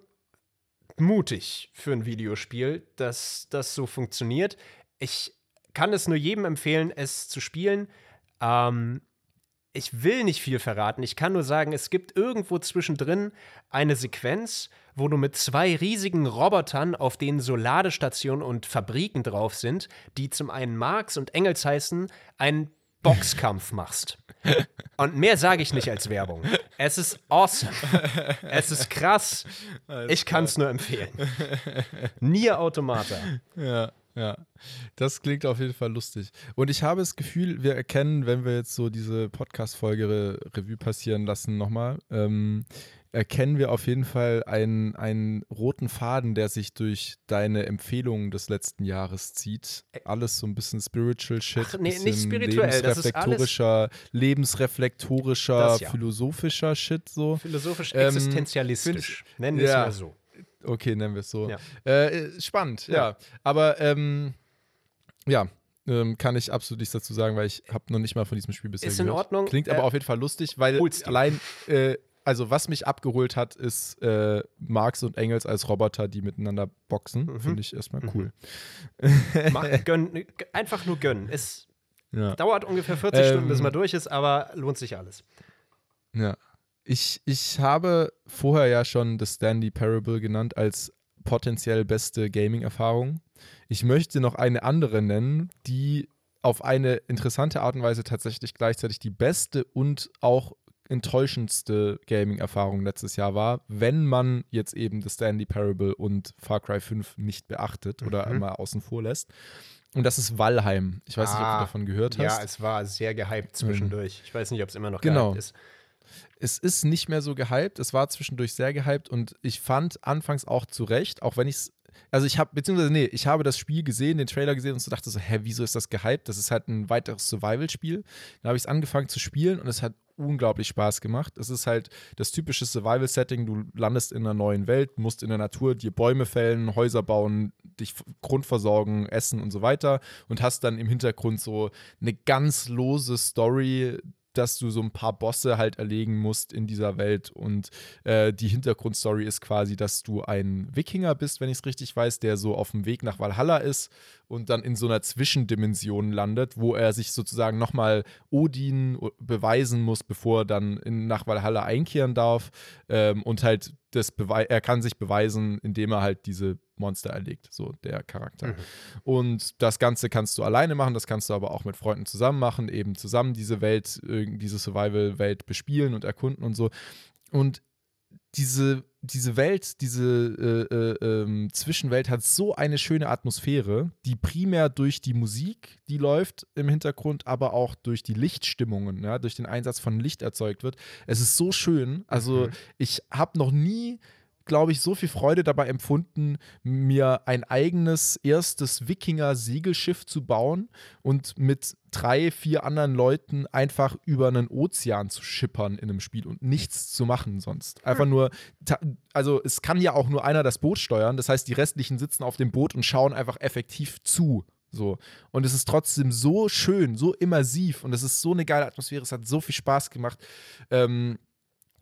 Speaker 1: mutig für ein Videospiel, dass das so funktioniert. Ich kann es nur jedem empfehlen, es zu spielen. Ähm, ich will nicht viel verraten. Ich kann nur sagen, es gibt irgendwo zwischendrin eine Sequenz, wo du mit zwei riesigen Robotern, auf denen so Ladestationen und Fabriken drauf sind, die zum einen Marx und Engels heißen, einen Boxkampf machst. Und mehr sage ich nicht als Werbung. Es ist awesome. Es ist krass. Ich kann es nur empfehlen. Nier Automata.
Speaker 2: Ja, ja. Das klingt auf jeden Fall lustig. Und ich habe das Gefühl, wir erkennen, wenn wir jetzt so diese Podcast-Folge Re Revue passieren lassen, nochmal, ähm, erkennen wir auf jeden Fall einen, einen roten Faden, der sich durch deine Empfehlungen des letzten Jahres zieht. Alles so ein bisschen spiritual Shit,
Speaker 1: Ach, nee, nicht spirituell, das ist alles-
Speaker 2: lebensreflektorischer, lebensreflektorischer,
Speaker 1: Das ja.
Speaker 2: philosophischer Shit so.
Speaker 1: Philosophisch
Speaker 2: Ähm,
Speaker 1: existenzialistisch. Nennen wir es
Speaker 2: ja.
Speaker 1: mal so.
Speaker 2: Okay, nennen wir es so.
Speaker 1: Ja.
Speaker 2: Äh, äh, spannend, ja. Aber ähm, ja, ähm, kann ich absolut nichts dazu sagen, weil ich habe noch nicht mal von diesem Spiel bisher
Speaker 1: Ist in
Speaker 2: gehört.
Speaker 1: Ordnung.
Speaker 2: Klingt
Speaker 1: Äh,
Speaker 2: aber auf jeden Fall lustig, weil allein, äh, also was mich abgeholt hat, ist äh, Marx und Engels als Roboter, die miteinander boxen.
Speaker 1: Mhm.
Speaker 2: Finde ich erstmal cool.
Speaker 1: Mach, gönn, einfach nur gönnen. Es
Speaker 2: Ja.
Speaker 1: dauert ungefähr 40
Speaker 2: Ähm,
Speaker 1: Stunden, bis man durch ist, aber lohnt sich alles.
Speaker 2: Ja. Ich, ich habe vorher ja schon das Stanley Parable genannt als potenziell beste Gaming-Erfahrung. Ich möchte noch eine andere nennen, die auf eine interessante Art und Weise tatsächlich gleichzeitig die beste und auch enttäuschendste Gaming-Erfahrung letztes Jahr war, wenn man jetzt eben das Stanley Parable und Far Cry 5 nicht beachtet oder
Speaker 1: Mhm.
Speaker 2: einmal außen vor lässt. Und das ist Valheim. Ich weiß nicht, ob
Speaker 1: Ah,
Speaker 2: du davon gehört
Speaker 1: Ja,
Speaker 2: hast.
Speaker 1: es war sehr gehypt zwischendurch. Ich weiß nicht, ob es immer noch
Speaker 2: Genau.
Speaker 1: gehypt ist.
Speaker 2: es ist nicht mehr so gehypt. Es war zwischendurch sehr gehypt und ich fand anfangs auch zu Recht, auch wenn ich es. Also ich habe, beziehungsweise nee, ich habe das Spiel gesehen, den Trailer gesehen und so dachte so, hä, wieso ist das gehypt? Das ist halt ein weiteres Survival-Spiel. Dann habe ich es angefangen zu spielen und es hat unglaublich Spaß gemacht. Es ist halt das typische Survival-Setting. Du landest in einer neuen Welt, musst in der Natur dir Bäume fällen, Häuser bauen, dich grundversorgen, essen und so weiter und hast dann im Hintergrund so eine ganz lose Story, dass du so ein paar Bosse halt erlegen musst in dieser Welt. Und äh, die Hintergrundstory ist quasi, dass du ein Wikinger bist, wenn ich es richtig weiß, der so auf dem Weg nach Valhalla ist und dann in so einer Zwischendimension landet, wo er sich sozusagen nochmal Odin beweisen muss, bevor er dann in, nach Valhalla einkehren darf. Ähm, und halt das Bewei er kann sich beweisen, indem er halt diese Monster erlegt, so der Charakter.
Speaker 1: Mhm.
Speaker 2: Und das Ganze kannst du alleine machen, das kannst du aber auch mit Freunden zusammen machen, eben zusammen diese Welt, äh, diese Survival-Welt bespielen und erkunden und so. Und diese, diese Welt, diese äh, äh, ähm, Zwischenwelt hat so eine schöne Atmosphäre, die primär durch die Musik, die läuft im Hintergrund, aber auch durch die Lichtstimmungen, ja, durch den Einsatz von Licht erzeugt wird. Es ist so schön. Also
Speaker 1: Mhm.
Speaker 2: ich habe noch nie glaube ich, so viel Freude dabei empfunden, mir ein eigenes erstes Wikinger-Segelschiff zu bauen und mit drei, vier anderen Leuten einfach über einen Ozean zu schippern in einem Spiel und nichts zu machen sonst. Einfach nur, ta- also es kann ja auch nur einer das Boot steuern, das heißt, die restlichen sitzen auf dem Boot und schauen einfach effektiv zu. So. Und es ist trotzdem so schön, so immersiv und es ist so eine geile Atmosphäre, es hat so viel Spaß gemacht. Ähm,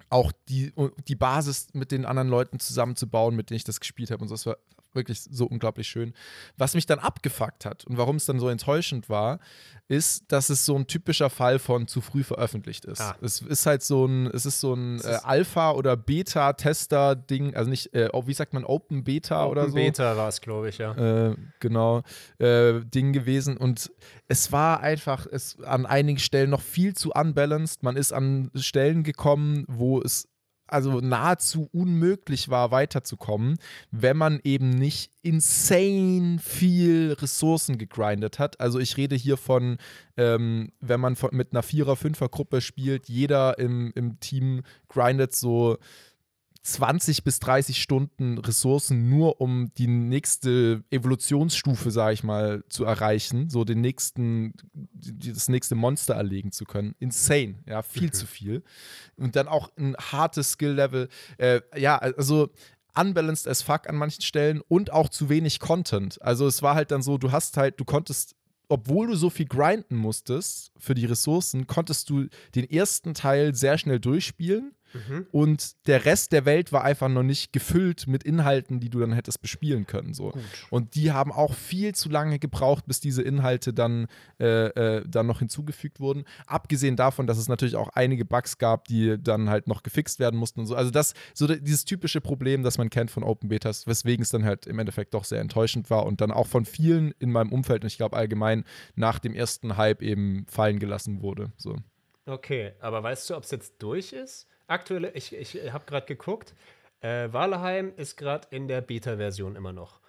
Speaker 2: auch die, die Basis mit den anderen Leuten zusammenzubauen, mit denen ich das gespielt habe und so. Das war wirklich so unglaublich schön. Was mich dann abgefuckt hat und warum es dann so enttäuschend war, ist, dass es so ein typischer Fall von zu früh veröffentlicht ist.
Speaker 1: Ah.
Speaker 2: Es ist halt so ein, es ist so ein äh, Alpha- oder Beta-Tester-Ding, also nicht, äh, wie sagt man, Open Beta oder
Speaker 1: Open
Speaker 2: so
Speaker 1: Beta war es, glaube ich, ja.
Speaker 2: äh, genau, äh, Ding gewesen. Und es war einfach es an einigen Stellen noch viel zu unbalanced. Man ist an Stellen gekommen, wo es also nahezu unmöglich war, weiterzukommen, wenn man eben nicht insane viel Ressourcen gegrindet hat. Also ich rede hier von, ähm, wenn man von, mit einer Vierer-, Fünfer-Gruppe spielt, jeder im, im Team grindet so 20 bis 30 Stunden Ressourcen nur um die nächste Evolutionsstufe, sage ich mal, zu erreichen, so den nächsten, das nächste Monster erlegen zu können. Insane, ja, viel zu viel. Und dann auch ein hartes Skill-Level. Äh, ja, also unbalanced as fuck an manchen Stellen und auch zu wenig Content. Also es war halt dann so, du hast halt, du konntest obwohl du so viel grinden musstest für die Ressourcen, konntest du den ersten Teil sehr schnell durchspielen und der Rest der Welt war einfach noch nicht gefüllt mit Inhalten, die du dann hättest bespielen können. So. Und die haben auch viel zu lange gebraucht, bis diese Inhalte dann, äh, äh, dann noch hinzugefügt wurden. Abgesehen davon, dass es natürlich auch einige Bugs gab, die dann halt noch gefixt werden mussten und so. Also das, so dieses typische Problem, das man kennt von Open Betas, weswegen es dann halt im Endeffekt doch sehr enttäuschend war und dann auch von vielen in meinem Umfeld und ich glaube allgemein nach dem ersten Hype eben fallen gelassen wurde. So.
Speaker 1: Okay, aber weißt du, ob es jetzt durch ist? Aktuell, ich, ich habe gerade geguckt, äh, Valheim ist gerade in der Beta-Version immer noch.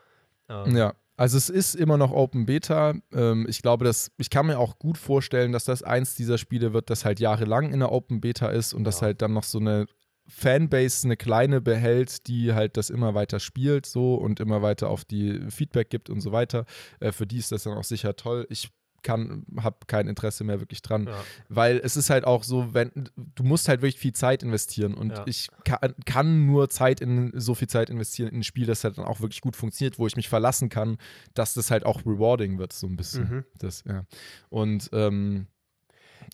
Speaker 1: Ähm,
Speaker 2: Ja, also es ist immer noch Open Beta. Ähm, ich glaube, dass ich kann mir auch gut vorstellen, dass das eins dieser Spiele wird, das halt jahrelang in der Open Beta ist und das
Speaker 1: Ja.
Speaker 2: halt dann noch so eine Fanbase, eine kleine behält, die halt das immer weiter spielt so und immer weiter auf die Feedback gibt und so weiter. Äh, für die ist das dann auch sicher toll. Ich kann, habe kein Interesse mehr wirklich dran,
Speaker 1: Ja.
Speaker 2: weil es ist halt auch so, wenn du musst halt wirklich viel Zeit investieren und
Speaker 1: Ja.
Speaker 2: ich kann, kann nur Zeit in so viel Zeit investieren in ein Spiel, das halt dann auch wirklich gut funktioniert, wo ich mich verlassen kann, dass das halt auch rewarding wird so ein bisschen.
Speaker 1: Mhm.
Speaker 2: Das ja und ähm,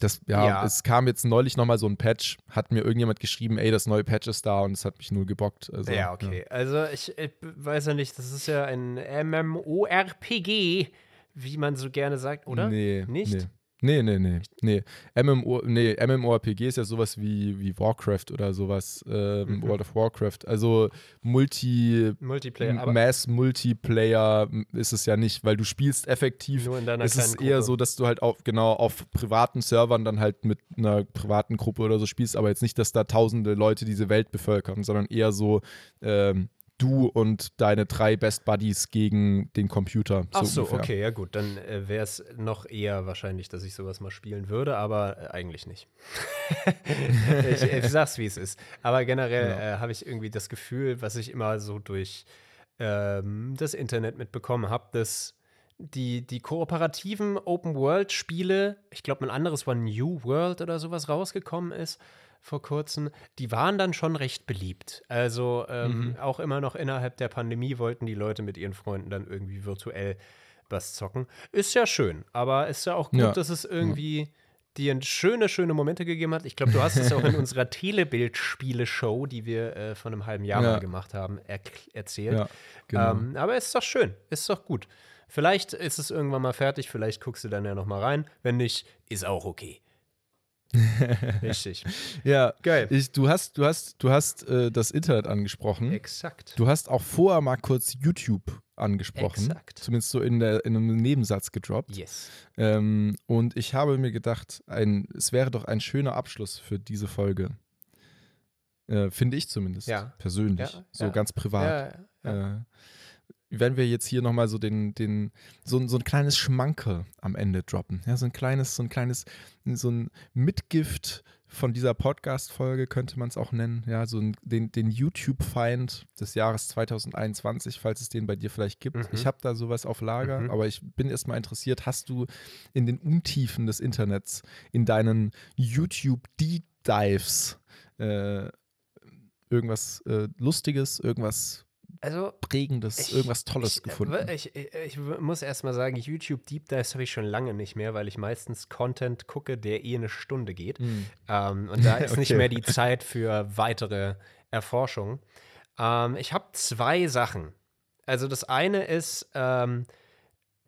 Speaker 2: das, ja,
Speaker 1: Ja.
Speaker 2: es kam jetzt neulich nochmal so ein Patch, hat mir irgendjemand geschrieben, ey, das neue Patch ist da und es hat mich null gebockt. Also,
Speaker 1: Ja, okay. Also ich, ich weiß ja nicht, das ist ja ein MMORPG, wie man so gerne sagt, oder?
Speaker 2: Nee,
Speaker 1: Nicht?
Speaker 2: Nee. Nee, nee, nee. nee. MMO, nee, MMORPG ist ja sowas wie, wie Warcraft oder sowas, ähm,
Speaker 1: Mhm.
Speaker 2: World of Warcraft. Also Multi,
Speaker 1: Multiplayer, aber
Speaker 2: Mass Multiplayer ist es ja nicht, weil du spielst effektiv.
Speaker 1: nur in deiner
Speaker 2: Es ist
Speaker 1: kleinen
Speaker 2: eher
Speaker 1: Gruppe.
Speaker 2: so, dass du halt auf, genau auf privaten Servern dann halt mit einer privaten Gruppe oder so spielst, aber jetzt nicht, dass da tausende Leute diese Welt bevölkern, sondern eher so ähm, du und deine drei Best Buddies gegen den Computer.
Speaker 1: Ach so,
Speaker 2: ungefähr.
Speaker 1: okay, ja gut, dann äh, wäre es noch eher wahrscheinlich, dass ich sowas mal spielen würde, aber äh, eigentlich nicht. ich, ich sag's, wie es ist. Aber generell
Speaker 2: Ja.
Speaker 1: äh, habe ich irgendwie das Gefühl, was ich immer so durch ähm, das Internet mitbekommen habe, dass die, die kooperativen Open-World-Spiele, ich glaube, ein anderes war New World oder sowas rausgekommen ist vor kurzem, die waren dann schon recht beliebt. Also ähm, auch immer noch innerhalb der Pandemie wollten die Leute mit ihren Freunden dann irgendwie virtuell was zocken. Ist ja schön, aber ist ja auch gut,
Speaker 2: Ja.
Speaker 1: dass es irgendwie dir schöne, schöne Momente gegeben hat. Ich glaube, du hast es auch in unserer Telebild-Spiele-Show, die wir äh, vor einem halben Jahr
Speaker 2: Ja.
Speaker 1: mal gemacht haben, er erzählt.
Speaker 2: Ja, genau.
Speaker 1: Ähm, aber ist doch schön, ist doch gut. Vielleicht ist es irgendwann mal fertig, vielleicht guckst du dann ja noch mal rein. Wenn nicht, ist auch okay. Richtig.
Speaker 2: Ja,
Speaker 1: Geil.
Speaker 2: Ich, du hast, du hast, du hast äh, das Internet angesprochen.
Speaker 1: Exakt.
Speaker 2: Du hast auch vorher mal kurz YouTube angesprochen.
Speaker 1: Exakt.
Speaker 2: Zumindest so in, der, in einem Nebensatz gedroppt.
Speaker 1: Yes.
Speaker 2: Ähm, und ich habe mir gedacht, ein, es wäre doch ein schöner Abschluss für diese Folge. Äh, Finde ich zumindest.
Speaker 1: Ja.
Speaker 2: Persönlich.
Speaker 1: Ja,
Speaker 2: so
Speaker 1: ja.
Speaker 2: ganz privat.
Speaker 1: Ja, ja.
Speaker 2: Äh, wenn wir jetzt hier nochmal so den, den, so, ein- so ein kleines Schmankerl am Ende droppen. Ja, so ein kleines, so ein kleines, so ein Mitgift von dieser Podcast-Folge könnte man es auch nennen. Ja, so ein, den, den YouTube-Feind des Jahres 2021, falls es den bei dir vielleicht gibt.
Speaker 1: Mhm.
Speaker 2: Ich habe da sowas auf Lager,
Speaker 1: Mhm.
Speaker 2: aber ich bin erstmal interessiert, hast du in den Untiefen des Internets, in deinen YouTube-Deep-Dives äh, irgendwas äh, Lustiges, irgendwas
Speaker 1: Also,
Speaker 2: Prägendes,
Speaker 1: Ich-
Speaker 2: irgendwas Tolles
Speaker 1: ich,
Speaker 2: gefunden.
Speaker 1: Ich, ich, ich muss erst mal sagen, YouTube Deep Dives habe ich schon lange nicht mehr, weil ich meistens Content gucke, der eh eine Stunde geht.
Speaker 2: Hm.
Speaker 1: Ähm, und da ist nicht
Speaker 2: Okay.
Speaker 1: mehr die Zeit für weitere Erforschung. Ähm, ich habe zwei Sachen. Also das eine ist, ähm,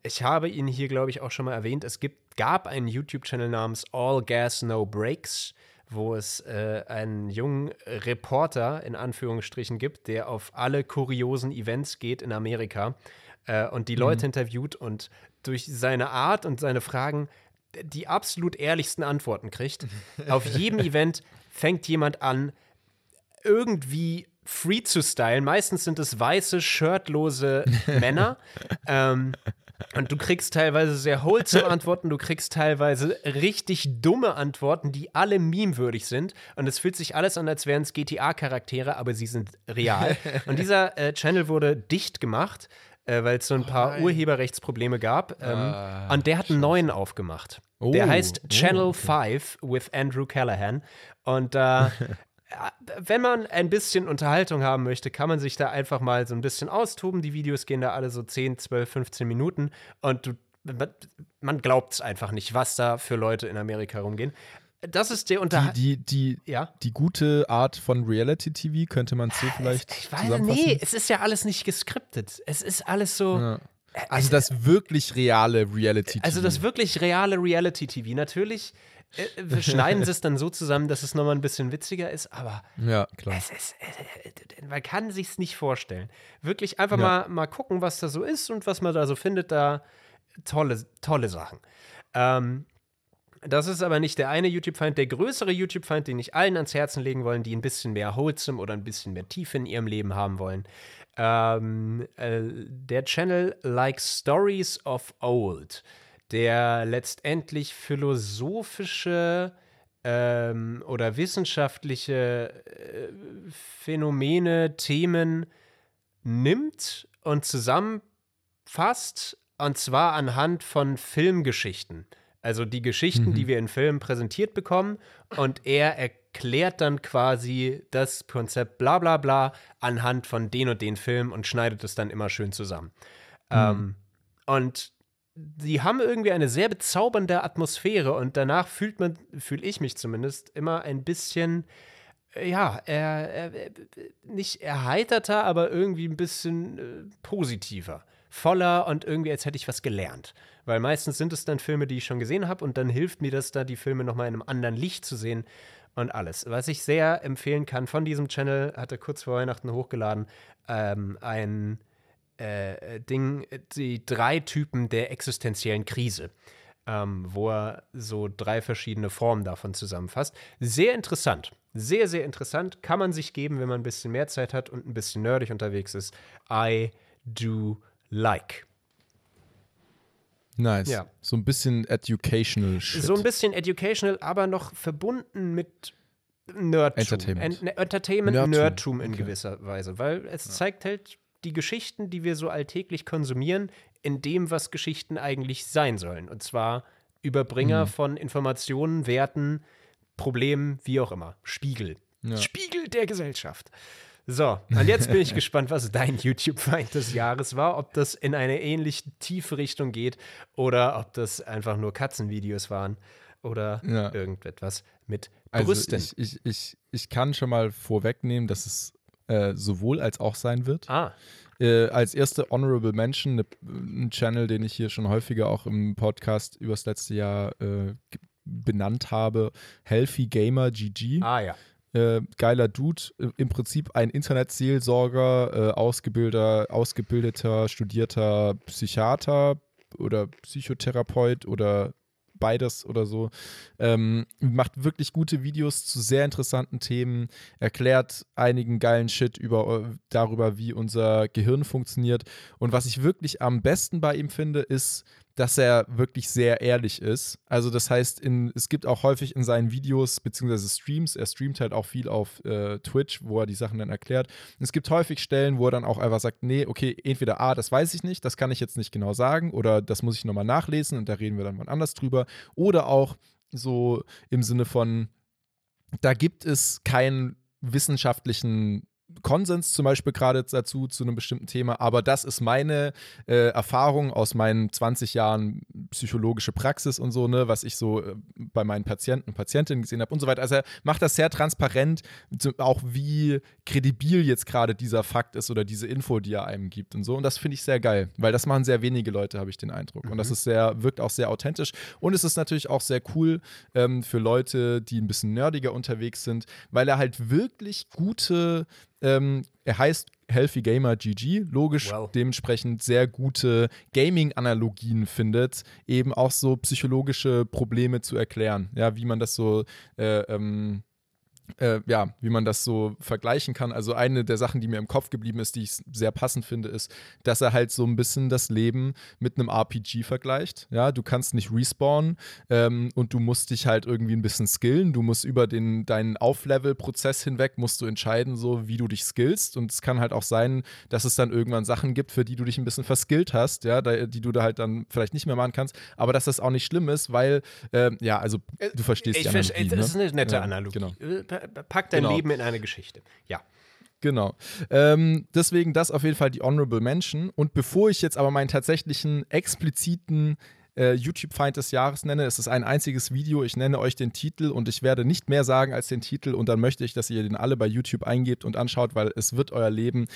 Speaker 1: ich habe ihn hier, glaube ich, auch schon mal erwähnt, es gibt, gab einen YouTube-Channel namens All Gas No Breaks, wo es äh, einen jungen Reporter in Anführungsstrichen gibt, der auf alle kuriosen Events geht in Amerika äh, und die Leute interviewt und durch seine Art und seine Fragen die absolut ehrlichsten Antworten kriegt. auf jedem Event fängt jemand an, irgendwie free zu stylen. Meistens sind es weiße, shirtlose Männer. ähm, und du kriegst teilweise sehr wholesome Antworten, du kriegst teilweise richtig dumme Antworten, die alle memewürdig sind. Und es fühlt sich alles an, als wären es GTA-Charaktere, aber sie sind real. Und dieser äh, Channel wurde dicht gemacht, äh, weil es so ein paar Urheberrechtsprobleme gab. Ähm, und der hat einen neuen aufgemacht. der
Speaker 2: Oh,
Speaker 1: heißt
Speaker 2: oh,
Speaker 1: Channel
Speaker 2: okay.
Speaker 1: 5 with Andrew Callahan. Und äh, wenn man ein bisschen Unterhaltung haben möchte, kann man sich da einfach mal so ein bisschen austoben. Die Videos gehen da alle so 10, 12, 15 Minuten und du, man glaubt es einfach nicht, was da für Leute in Amerika rumgehen. das ist der
Speaker 2: Die,
Speaker 1: Unter...
Speaker 2: die, die,
Speaker 1: ja?
Speaker 2: die gute Art von Reality-TV könnte man so vielleicht
Speaker 1: Ich weiß
Speaker 2: zusammenfassen?
Speaker 1: nee, es ist ja alles nicht geskriptet. Es ist alles so.
Speaker 2: Ja. Also das wirklich reale Reality-TV.
Speaker 1: Also das wirklich reale Reality-TV. Natürlich äh, wir schneiden sie es dann so zusammen, dass es nochmal ein bisschen witziger ist, aber
Speaker 2: ja, klar.
Speaker 1: es ist, äh, äh, man kann sich's nicht vorstellen. Wirklich einfach
Speaker 2: Ja.
Speaker 1: mal, mal gucken, was da so ist und was man da so findet. Da tolle, tolle Sachen. Ähm, das ist aber nicht der eine YouTube-Feind. Der größere YouTube-Feind, den ich allen ans Herzen legen wollen, die ein bisschen mehr Wholesome oder ein bisschen mehr Tiefe in ihrem Leben haben wollen. Ähm, äh, der Channel Like Stories of Old, der letztendlich philosophische ähm, oder wissenschaftliche äh, Phänomene, Themen nimmt und zusammenfasst, und zwar anhand von Filmgeschichten. Also die Geschichten, die wir in Filmen präsentiert bekommen, und er erklärt dann quasi das Konzept bla bla bla anhand von den und den Filmen und schneidet es dann immer schön zusammen. Ähm, und die haben irgendwie eine sehr bezaubernde Atmosphäre und danach fühlt man, fühle ich mich zumindest, immer ein bisschen, äh, ja, äh, äh, nicht erheiterter, aber irgendwie ein bisschen äh, positiver. Voller und irgendwie, als hätte ich was gelernt. Weil meistens sind es dann Filme, die ich schon gesehen habe und dann hilft mir das da, die Filme nochmal in einem anderen Licht zu sehen und alles. Was ich sehr empfehlen kann von diesem Channel, hat er kurz vor Weihnachten hochgeladen, ähm, ein äh, Ding, die drei Typen der existenziellen Krise, ähm, wo er so drei verschiedene Formen davon zusammenfasst. Sehr interessant. Sehr, sehr interessant. Kann man sich geben, wenn man ein bisschen mehr Zeit hat und ein bisschen nerdig unterwegs ist. I do like.
Speaker 2: Nice.
Speaker 1: Ja.
Speaker 2: So ein bisschen educational shit.
Speaker 1: So ein bisschen educational, aber noch verbunden mit Nerdtum.
Speaker 2: Entertainment.
Speaker 1: En Entertainment,
Speaker 2: Nerdtum,
Speaker 1: Nerdtum in
Speaker 2: okay.
Speaker 1: gewisser Weise. Weil es zeigt halt die Geschichten, die wir so alltäglich konsumieren, in dem, was Geschichten eigentlich sein sollen. Und zwar Überbringer
Speaker 2: Mhm.
Speaker 1: von Informationen, Werten, Problemen, wie auch immer. Spiegel.
Speaker 2: Ja.
Speaker 1: Spiegel der Gesellschaft. So, und jetzt bin ich gespannt, was dein YouTube-Feind des Jahres war. Ob das in eine ähnlich tiefe Richtung geht oder ob das einfach nur Katzenvideos waren oder
Speaker 2: Ja.
Speaker 1: irgendetwas mit
Speaker 2: Also
Speaker 1: Brüsten.
Speaker 2: ich, ich, ich, ich kann schon mal vorwegnehmen, dass es äh, sowohl als auch sein wird.
Speaker 1: ah,
Speaker 2: Äh, als erste Honorable Mention, ne, ein Channel, den ich hier schon häufiger auch im Podcast übers letzte Jahr äh, benannt habe, Healthy Gamer GG.
Speaker 1: ah ja.
Speaker 2: Äh, geiler Dude, äh, im Prinzip ein Internetseelsorger, äh, ausgebildeter, ausgebildeter, studierter Psychiater oder Psychotherapeut oder beides oder so. Ähm, macht wirklich gute Videos zu sehr interessanten Themen, erklärt einigen geilen Shit über, äh, darüber, wie unser Gehirn funktioniert. Und was ich wirklich am besten bei ihm finde, ist, dass er wirklich sehr ehrlich ist. Also das heißt, in, es gibt auch häufig in seinen Videos beziehungsweise Streams, er streamt halt auch viel auf äh, Twitch, wo er die Sachen dann erklärt. Und es gibt häufig Stellen, wo er dann auch einfach sagt, nee, okay, entweder A, das weiß ich nicht, das kann ich jetzt nicht genau sagen, oder das muss ich nochmal nachlesen und da reden wir dann wann anders drüber. Oder auch so im Sinne von, da gibt es keinen wissenschaftlichen Konsens zum Beispiel gerade dazu, zu einem bestimmten Thema, aber das ist meine äh, Erfahrung aus meinen 20 Jahren psychologische Praxis und so, ne, was ich so äh, bei meinen Patienten und Patientinnen gesehen habe und so weiter. Also er macht das sehr transparent, auch wie kredibil jetzt gerade dieser Fakt ist oder diese Info, die er einem gibt und so. Und das finde ich sehr geil, weil das machen sehr wenige Leute, habe ich den Eindruck. Und das ist sehr, wirkt auch sehr authentisch. Und es ist natürlich auch sehr cool ähm, für Leute, die ein bisschen nerdiger unterwegs sind, weil er halt wirklich gute ähm, er heißt Healthy Gamer GG, logisch
Speaker 1: Well.
Speaker 2: dementsprechend sehr gute Gaming-Analogien findet, eben auch so psychologische Probleme zu erklären. Ja, wie man das so äh, ähm, äh, ja, wie man das so vergleichen kann. Also eine der Sachen, die mir im Kopf geblieben ist, die ich sehr passend finde, ist, dass er halt so ein bisschen das Leben mit einem RPG vergleicht. Ja, du kannst nicht respawnen ähm, und du musst dich halt irgendwie ein bisschen skillen. Du musst über den, deinen Auflevel-Prozess hinweg, musst du entscheiden, so wie du dich skillst. Und es kann halt auch sein, dass es dann irgendwann Sachen gibt, für die du dich ein bisschen verskillt hast, ja, die du da halt dann vielleicht nicht mehr machen kannst. Aber dass das auch nicht schlimm ist, weil, ähm, ja, also du verstehst
Speaker 1: Ich
Speaker 2: die Analogie,
Speaker 1: das ist
Speaker 2: ne?
Speaker 1: eine nette
Speaker 2: Ja,
Speaker 1: Analogie.
Speaker 2: Genau.
Speaker 1: Äh, pa- Pack dein
Speaker 2: Genau.
Speaker 1: Leben in eine Geschichte. Ja.
Speaker 2: Genau. Ähm, deswegen das auf jeden Fall die Honorable Mention. Und bevor ich jetzt aber meinen tatsächlichen expliziten äh, YouTube-Feind des Jahres nenne. Es ist ein einziges Video. Ich nenne euch den Titel und ich werde nicht mehr sagen als den Titel. Und dann möchte ich, dass ihr den alle bei YouTube eingebt und anschaut, weil es wird euer Leben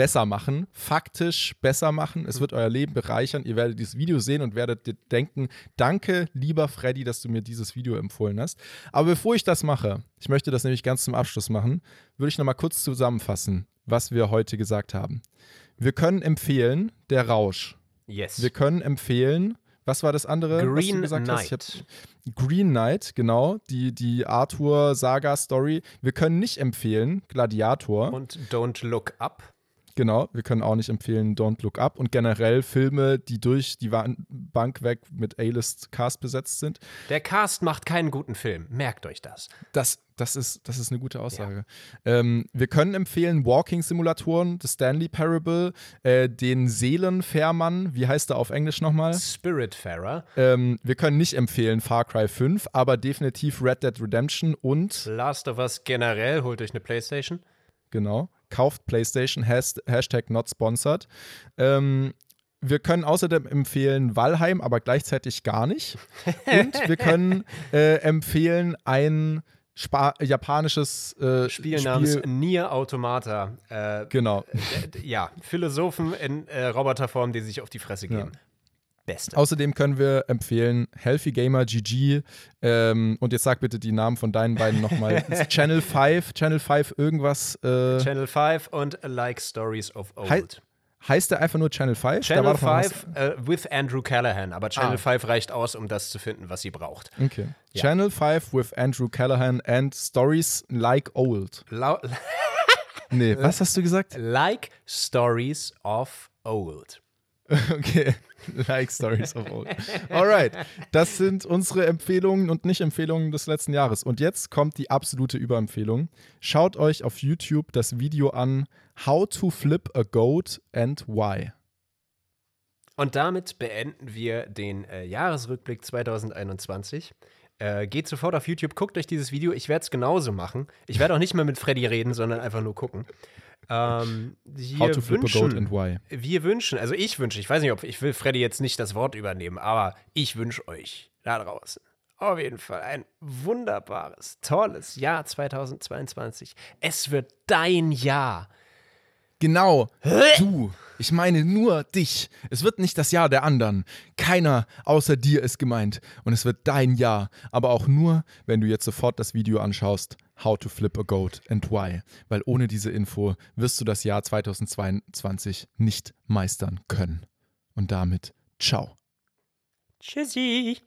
Speaker 2: besser machen, faktisch besser machen. Es wird euer Leben bereichern. Ihr werdet dieses Video sehen und werdet denken, danke, lieber Freddy, dass du mir dieses Video empfohlen hast. Aber bevor ich das mache, ich möchte das nämlich ganz zum Abschluss machen, würde ich nochmal kurz zusammenfassen, was wir heute gesagt haben. Wir können empfehlen, der Rausch.
Speaker 1: Yes.
Speaker 2: Wir können empfehlen, was war das andere? was
Speaker 1: Green
Speaker 2: du gesagt
Speaker 1: Knight.
Speaker 2: Green Knight, genau, die, die Arthur-Saga-Story. Wir können nicht empfehlen, Gladiator.
Speaker 1: Und Don't Look Up.
Speaker 2: Genau, wir können auch nicht empfehlen Don't Look Up und generell Filme, die durch die Bank weg mit A-List-Cast besetzt sind.
Speaker 1: Der Cast macht keinen guten Film. Merkt euch das.
Speaker 2: Das, das, ist, das ist eine gute Aussage. Ähm, wir können empfehlen Walking-Simulatoren, The Stanley Parable, äh, den Seelenfährmann, wie heißt er auf Englisch nochmal?
Speaker 1: Spiritfarer.
Speaker 2: Ähm, wir können nicht empfehlen Far Cry 5, aber definitiv Red Dead Redemption und,
Speaker 1: Last of Us generell. Holt euch eine Playstation.
Speaker 2: genau, kauft PlayStation, has, Hashtag not sponsored. Ähm, wir können außerdem empfehlen Valheim, aber gleichzeitig gar nicht. Und wir können äh, empfehlen ein Spa japanisches äh,
Speaker 1: Spiel namens Nier Automata. Äh,
Speaker 2: Genau.
Speaker 1: ja, Philosophen in äh, Roboterform, die sich auf die Fresse geben. Beste.
Speaker 2: Außerdem können wir empfehlen Healthy Gamer GG ähm, und jetzt sag bitte die Namen von deinen beiden nochmal. Channel 5, Channel 5 irgendwas. Äh,
Speaker 1: Channel 5 und Like Stories of Old.
Speaker 2: Hei- heißt der einfach nur Channel 5? Da
Speaker 1: Channel
Speaker 2: war doch noch was-
Speaker 1: 5 äh, with Andrew Callahan, aber Channel
Speaker 2: Ah.
Speaker 1: 5 reicht aus, um das zu finden, was sie braucht.
Speaker 2: Okay.
Speaker 1: Ja.
Speaker 2: Channel 5 with Andrew Callahan and Stories Like Old.
Speaker 1: Lau
Speaker 2: Nee, was hast du gesagt?
Speaker 1: like Stories of Old.
Speaker 2: Okay. Like Stories of Old. Alright. Das sind unsere Empfehlungen und Nicht-Empfehlungen des letzten Jahres. Und jetzt kommt die absolute Überempfehlung. Schaut euch auf YouTube das Video an How to Flip a Goat and Why.
Speaker 1: Und damit beenden wir den äh, Jahresrückblick 2021. Äh, geht sofort auf YouTube, guckt euch dieses Video. Ich werde es genauso machen. Ich werde auch nicht mehr mit Freddy reden, sondern einfach nur gucken. Ähm, wir
Speaker 2: How to Flip a Goat
Speaker 1: wünschen-
Speaker 2: and Why.
Speaker 1: Wir wünschen, also ich wünsche, ich weiß nicht, ob ich will Freddy jetzt nicht das Wort übernehmen, aber ich wünsche euch da draußen auf jeden Fall ein wunderbares, tolles Jahr 2022. Es wird dein Jahr.
Speaker 2: Genau. Du. Ich meine nur dich. Es wird nicht das Jahr der anderen. Keiner außer dir ist gemeint. Und es wird dein Jahr. Aber auch nur, wenn du jetzt sofort das Video anschaust. How to flip a goat and why. Weil ohne diese Info wirst du das Jahr 2022 nicht meistern können. Und damit, ciao.
Speaker 1: Tschüssi.